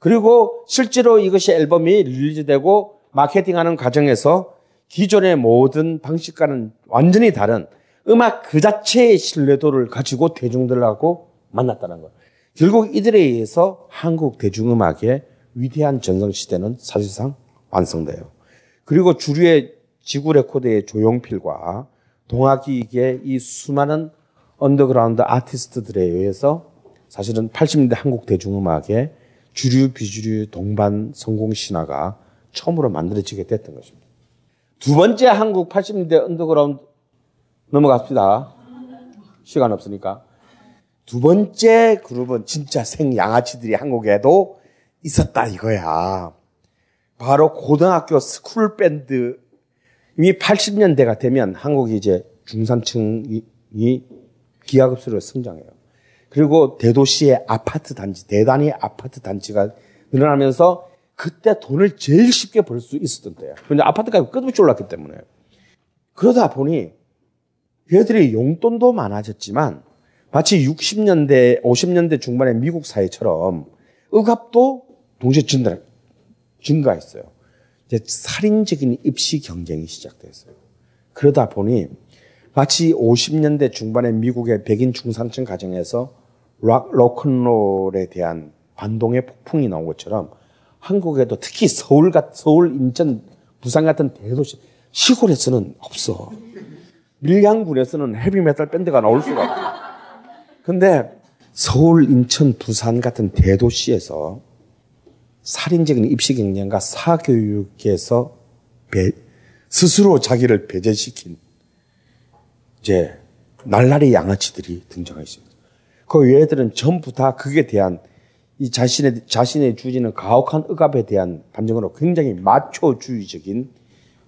[SPEAKER 7] 그리고 실제로 이것이 앨범이 release되고 마케팅하는 과정에서 기존의 모든 방식과는 완전히 다른 음악 그 자체의 신뢰도를 가지고 대중들하고 만났다는 것. 결국 이들에 의해서 한국 대중음악의 위대한 전성시대는 사실상 완성돼요. 그리고 주류의 지구 레코드의 조용필과 동아기획의 이 수많은 언더그라운드 아티스트들에 의해서 사실은 80년대 한국 대중음악의 주류 비주류 동반 성공 신화가 처음으로 만들어지게 됐던 것입니다. 두 번째 한국 80년대 언더그라운드 넘어갑시다. 시간 없으니까. 두 번째 그룹은 진짜 생양아치들이 한국에도 있었다 이거야. 바로 고등학교 스쿨 밴드 이미 80년대가 되면 한국이 이제 중산층이 기하급수로 성장해요. 그리고 대도시의 아파트 단지, 대단히 아파트 단지가 늘어나면서 그때 돈을 제일 쉽게 벌 수 있었던 때야. 근데 아파트값이 끝없이 올랐기 때문에. 그러다 보니 얘들이 용돈도 많아졌지만 마치 60년대, 50년대 중반의 미국 사회처럼 의갑도 동시에 증가, 증가했어요. 이제 살인적인 입시 경쟁이 시작됐어요. 그러다 보니 마치 50년대 중반의 미국의 백인 중산층 가정에서 락, 로큰롤에 대한 반동의 폭풍이 나온 것처럼 한국에도 특히 서울 같, 서울, 인천, 부산 같은 대도시, 시골에서는 없어. 밀양군에서는 헤비메탈 밴드가 나올 수가 없어. 근데 서울, 인천, 부산 같은 대도시에서 살인적인 입시 경쟁과 사교육에서 배, 스스로 자기를 배제시킨 이제 날라리 양아치들이 등장했습니다. 그 얘들은 전부 다 그에 대한 이 자신의 자신의 주지는 가혹한 억압에 대한 반정으로 굉장히 마초주의적인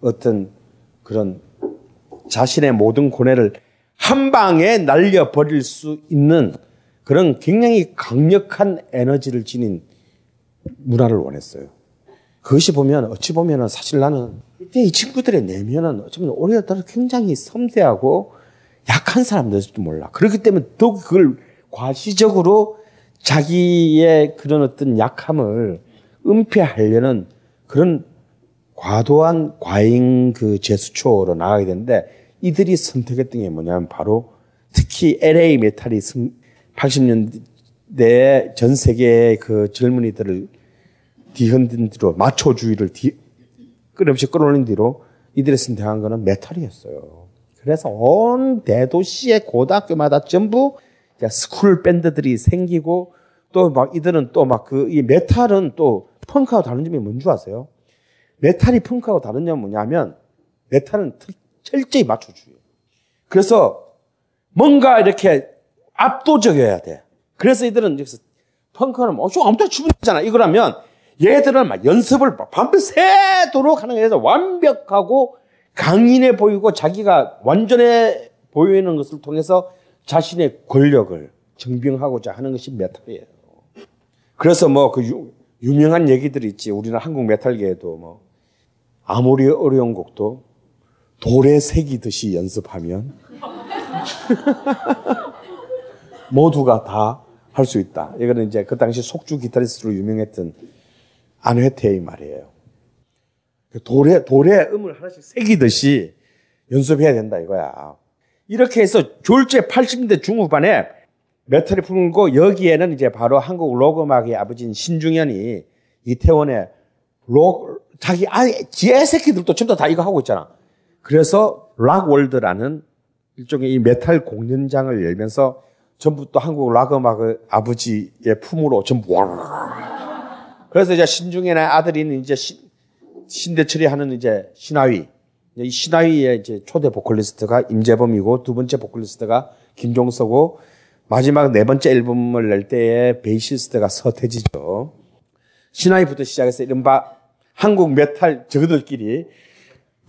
[SPEAKER 7] 어떤 그런 자신의 모든 고뇌를 한 방에 날려 버릴 수 있는 그런 굉장히 강력한 에너지를 지닌 문화를 원했어요. 그것이 보면 어찌 보면은 사실 나는 이 친구들의 내면은 어쩌면 오히려 굉장히 섬세하고 약한 사람들일지도 몰라. 그렇기 때문에 더욱 그걸 과시적으로 자기의 그런 어떤 약함을 은폐하려는 그런 과도한 과잉 그 제스처로 나가게 되는데 이들이 선택했던 게 뭐냐면 바로 특히 LA 메탈이 80년대 전 세계의 그 젊은이들을 뒤흔든 뒤로 마초주의를 뒤, 끊임없이 끌어올린 뒤로 이들이 선택한 거는 메탈이었어요. 그래서 온 대도시의 고등학교마다 전부 스쿨 밴드들이 생기고 또 막 이들은 또 막 그 이 메탈은 또 펑크하고 다른 점이 뭔지 아세요? 메탈이 펑크하고 다른 점은 뭐냐면 메탈은 철저히 마초주의요. 그래서 뭔가 이렇게 압도적이어야 돼. 그래서 이들은 여기서 펑크는 뭐 아무튼 주면 되잖아. 이거라면 얘들은 막 연습을 밤새도록 하는 게아서 완벽하고 강인해 보이고 자기가 완전해 보이는 것을 통해서 자신의 권력을 증명하고자 하는 것이 메탈이에요. 그래서 뭐 그 유명한 얘기들이 있지. 우리는 한국 메탈계에도 뭐 아무리 어려운 곡도 돌에 새기듯이 연습하면 모두가 다 할 수 있다. 이거는 이제 그 당시 속주 기타리스트로 유명했던 안회태의 말이에요. 그 돌에, 돌에 음을 하나씩 새기듯이 연습해야 된다 이거야. 이렇게 해서 졸제 80년대 중후반에 메탈이 풀고 여기에는 이제 바로 한국 록 음악의 아버지인 신중현이 이태원에 록, 자기 아예 지애 새끼들도 전부 다 이거 하고 있잖아. 그래서 락월드라는 일종의 이 메탈 공연장을 열면서 전부 또 한국 락 음악의 아버지의 품으로 전부 와. 그래서 이제 신중현의 아들인 이제 신, 신대철이 하는 이제 시나위. 이 시나위의 이제 초대 보컬리스트가 임재범이고 두 번째 보컬리스트가 김종서고 마지막 네 번째 앨범을 낼 때의 베이시스트가 서태지죠. 시나위부터 시작해서 이른바 한국 메탈 저들끼리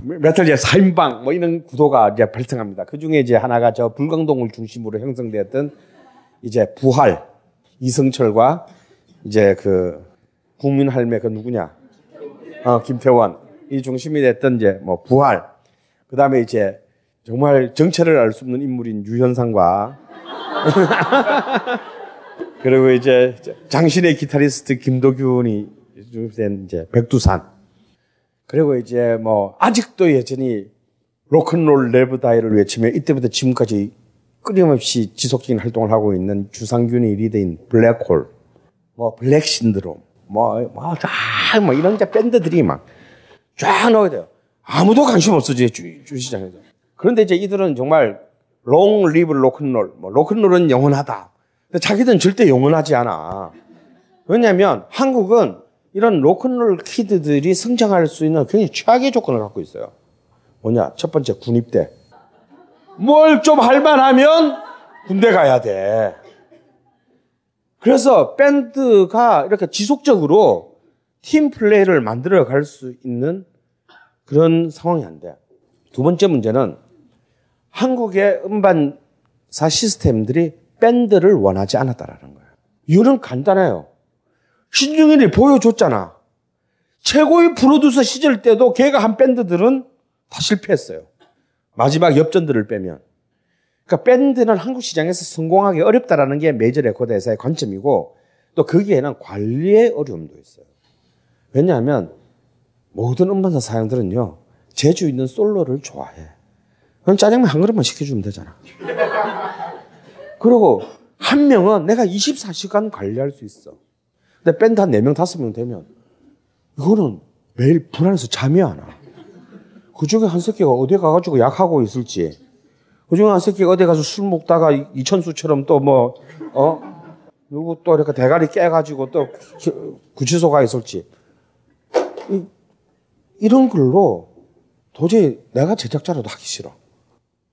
[SPEAKER 7] 메탈 이제 4인방 뭐 이런 구도가 이제 발생합니다. 그 중에 이제 하나가 저 불광동을 중심으로 형성되었던 이제 부활 이승철과 이제 그 국민할매 그 누구냐 어, 김태원 이 중심이 됐던 이제 뭐 부활 그 다음에 이제 정말 정체를 알 수 없는 인물인 유현상과 그리고 이제 장신의 기타리스트 김도균이 된 이제 백두산. 그리고 이제 뭐 아직도 여전히 로큰롤 레브다이를 외치며 이때부터 지금까지 끊임없이 지속적인 활동을 하고 있는 주상균이 리더인 블랙홀, 뭐 블랙 신드롬, 뭐, 뭐, 쫙, 뭐 이런 이제 밴드들이 막 쫙 나오게 돼요. 아무도 관심 없어, 지 주, 주시장에서. 그런데 이제 이들은 정말 Long Live Rock 'n' Roll, 뭐 로큰롤은 영원하다. 근데 자기들은 절대 영원하지 않아. 왜냐하면 한국은 이런 로큰롤 kid들이 성장할 수 있는 굉장히 최악의 조건을 갖고 있어요. 뭐냐? 첫 번째 군입대. 뭘 좀 할만하면 군대 가야 돼. 그래서 밴드가 이렇게 지속적으로 팀 플레이를 만들어 갈 수 있는 그런 상황이 안 돼. 두 번째 문제는 한국의 음반사 시스템들이 밴드를 원하지 않았다라는 거예요. 이유는 간단해요. 신중일이 보여줬잖아. 최고의 프로듀서 시절 때도 걔가 한 밴드들은 다 실패했어요. 마지막 엽전들을 빼면. 그러니까 밴드는 한국 시장에서 성공하기 어렵다라는 게 메이저 레코드 회사의 관점이고 또 거기에는 관리의 어려움도 있어요. 왜냐하면 모든 음반사 사장들은요 재주 있는 솔로를 좋아해. 그럼 짜장면 한 그릇만 시켜주면 되잖아. 그리고 한 명은 내가 24시간 관리할 수 있어. 근데 밴드 한 4명, 5명 되면 이거는 매일 불안해서 잠이 안 와. 그 중에 한 새끼가 어디 가가지고 약하고 있을지, 그 중에 한 새끼가 어디 가서 술 먹다가 이천수처럼 또 뭐, 어? 누구 또 이렇게 대가리 깨가지고 또 구치소 가 있을지. 이, 이런 걸로 도저히 내가 제작자라도 하기 싫어.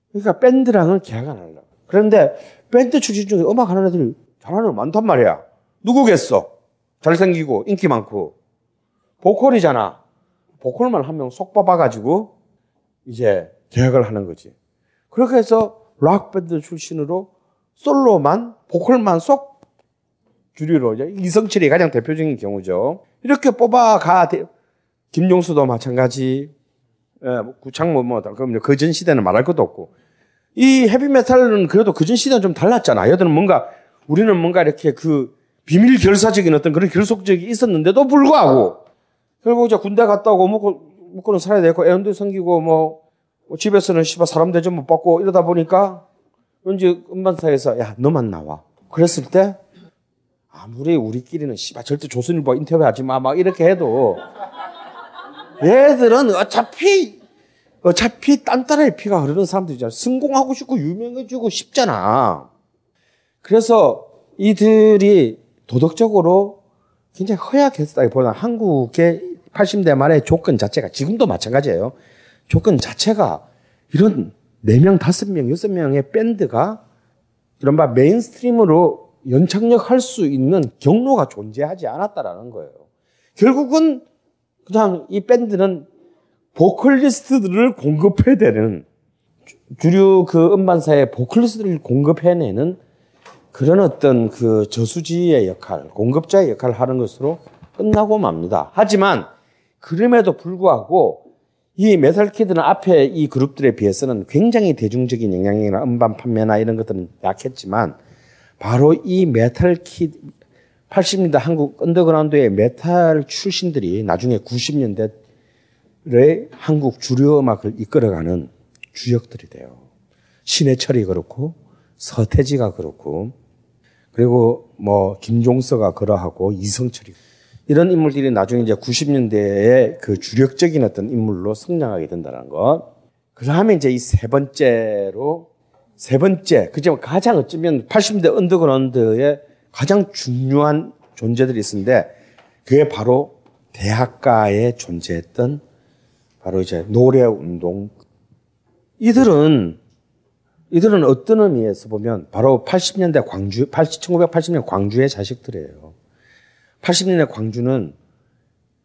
[SPEAKER 7] 그러니까 밴드랑은 계약 안 하려고. 그런데 밴드 출신 중에 음악 하는 애들이 잘하는 애 많단 말이야. 누구겠어? 잘생기고 인기 많고. 보컬이잖아. 보컬만 한명쏙 뽑아가지고 이제 계약을 하는 거지. 그렇게 해서 락밴드 출신으로 솔로만, 보컬만 쏙 주류로, 이성철이 가장 대표적인 경우죠. 이렇게 뽑아가, 김용수도 마찬가지, 예, 구창모 뭐, 그럼 그전 시대는 말할 것도 없고. 이 헤비메탈은 그래도 그전 시대는 좀 달랐잖아. 얘들은 뭔가, 우리는 뭔가 이렇게 그 비밀 결사적인 어떤 그런 결속적이 있었는데도 불구하고, 결국 이제 군대 갔다 오고 먹고, 먹고는 살아야 되고, 애원도 생기고, 뭐, 뭐 집에서는 씨발 사람 대접 못 받고 이러다 보니까 왠지 음반사에서 야 너만 나와. 그랬을 때 아무리 우리끼리는 씨발 절대 조선일보 인터뷰하지 마 막 이렇게 해도 얘들은 어차피 어차피 딴따라의 피가 흐르는 사람들이잖아. 성공하고 싶고 유명해지고 싶잖아. 그래서 이들이 도덕적으로 굉장히 허약했다기보다 한국의 80대 말의 조건 자체가 지금도 마찬가지예요. 조건 자체가 이런 4명, 5명, 6명의 밴드가 이른바 mainstream으로 연착륙 할 수 있는 경로가 존재하지 않았다라는 거예요. 결국은 그냥 이 밴드는 보컬리스트들을 공급해야 되는 주류 그 음반사의 보컬리스트를 공급해내는 그런 어떤 그 저수지의 역할, 공급자의 역할을 하는 것으로 끝나고 맙니다. 하지만 그럼에도 불구하고 이 메탈키드는 앞에 이 그룹들에 비해서는 굉장히 대중적인 영향이나 음반 판매나 이런 것들은 약했지만 바로 이 메탈 kid 80년대 한국 언더그라운드의 메탈 출신들이 나중에 90년대에 한국 주류 음악을 이끌어가는 주역들이 돼요. 신해철이 그렇고 서태지가 그렇고 그리고 뭐 김종서가 그러하고 이성철이 이런 인물들이 나중에 이제 90년대에 그 주력적인 어떤 인물로 성장하게 된다는 것. 그 다음에 이제 이 세 번째로, 세 번째, 그죠? 가장 어쩌면 80년대 언더그라운드의 가장 중요한 존재들이 있는데, 그게 바로 대학가에 존재했던 바로 이제 노래 운동. 이들은, 이들은 어떤 의미에서 보면 바로 80년대 광주, 1980년 광주의 자식들이에요. 80년대 광주는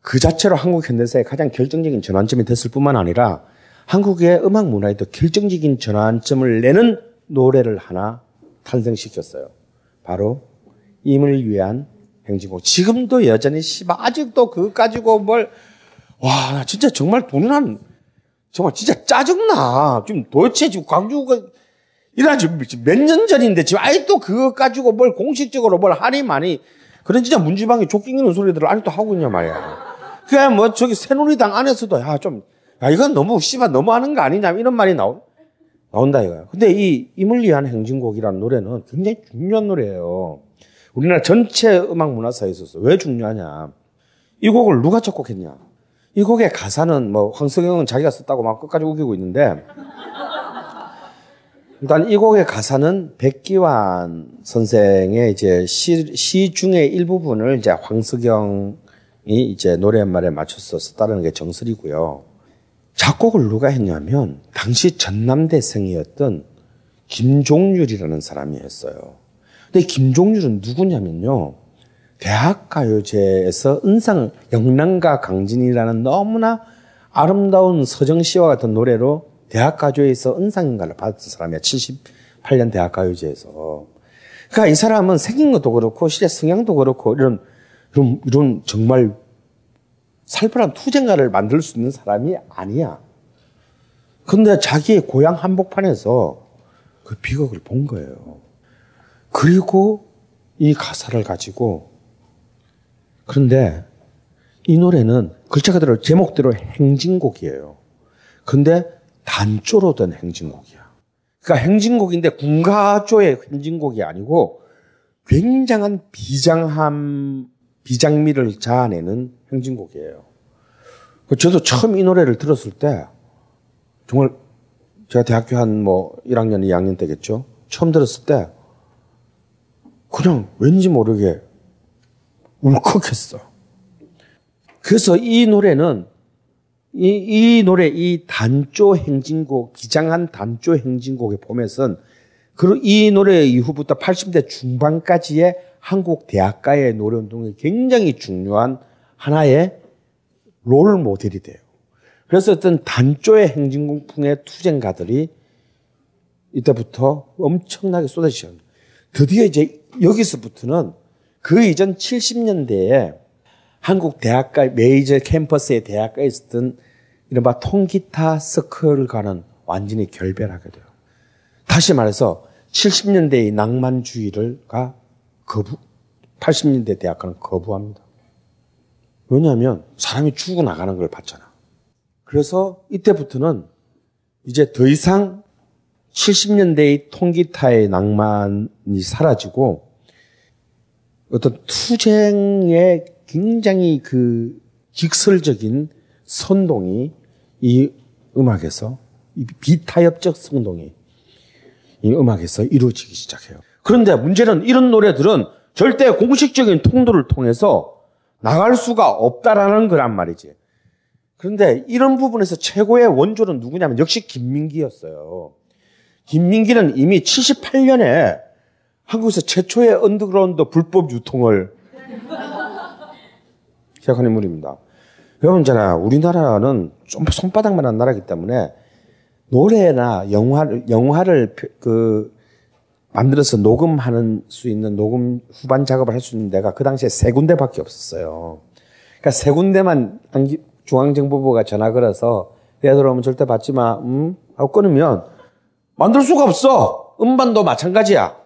[SPEAKER 7] 그 자체로 한국 현대사의 가장 결정적인 전환점이 됐을 뿐만 아니라 한국의 음악 문화에도 결정적인 전환점을 내는 노래를 하나 탄생시켰어요. 바로 임을 위한 행진곡. 지금도 여전히 씨발 아직도 그거 가지고 뭘 와, 나 진짜 정말 돈은 한 정말 진짜 짜증나. 지금 도대체 지금 광주가 이런 지금 몇 년 전인데 지금 아직도 그거 가지고 뭘 공식적으로 뭘 하니 많이 그런 진짜 문지방에 족끼는 소리들을 아직도 하고 있냐 말이야. 그냥 뭐 저기 새누리당 안에서도 야 좀 야 이건 너무 씨발 너무 하는 거 아니냐 이런 말이 나오 나온다 이거야. 근데 이 위한 행진곡이라는 노래는 굉장히 중요한 노래예요. 우리나라 전체 음악 문화사에 있어서 왜 중요하냐? 이 곡을 누가 작곡했냐? 이 곡의 가사는 뭐 황석영은 자기가 썼다고 막 끝까지 우기고 있는데 일단 이 곡의 가사는 백기환 선생의 이제 시, 시 중의 일부분을 이제 황석영이 이제 노랫말에 맞춰서 썼다는 게 정설이고요. 작곡을 누가 했냐면 당시 전남대생이었던 김종률이라는 사람이 했어요. 근데 김종률은 누구냐면요. 대학가요제에서 은상 영랑가 강진이라는 너무나 아름다운 서정 씨와 같은 노래로 대학가요제에서 은상인가를 받았던 사람이야. 78년 대학가요제에서. 그러니까 이 사람은 생긴 것도 그렇고 실제 성향도 그렇고 이런 이런, 이런 정말 살벌한 투쟁가를 만들 수 있는 사람이 아니야. 근데 자기의 고향 한복판에서 그 비극을 본 거예요. 그리고 이 가사를 가지고 그런데 이 노래는 글자 그대로 제목대로 행진곡이에요. 근데 단조로 된 행진곡이야. 그러니까 행진곡인데 군가조의 행진곡이 아니고 굉장한 비장함, 비장미를 자아내는 행진곡이에요. 저도 처음 이 노래를 들었을 때 정말 제가 대학교 한 뭐 1학년, 2학년 때겠죠. 처음 들었을 때 그냥 왠지 모르게 울컥했어. 그래서 이 노래는 이, 이 노래, 이 단조 행진곡, 기장한 단조 행진곡의 포맷은 이 노래 이후부터 80대 중반까지의 한국 대학가의 노래 운동이 굉장히 중요한 하나의 롤 모델이 돼요. 그래서 어떤 단조의 행진공풍의 투쟁가들이 이때부터 엄청나게 쏟아지죠. 드디어 이제 여기서부터는 그 이전 70년대에 한국 대학가 메이저 캠퍼스의 대학가에 있었던 이른바 통기타 서클과는 완전히 결별하게 돼요. 다시 말해서 70년대의 낭만주의를가 거부, 80년대 대학가는 거부합니다. 왜냐하면 사람이 죽어 나가는 걸 봤잖아. 그래서 이때부터는 이제 더 이상 70년대의 통기타의 낭만이 사라지고 어떤 투쟁의 굉장히 그 직설적인 선동이 이 음악에서 이 비타협적 선동이 이 음악에서 이루어지기 시작해요. 그런데 문제는 이런 노래들은 절대 공식적인 통도를 통해서 나갈 수가 없다라는 거란 말이지. 그런데 이런 부분에서 최고의 원조는 누구냐면 역시 김민기였어요. 김민기는 이미 78년에 한국에서 최초의 언더그라운드 불법 유통을 시작한 인물입니다. 여러분 잖아 우리나라는 좀 손바닥만 한 나라이기 때문에 노래나 영화를 영화를 그 만들어서 녹음하는 수 있는 녹음 후반 작업을 할 수 있는 데가 그 당시에 세 군데밖에 없었어요. 그러니까 세 군데만 중앙정보부가 전화 걸어서 내가 들어오면 절대 받지 마, 음? 하고 끊으면 만들 수가 없어. 음반도 마찬가지야.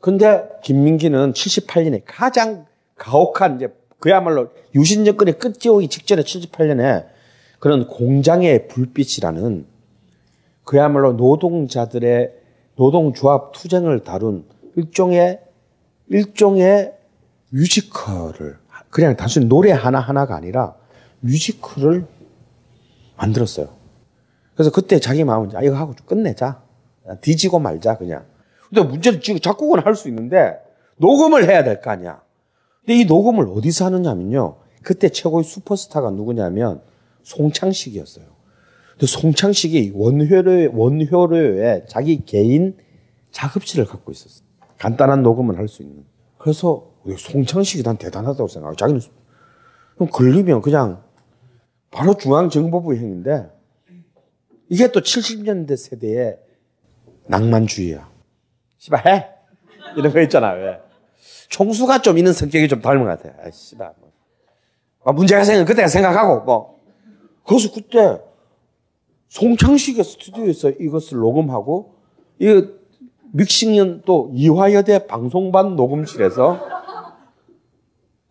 [SPEAKER 7] 근데 김민기는 78년에 가장 가혹한 이제 그야말로 유신 정권의 끝이 오기 직전에 78년에 그런 공장의 불빛이라는 그야말로 노동자들의 노동조합 투쟁을 다룬 일종의 일종의 뮤지컬을 그냥 단순히 노래 하나 하나가 아니라 뮤지컬을 만들었어요. 그래서 그때 자기 마음은 아 이거 하고 끝내자. 뒤지고 말자 그냥. 근데 문제는 지금 작곡은 할 수 있는데 녹음을 해야 될 거 아니야. 근데 이 녹음을 어디서 하느냐면요. 그때 최고의 슈퍼스타가 누구냐면 송창식이었어요. 근데 송창식이 원효로의, 원효로의 자기 개인 작업실을 갖고 있었어요. 간단한 녹음을 할 수 있는. 그래서 송창식이 난 대단하다고 생각하고 자기는 걸리면 그냥 바로 중앙정보부 형인데 이게 또 70년대 세대의 낭만주의야. 씨발 해! 이런 거 있잖아, 왜. 총수가 좀 있는 성격이 좀 닮은 것 같아. 아, 씨발. 뭐. 아, 문제가 생겨, 그때 생각하고, 뭐. 그래서 그때 송창식의 스튜디오에서 이것을 녹음하고 이 믹싱은 또 이화여대 방송반 녹음실에서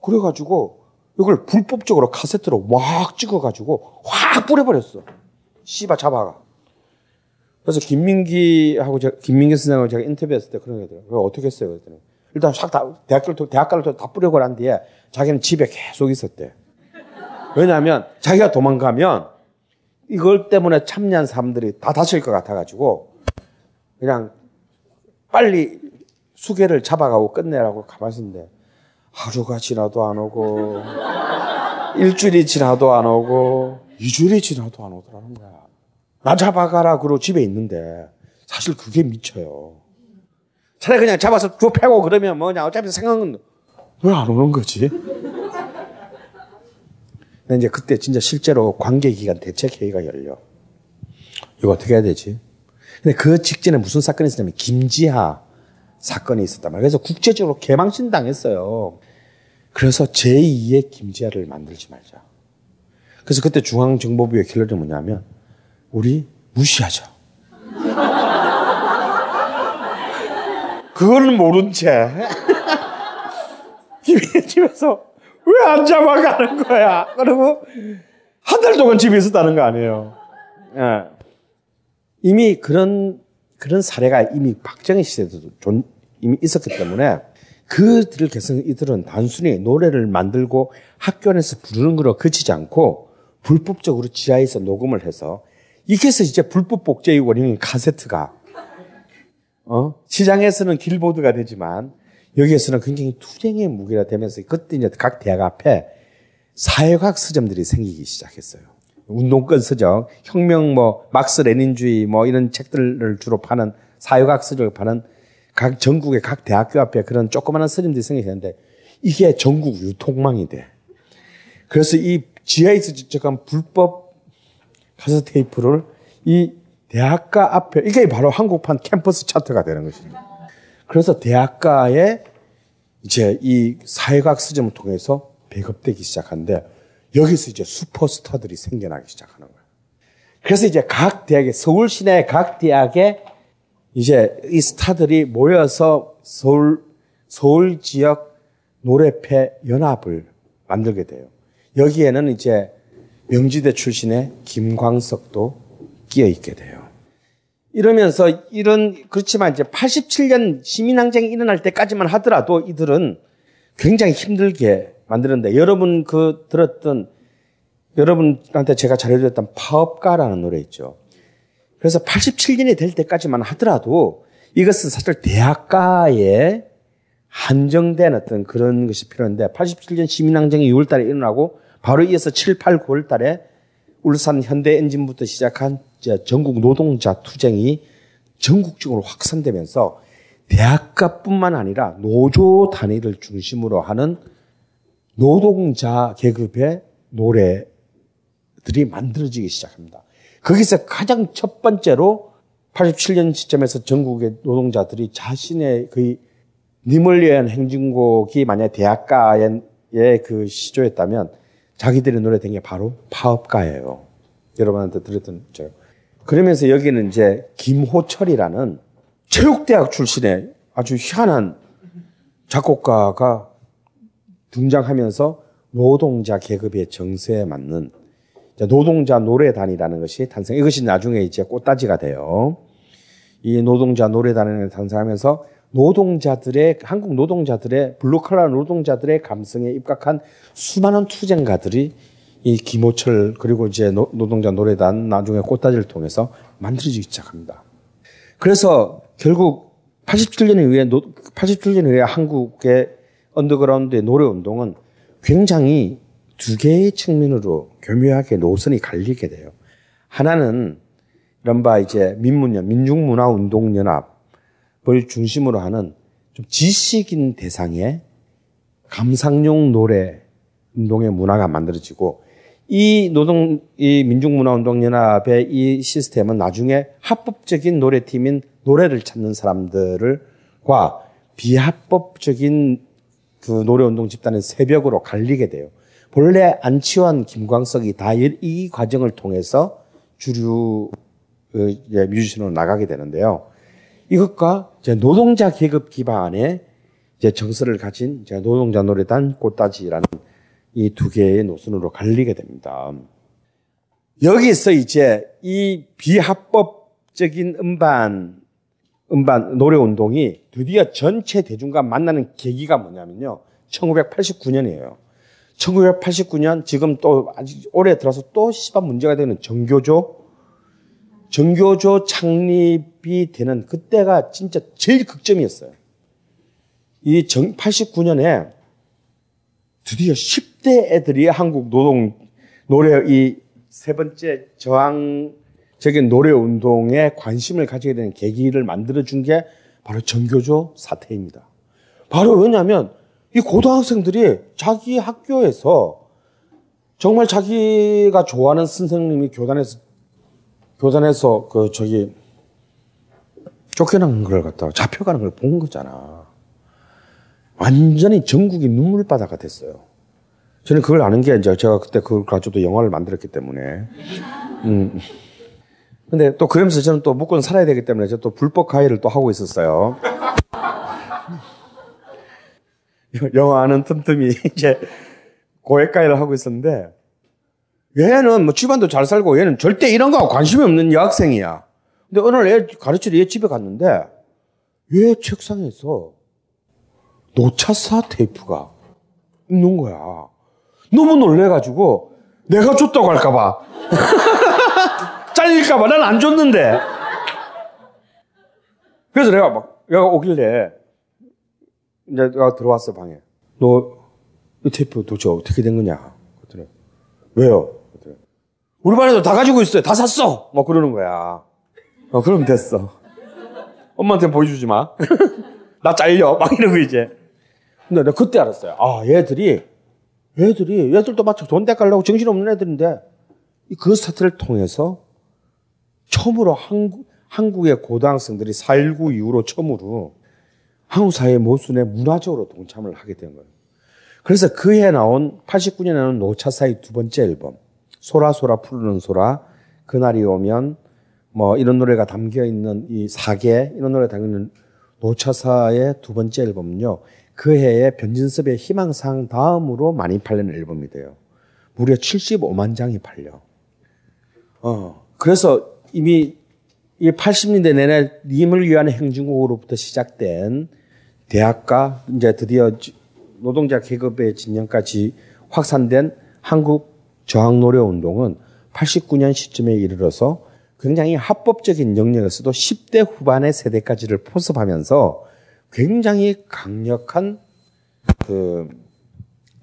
[SPEAKER 7] 그래가지고 이걸 불법적으로 카세트로 막 찍어가지고 확 뿌려버렸어. 씨바 잡아가. 그래서 김민기하고 제가, 김민기 선생하고 제가 인터뷰했을 때 그런 게 있더라고요. 어떻게 했어요? 그랬더니 일단 싹 다, 대학교를, 대학가를 다 뿌려고 난 뒤에 자기는 집에 계속 있었대. 왜냐하면 자기가 도망가면 이걸 때문에 참여한 사람들이 다 다칠 것 같아가지고 그냥 빨리 수계를 잡아가고 끝내라고 가만히 있는데 하루가 지나도 안 오고 일주일이 지나도 안 오고 이주일이 지나도 안 오더라는 거야. 나 잡아가라 그러고 집에 있는데 사실 그게 미쳐요. 차라리 그냥 잡아서 쭉 패고 그러면 뭐냐 어차피 생각은 왜 안 오는 거지? 근데 이제 그때 진짜 실제로 관계기관 대책회의가 열려. 이거 어떻게 해야 되지? 근데 그 직전에 무슨 사건이 있었냐면 김지하 사건이 있었단 말이에요. 그래서 국제적으로 개망신 당했어요. 그래서 제2의 김지하를 만들지 말자. 그래서 그때 중앙정보부의 결론이 뭐냐면 우리 무시하자. 그거는 모른 채 집에서 왜 안 잡아가는 거야? 그리고 한 달 동안 집에 있었다는 거 아니에요. 예. 이미 그런 그런 사례가 이미 박정희 시대에도 존, 이미 있었기 때문에 그들을 계승 이들은 단순히 노래를 만들고 학교 안에서 부르는 거로 그치지 않고 불법적으로 지하에서 녹음을 해서 이게서 이제 불법 복제의 원인인 카세트가 어? 시장에서는 길보드가 되지만 여기에서는 굉장히 투쟁의 무기가 되면서 그때 이제 각 대학 앞에 사회과학 서점들이 생기기 시작했어요. 운동권 서적, 혁명 뭐 막스 레닌주의 뭐 이런 책들을 주로 파는 사회과학 서적을 파는 각 전국의 각 대학교 앞에 그런 조그마한 서점들이 생기는데 이게 전국 유통망이 돼. 그래서 이 지하에서 지적한 불법 카세트 테이프를 이 대학가 앞에 이게 바로 한국판 캠퍼스 차트가 되는 것입니다. 그래서 대학가에 이제 이 사회과학 서점을 통해서 배급되기 시작하는데 여기서 이제 슈퍼스타들이 생겨나기 시작하는 거예요. 그래서 이제 각 대학에 서울 시내 각 대학에 이제 이 스타들이 모여서 서울 서울 지역 노래패 연합을 만들게 돼요. 여기에는 이제 명지대 출신의 김광석도 끼어 있게 돼요. 이러면서 이런 그렇지만 이제 87년 시민항쟁이 일어날 때까지만 하더라도 이들은 굉장히 힘들게 만드는데 여러분 그 들었던 여러분한테 제가 잘해드렸던 파업가라는 노래 있죠. 그래서 87년이 될 때까지만 하더라도 이것은 사실 대학가에 한정된 어떤 그런 것이 필요한데 87년 시민항쟁이 6월 달에 일어나고 바로 이어서 7, 8, 9월 달에 울산 현대 엔진부터 시작한 전국 노동자 투쟁이 전국적으로 확산되면서 대학가뿐만 아니라 노조 단위를 중심으로 하는 노동자 계급의 노래들이 만들어지기 시작합니다. 거기서 가장 첫 번째로 87년 시점에서 전국의 노동자들이 자신의 그 위한 행진곡이 만약 대학가의 그 시조였다면 자기들의 노래 된게 바로 파업가예요. 여러분한테 들었던 저. 그러면서 여기는 이제 김호철이라는 체육대학 출신의 아주 희한한 작곡가가 등장하면서 노동자 계급의 정세에 맞는 노동자 노래단이라는 것이 탄생. 이것이 나중에 이제 꽃다지가 돼요. 이 노동자 노래단을 탄생하면서 노동자들의 한국 노동자들의 블루칼라 노동자들의 감성에 입각한 수많은 투쟁가들이 이 김호철 그리고 이제 노, 노동자 노래단 나중에 꽃다지를 통해서 만들어지기 시작합니다. 그래서 결국 87년 이후에 87년 이후에 한국의 언더그라운드의 노래 운동은 굉장히 두 개의 측면으로 교묘하게 노선이 갈리게 돼요. 하나는 이른바 이제 민문연 민중문화운동연합 을 중심으로 하는 좀 지식인 대상의 감상용 노래 운동의 문화가 만들어지고 이 노동 이 민중문화운동연합의 이 시스템은 나중에 합법적인 노래팀인 노래를 찾는 사람들과 비합법적인 그 노래운동 집단의 새벽으로 갈리게 돼요. 본래 안치환, 김광석이 다 이 과정을 통해서 주류 어, 뮤지션으로 나가게 되는데요. 이것과 이제 노동자 계급 기반의 이제 정서를 가진 이제 노동자 노래단 꽃다지라는 이 두 개의 노선으로 갈리게 됩니다. 여기서 이제 이 비합법적인 음반 음반 노래 운동이 드디어 전체 대중과 만나는 계기가 뭐냐면요. 1989년이에요. 1989년 지금 또 아직 올해 들어서 또 시반 문제가 되는 정교조 정교조 창립 이 되는 그때가 진짜 제일 극점이었어요. 이 89년에 드디어 10대 애들이 한국 노동 노래 이 세 번째 저항적인 노래 운동에 관심을 가지게 되는 계기를 만들어 준 게 바로 정교조 사태입니다. 바로 왜냐하면 이 고등학생들이 자기 학교에서 정말 자기가 좋아하는 선생님이 교단에서 교단에서 그 저기 쫓겨난 걸 갖다가 잡혀가는 걸 본 거잖아. 완전히 전국이 눈물바다가 됐어요. 저는 그걸 아는 게 이제 제가 그때 그걸 가지고 영화를 만들었기 때문에. 음. 근데 또 그러면서 저는 또 묵고는 살아야 되기 때문에 저 또 불법 가해를 또 하고 있었어요. 영화는 틈틈이 이제 고액 가해를 하고 있었는데 얘는 뭐 집안도 잘 살고 얘는 절대 이런 거하고 관심이 없는 여학생이야. 근데 날얘 가르치러 얘 집에 갔는데 얘 책상에서 노차사 테이프가 있는 거야. 너무 놀래가지고 내가 줬다고 할까봐. 잘릴까봐 난 안 줬는데. 그래서 내가 막, 얘가 오길래 이제 내가 들어왔어, 방에. 너, 이 테이프 도대체 어떻게 된 거냐? 그랬더니, 왜요? 그랬더니, 우리 반에도 다 가지고 있어요. 다 샀어! 막 그러는 거야. 어, 그럼 됐어. 엄마한테 보여주지 마. 나 잘려. 막 이러고 이제. 근데 내가 그때 알았어요. 아, 얘들이, 얘들이, 얘들도 마치 돈 떼가려고 정신없는 애들인데, 그 사태를 통해서 처음으로 한국, 한국의 고등학생들이 4.19 이후로 처음으로 한국 사회 모순에 문화적으로 동참을 하게 된 거예요. 그래서 그 해 나온 89년에 나온 노차사의 두 번째 앨범 소라소라 푸르는 소라 그날이 오면 뭐 이런 노래가 담겨 있는 이 사계 이런 노래 담겨 있는 노차사의 두 번째 앨범은요. 그 해에 변진섭의 희망상 다음으로 많이 팔리는 앨범이 돼요. 무려 75만 장이 팔려. 어. 그래서 이미 이 80년대 내내 님을 위한 행진곡으로부터 시작된 대학가 이제 드디어 노동자 계급의 진영까지 확산된 한국 저항 노래 운동은 89년 시점에 이르러서 굉장히 합법적인 영역에서도 10대 후반의 세대까지를 포섭하면서 굉장히 강력한 그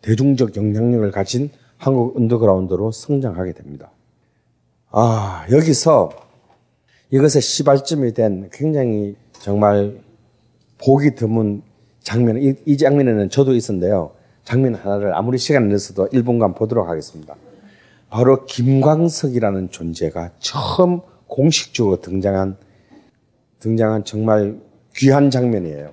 [SPEAKER 7] 대중적 영향력을 가진 한국 언더그라운드로 성장하게 됩니다. 아, 여기서 이것의 시발점이 된 굉장히 정말 보기 드문 장면, 이, 이 장면에는 저도 있었는데요. 장면 하나를 아무리 시간을 내서도 1분간 보도록 하겠습니다. 바로 김광석이라는 존재가 처음 공식적으로 등장한, 등장한 정말 귀한 장면이에요.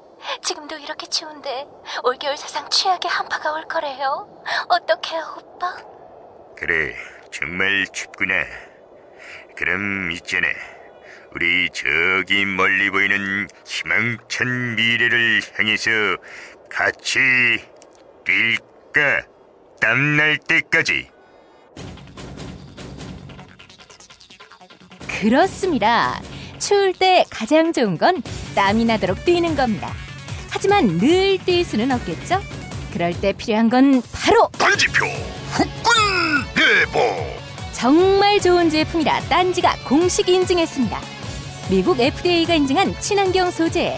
[SPEAKER 13] 지금도 이렇게 추운데 올겨울 사상 최악의 한파가 올 거래요. 어떡해요, 오빠?
[SPEAKER 14] 그래, 정말 춥구나. 그럼 있잖아. 우리 저기 멀리 보이는 희망찬 미래를 향해서 같이 뛸까? 땀날 때까지.
[SPEAKER 5] 그렇습니다. 추울 때 가장 좋은 건 땀이 나도록 뛰는 겁니다. 하지만 늘 뛸 수는 없겠죠? 그럴 때 필요한 건 바로
[SPEAKER 14] 단지표 후끈 대보.
[SPEAKER 5] 정말 좋은 제품이라 딴지가 공식 인증했습니다. 미국 FDA가 인증한 친환경 소재,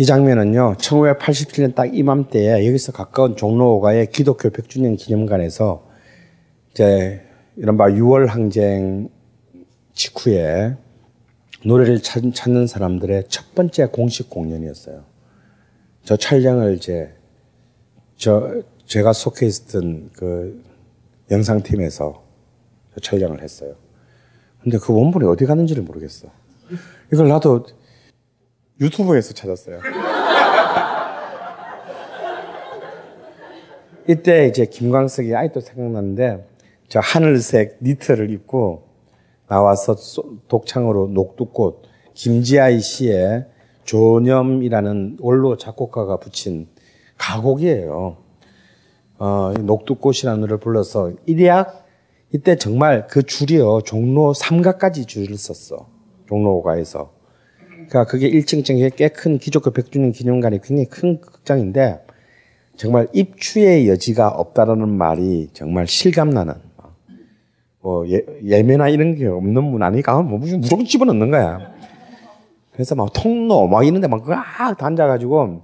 [SPEAKER 7] 이 장면은요, 1987년 딱 이맘때에 여기서 가까운 종로가의 기독교 100주년 기념관에서 이제 이른바 6월 항쟁 직후에 노래를 찾, 는 사람들의 첫 번째 공식 공연이었어요. 저 촬영을 이제 저 제가 속해 있었던 그 영상팀에서 저 촬영을 했어요. 근데 그 원본이 어디 갔는지를 모르겠어. 이걸 나도 유튜브에서 찾았어요. 이때 이제 김광석이 아직도 생각나는데 저 하늘색 니트를 입고 나와서 소- 독창으로 녹두꽃 김지아이 씨의 조념이라는 원로 작곡가가 붙인 가곡이에요. 어, 이 녹두꽃이라는 노래를 불러서 일약 이때 정말 그 줄이요 종로 3가까지 줄을 썼어 종로가에서. 그러니까 그게 1층 층에 꽤 큰 기독교 백주년 기념관이 굉장히 큰 극장인데 정말 입추의 여지가 없다라는 말이 정말 실감나는 뭐 예, 예매나 이런 게 없는 문 아니까 뭐 무슨 무조건 집어넣는 거야. 그래서 막 통로 막 이런데 막쫙 앉아가지고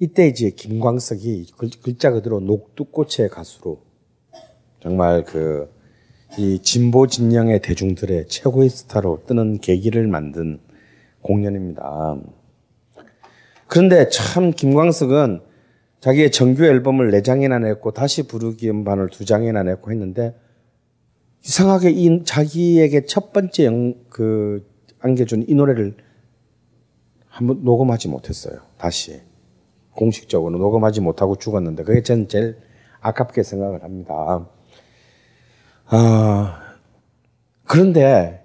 [SPEAKER 7] 이때 이제 김광석이 글, 글자 그대로 녹두꽃의 가수로 정말 그 이 진보 진영의 대중들의 최고의 스타로 뜨는 계기를 만든 공연입니다. 그런데 참 김광석은 자기의 정규 앨범을 네 장이나 냈고 다시 부르기 음반을 두 장이나 냈고 했는데 이상하게 이 자기에게 첫 번째 영, 그 안겨준 이 노래를 한번 녹음하지 못했어요. 다시 공식적으로 녹음하지 못하고 죽었는데 그게 전 제일 아깝게 생각을 합니다. 아 그런데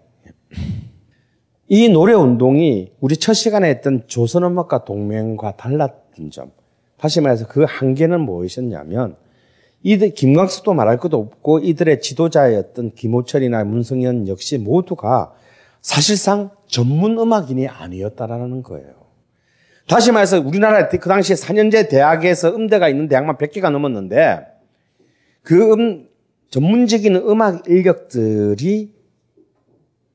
[SPEAKER 7] 이 노래 운동이 우리 첫 시간에 했던 조선 음악과 동맹과 달랐던 점. 다시 말해서 그 한계는 무엇이었냐면 이들 김광석도 말할 것도 없고 이들의 지도자였던 김호철이나 문성현 역시 모두가 사실상 전문 음악인이 아니었다라는 거예요. 다시 말해서 우리나라 그 당시에 4년제 대학에서 음대가 있는 대학만 100개가 넘었는데 그 음, 전문적인 음악 인력들이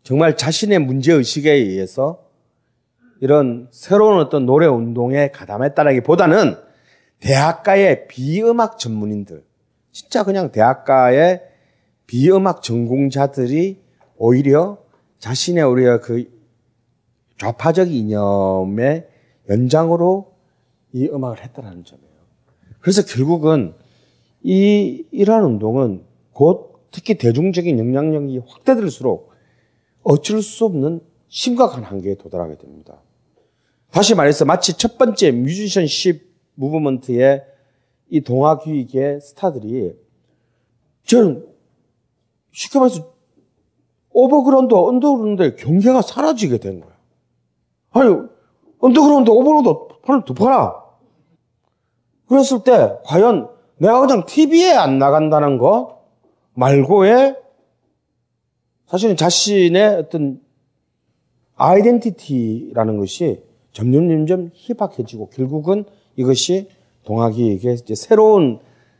[SPEAKER 7] 정말 자신의 문제의식에 의해서 이런 새로운 어떤 노래 운동에 가담했다라기 보다는 대학가의 비음악 전문인들, 진짜 그냥 대학가의 비음악 전공자들이 오히려 자신의 우리가 그 좌파적 이념의 연장으로 이 음악을 했다라는 점이에요. 그래서 결국은 이, 이러한 운동은 곧 특히 대중적인 영향력이 확대될수록 어쩔 수 없는 심각한 한계에 도달하게 됩니다. 다시 말해서 마치 첫 번째 뮤지션십 무브먼트의 이 동화기획의 스타들이 저는 쉽게 말해서 overground, 언더그라운드의 경계가 사라지게 된 거야. 아니, 언더그라운드, overground 판을 덮어라. 그랬을 때, 과연 내가 그냥 TV에 안 나간다는 거 말고의 사실은 자신의 어떤 아이덴티티라는 것이 점점 점점 희박해지고 결국은 이것이 동학이에게 새로운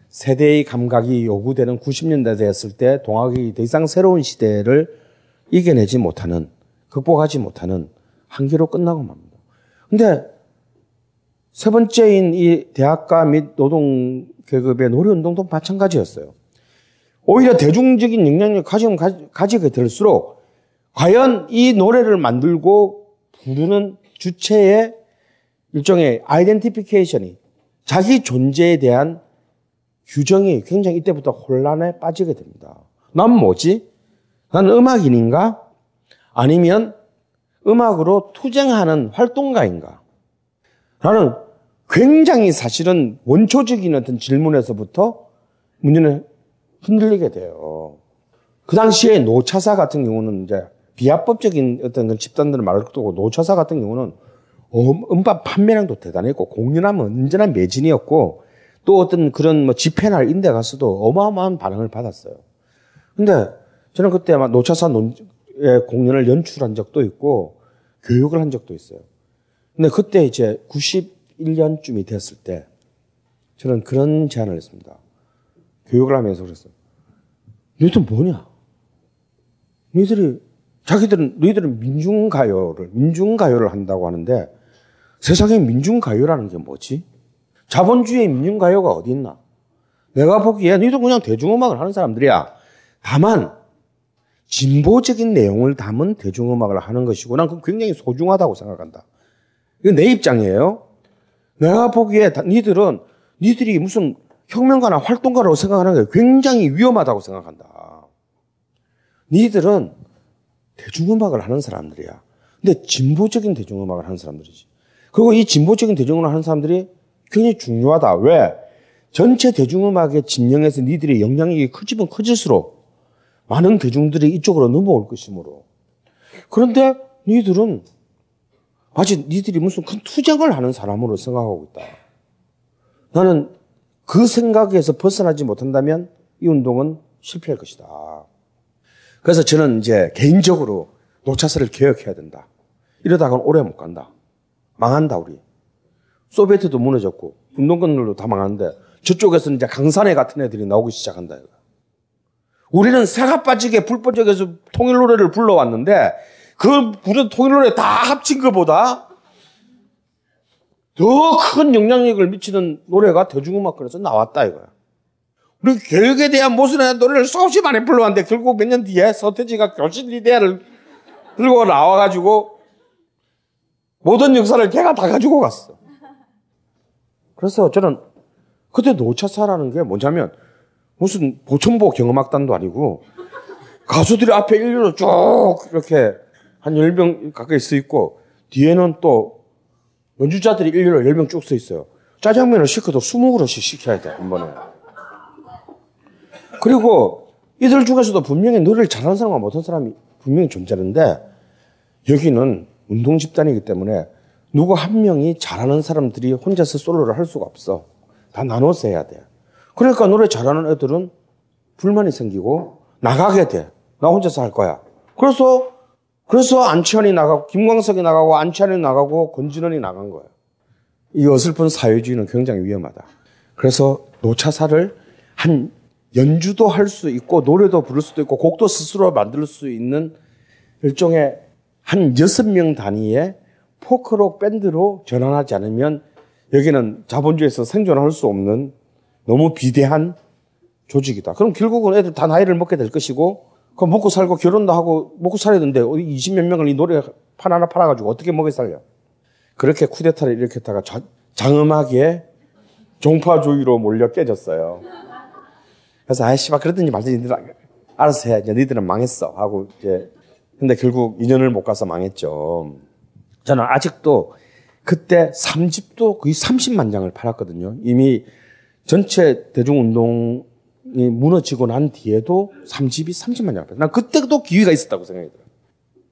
[SPEAKER 7] 세대의 감각이 요구되는 90년대 되었을 때 동학이 더 이상 새로운 시대를 이겨내지 못하는 극복하지 못하는 한계로 끝나고 맙니다. 근데 세 번째인 이 대학가 및 노동 계급의 노래 운동도 마찬가지였어요. 오히려 대중적인 영향력을 가지면 가지게 될수록 과연 이 노래를 만들고 부르는 주체의 일종의 아이덴티피케이션이 자기 존재에 대한 규정이 굉장히 이때부터 혼란에 빠지게 됩니다. 난 뭐지? 나는 음악인인가? 아니면 음악으로 투쟁하는 활동가인가? 라는 굉장히 사실은 원초적인 어떤 질문에서부터 문제는 흔들리게 돼요. 그 당시에 노차사 같은 경우는 이제 비합법적인 어떤 집단들을 말할 것도 없고 노차사 같은 경우는 음반 판매량도 대단했고 공연하면 언제나 매진이었고 또 어떤 그런 뭐 집회나 인데 가서도 어마어마한 반응을 받았어요. 근데 저는 그때 아마 노차사 논, 공연을 연출한 적도 있고 교육을 한 적도 있어요. 근데 그때 이제 91년쯤이 됐을 때 저는 그런 제안을 했습니다. 교육을 하면서 그랬어요. 너희들 뭐냐? 너희들이 자기들은 너희들은 민중가요를 민중가요를 한다고 하는데 세상에 민중가요라는 게 뭐지? 자본주의의 민중가요가 어디 있나? 내가 보기에 너희들 그냥 대중음악을 하는 사람들이야. 다만 진보적인 내용을 담은 대중음악을 하는 것이고 난 그건 굉장히 소중하다고 생각한다. 이건 내 입장이에요. 내가 보기에 다- 니들은 니들이 무슨 혁명가나 활동가라고 생각하는 게 굉장히 위험하다고 생각한다. 니들은 대중음악을 하는 사람들이야. 근데 진보적인 대중음악을 하는 사람들이지. 그리고 이 진보적인 대중음악을 하는 사람들이 굉장히 중요하다. 왜? 전체 대중음악의 진영에서 니들의 영향력이 커지면 커질수록 많은 대중들이 이쪽으로 넘어올 것이므로. 그런데 니들은 마치 니들이 무슨 큰 투쟁을 하는 사람으로 생각하고 있다. 나는 그 생각에서 벗어나지 못한다면 이 운동은 실패할 것이다. 그래서 저는 이제 개인적으로 노차사를 개혁해야 된다. 이러다가는 오래 못 간다. 망한다, 우리. 소비에트도 무너졌고, 운동권들도 다 망하는데, 저쪽에서는 이제 강산에 같은 애들이 나오기 시작한다. 우리는 새가 빠지게 불법적에서 통일 노래를 불러왔는데, 그 부른 통일 노래 다 합친 것보다 더 큰 영향력을 미치는 노래가 대중음악권에서 나왔다 이거야. 우리 교육에 대한 모순의 노래를 수없이 많이 불러왔는데 결국 몇 년 뒤에 서태지가 교실 이데아를 들고 나와가지고 모든 역사를 걔가 다 가지고 갔어. 그래서 저는 그때 노차사라는 게 뭐냐면 무슨 보천보 경음악단도 아니고 가수들이 앞에 일렬로 쭉 이렇게 한 10명 가까이 서 있고 뒤에는 또 연주자들이 일렬로 10명 쭉 서 있어요. 짜장면을 시켜도 20그릇씩 시켜야 돼, 한 번에. 그리고 이들 중에서도 분명히 노래를 잘하는 사람과 못하는 사람이 분명히 존재하는데 여기는 운동 집단이기 때문에 누구 한 명이 잘하는 사람들이 혼자서 솔로를 할 수가 없어. 다 나눠서 해야 돼. 그러니까 노래 잘하는 애들은 불만이 생기고 나가게 돼. 나 혼자서 할 거야. 그래서 그래서 안치환이 나가고 김광석이 나가고 안치환이 나가고 권진원이 나간 거예요. 이 어설픈 사회주의는 굉장히 위험하다. 그래서 노차사를 한 연주도 할 수 있고 노래도 부를 수도 있고 곡도 스스로 만들 수 있는 일종의 한 여섯 명 단위의 포크록 밴드로 전환하지 않으면 여기는 자본주의에서 생존할 수 없는 너무 비대한 조직이다. 그럼 결국은 애들 다 나이를 먹게 될 것이고 그럼 먹고 살고 결혼도 하고 먹고 살아야 되는데 20몇 명을 이 노래 판 하나 팔아가지고 어떻게 먹여 살려? 그렇게 쿠데타를 일으켰다가 자- 장엄하게 종파주의로 몰려 깨졌어요. 그래서 아이씨, 막 그러더니 말더니 니들 알아서 해. 이제 니들은 망했어. 하고 이제 근데 결국 2년을 못 가서 망했죠. 저는 아직도 그때 3집도 거의 30만 장을 팔았거든요. 이미 전체 대중운동이 무너지고 난 뒤에도 3집이 30만 장을 팔았어요. 난 그때도 기회가 있었다고 생각이 들어요.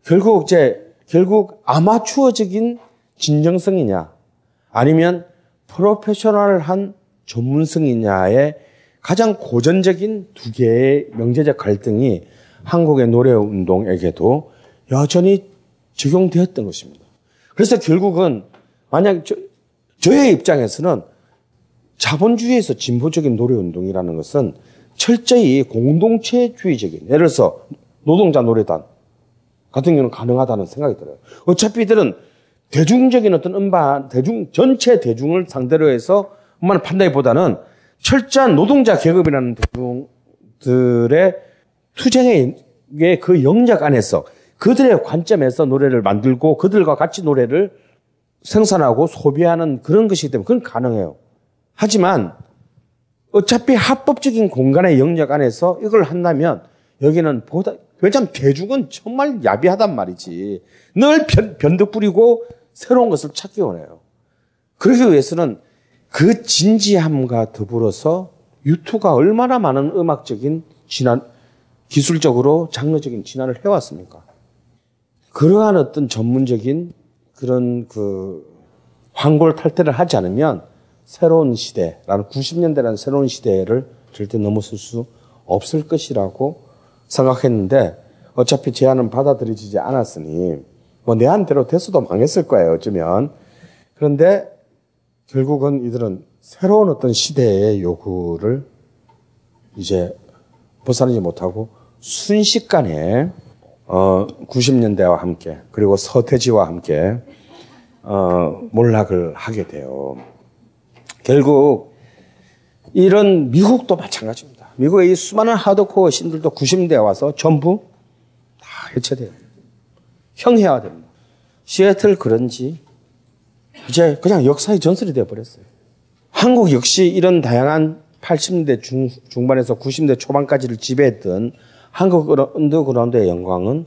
[SPEAKER 7] 결국 이제, 결국 아마추어적인 진정성이냐, 아니면 프로페셔널한 전문성이냐의 가장 고전적인 두 개의 명제적 갈등이 한국의 노래 운동에게도 여전히 적용되었던 것입니다. 그래서 결국은 만약 저, 저의 입장에서는 자본주의에서 진보적인 노래 운동이라는 것은 철저히 공동체주의적인 예를 들어서 노동자 노래단 같은 경우는 가능하다는 생각이 들어요. 어차피 이들은 대중적인 어떤 음반, 대중, 전체 대중을 상대로 해서 음반을 판다기보다는 철저한 노동자 계급이라는 대중들의 투쟁의 그 영역 안에서 그들의 관점에서 노래를 만들고 그들과 같이 노래를 생산하고 소비하는 그런 것이기 때문에 그건 가능해요. 하지만 어차피 합법적인 공간의 영역 안에서 이걸 한다면 여기는 보다 왜냐하면 대중은 정말 야비하단 말이지. 늘 변, 변덕 부리고 새로운 것을 찾기 원해요. 그러기 위해서는 그 진지함과 더불어서 유투가 얼마나 많은 음악적인 진한 기술적으로 장르적인 진화를 해왔습니까? 그러한 어떤 전문적인 그런 그 황골 탈퇴를 하지 않으면 새로운 시대라는 90년대라는 새로운 시대를 절대 넘어설 수 없을 것이라고 생각했는데 어차피 제안은 받아들여지지 않았으니 뭐 내한대로 됐어도 망했을 거예요 어쩌면 그런데 결국은 이들은 새로운 어떤 시대의 요구를 이제 벗어나지 못하고 순식간에 어 90년대와 함께 그리고 서태지와 함께 어 몰락을 하게 돼요. 결국 이런 미국도 마찬가지입니다. 미국의 이 수많은 하드코어 scene들도 90년대에 와서 전부 다 해체돼요. 형해화됩니다. 시애틀 그런지 이제 그냥 역사의 전설이 되어버렸어요. 한국 역시 이런 다양한 80년대 중, 중반에서 90년대 초반까지를 지배했던 한국 언더그라운드의 영광은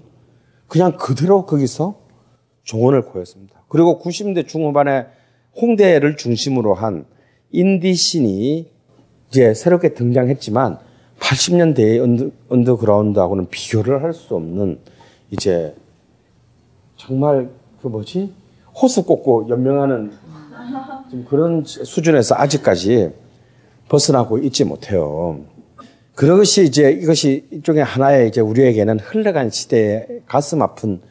[SPEAKER 7] 그냥 그대로 거기서 종언을 고했습니다. 그리고 90년대 중후반에 홍대를 중심으로 한 인디 scene이 이제 새롭게 등장했지만 80년대의 언더, 언더그라운드하고는 비교를 할 수 없는 이제 정말 그 뭐지 호스 꽂고 연명하는 좀 그런 수준에서 아직까지 벗어나고 있지 못해요. 그것이 이제 이것이 일종의 하나의 이제 우리에게는 흘러간 시대의 가슴 아픈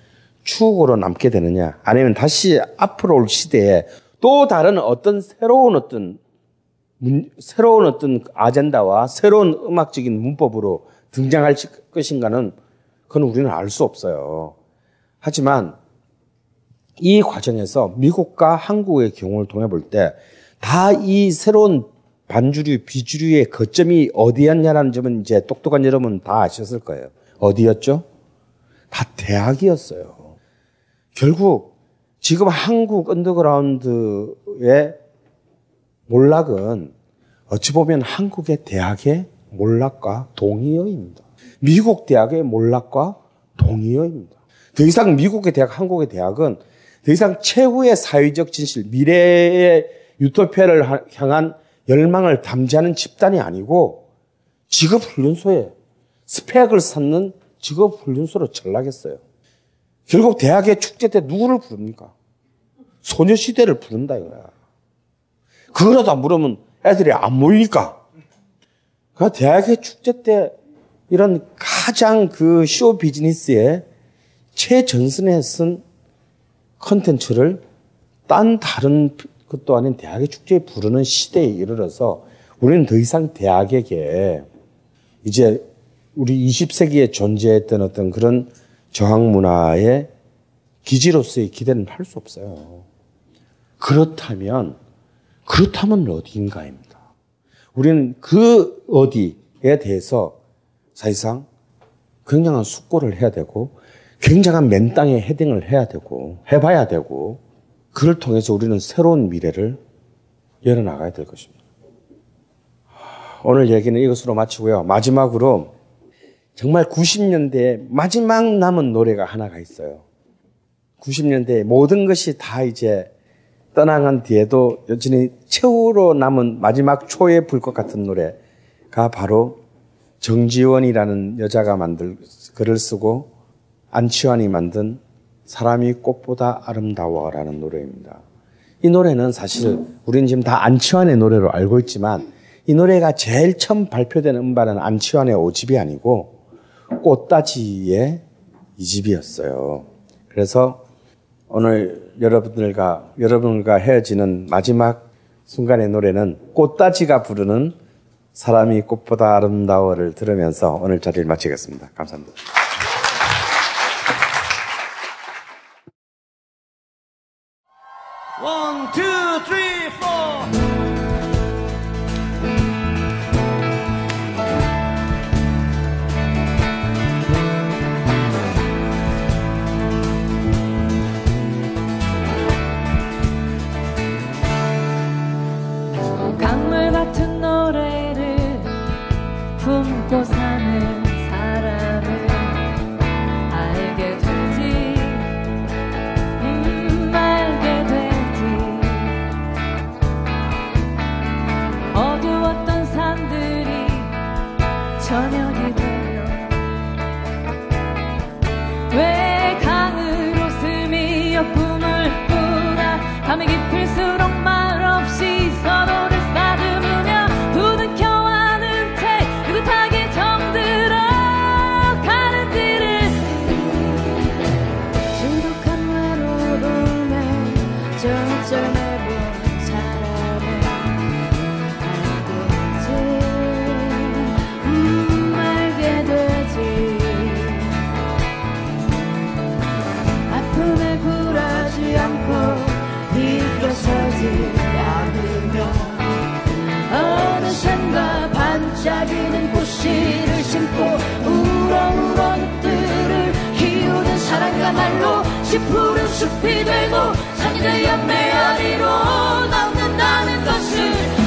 [SPEAKER 7] 추억으로 남게 되느냐, 아니면 다시 앞으로 올 시대에 또 다른 어떤 새로운 어떤 문, 새로운 어떤 아젠다와 새로운 음악적인 문법으로 등장할 것인가는 그건 우리는 알 수 없어요. 하지만 이 과정에서 미국과 한국의 경우를 통해 볼 때 다 이 새로운 반주류, 비주류의 거점이 어디였냐라는 점은 이제 똑똑한 여러분 다 아셨을 거예요. 어디였죠? 다 대학이었어요. 결국 지금 한국 언더그라운드의 몰락은 어찌 보면 한국의 대학의 몰락과 동의어입니다. 미국 대학의 몰락과 동의어입니다. 더 이상 미국의 대학, 한국의 대학은 더 이상 최후의 사회적 진실, 미래의 유토피아를 향한 열망을 담지하는 집단이 아니고 직업 훈련소에 스펙을 쌓는 직업 훈련소로 전락했어요. 결국 대학의 축제 때 누구를 부릅니까? 소녀시대를 부른다 이거야. 그거라도 안 부르면 애들이 안 모이니까. 그 대학의 축제 때 이런 가장 그 쇼 비즈니스의 최전선에 쓴 컨텐츠를 딴 다른 것도 아닌 대학의 축제에 부르는 시대에 이르러서 우리는 더 이상 대학에게 이제 우리 20세기에 존재했던 어떤 그런 저항 문화의 기지로서의 기대는 할 수 없어요. 그렇다면, 그렇다면 어디인가입니다. 우리는 그 어디에 대해서 사실상 굉장한 숙고를 해야 되고, 굉장한 맨 땅에 헤딩을 해야 되고, 해봐야 되고, 그를 통해서 우리는 새로운 미래를 열어나가야 될 것입니다. 오늘 얘기는 이것으로 마치고요. 마지막으로 정말 90년대에 마지막 남은 노래가 하나가 있어요. 90년대에 모든 것이 다 이제 떠나간 뒤에도 여전히 최후로 남은 마지막 초의 불꽃 같은 노래가 바로 정지원이라는 여자가 만들 글을 쓰고 안치환이 만든 사람이 꽃보다 아름다워라는 노래입니다. 이 노래는 사실 우리는 지금 다 안치환의 노래로 알고 있지만 이 노래가 제일 처음 발표된 음반은 안치환의 5집이 아니고 꽃다지의 2집이었어요. 그래서 오늘 여러분들과 여러분과 헤어지는 마지막 순간의 노래는 꽃다지가 부르는 사람이 꽃보다 아름다워를 들으면서 오늘 자리를 마치겠습니다. 감사합니다.
[SPEAKER 15] 숲이 되고 산이 되어 메아리로 남는다는 것을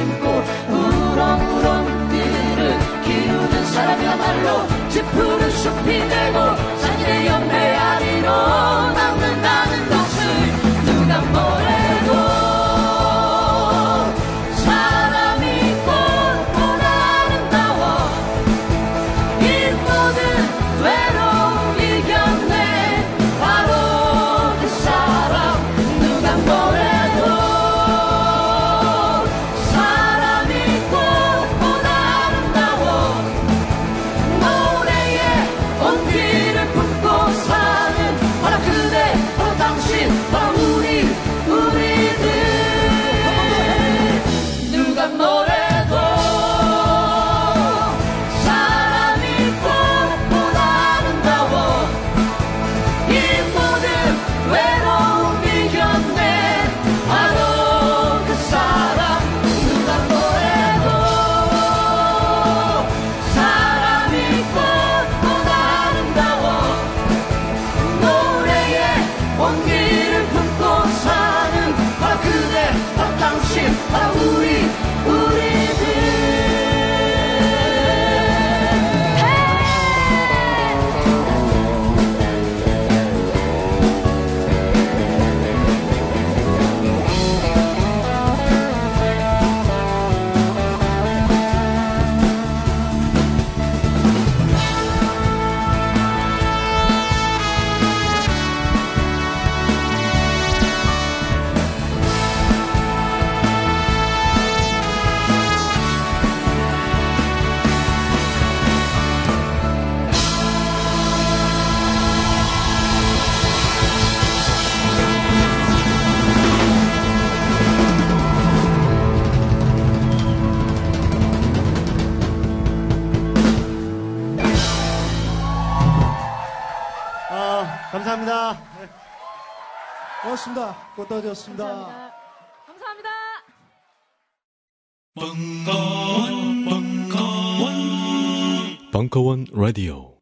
[SPEAKER 15] 심고 우렁우렁 띠를 키우는 사람이야말로 지푸른 숲이 되고 자기의 연배 아리로 시간이었습니다.
[SPEAKER 4] 감사합니다.
[SPEAKER 15] 감사합니다.
[SPEAKER 1] 벙커원, 벙커원, 벙커원 라디오.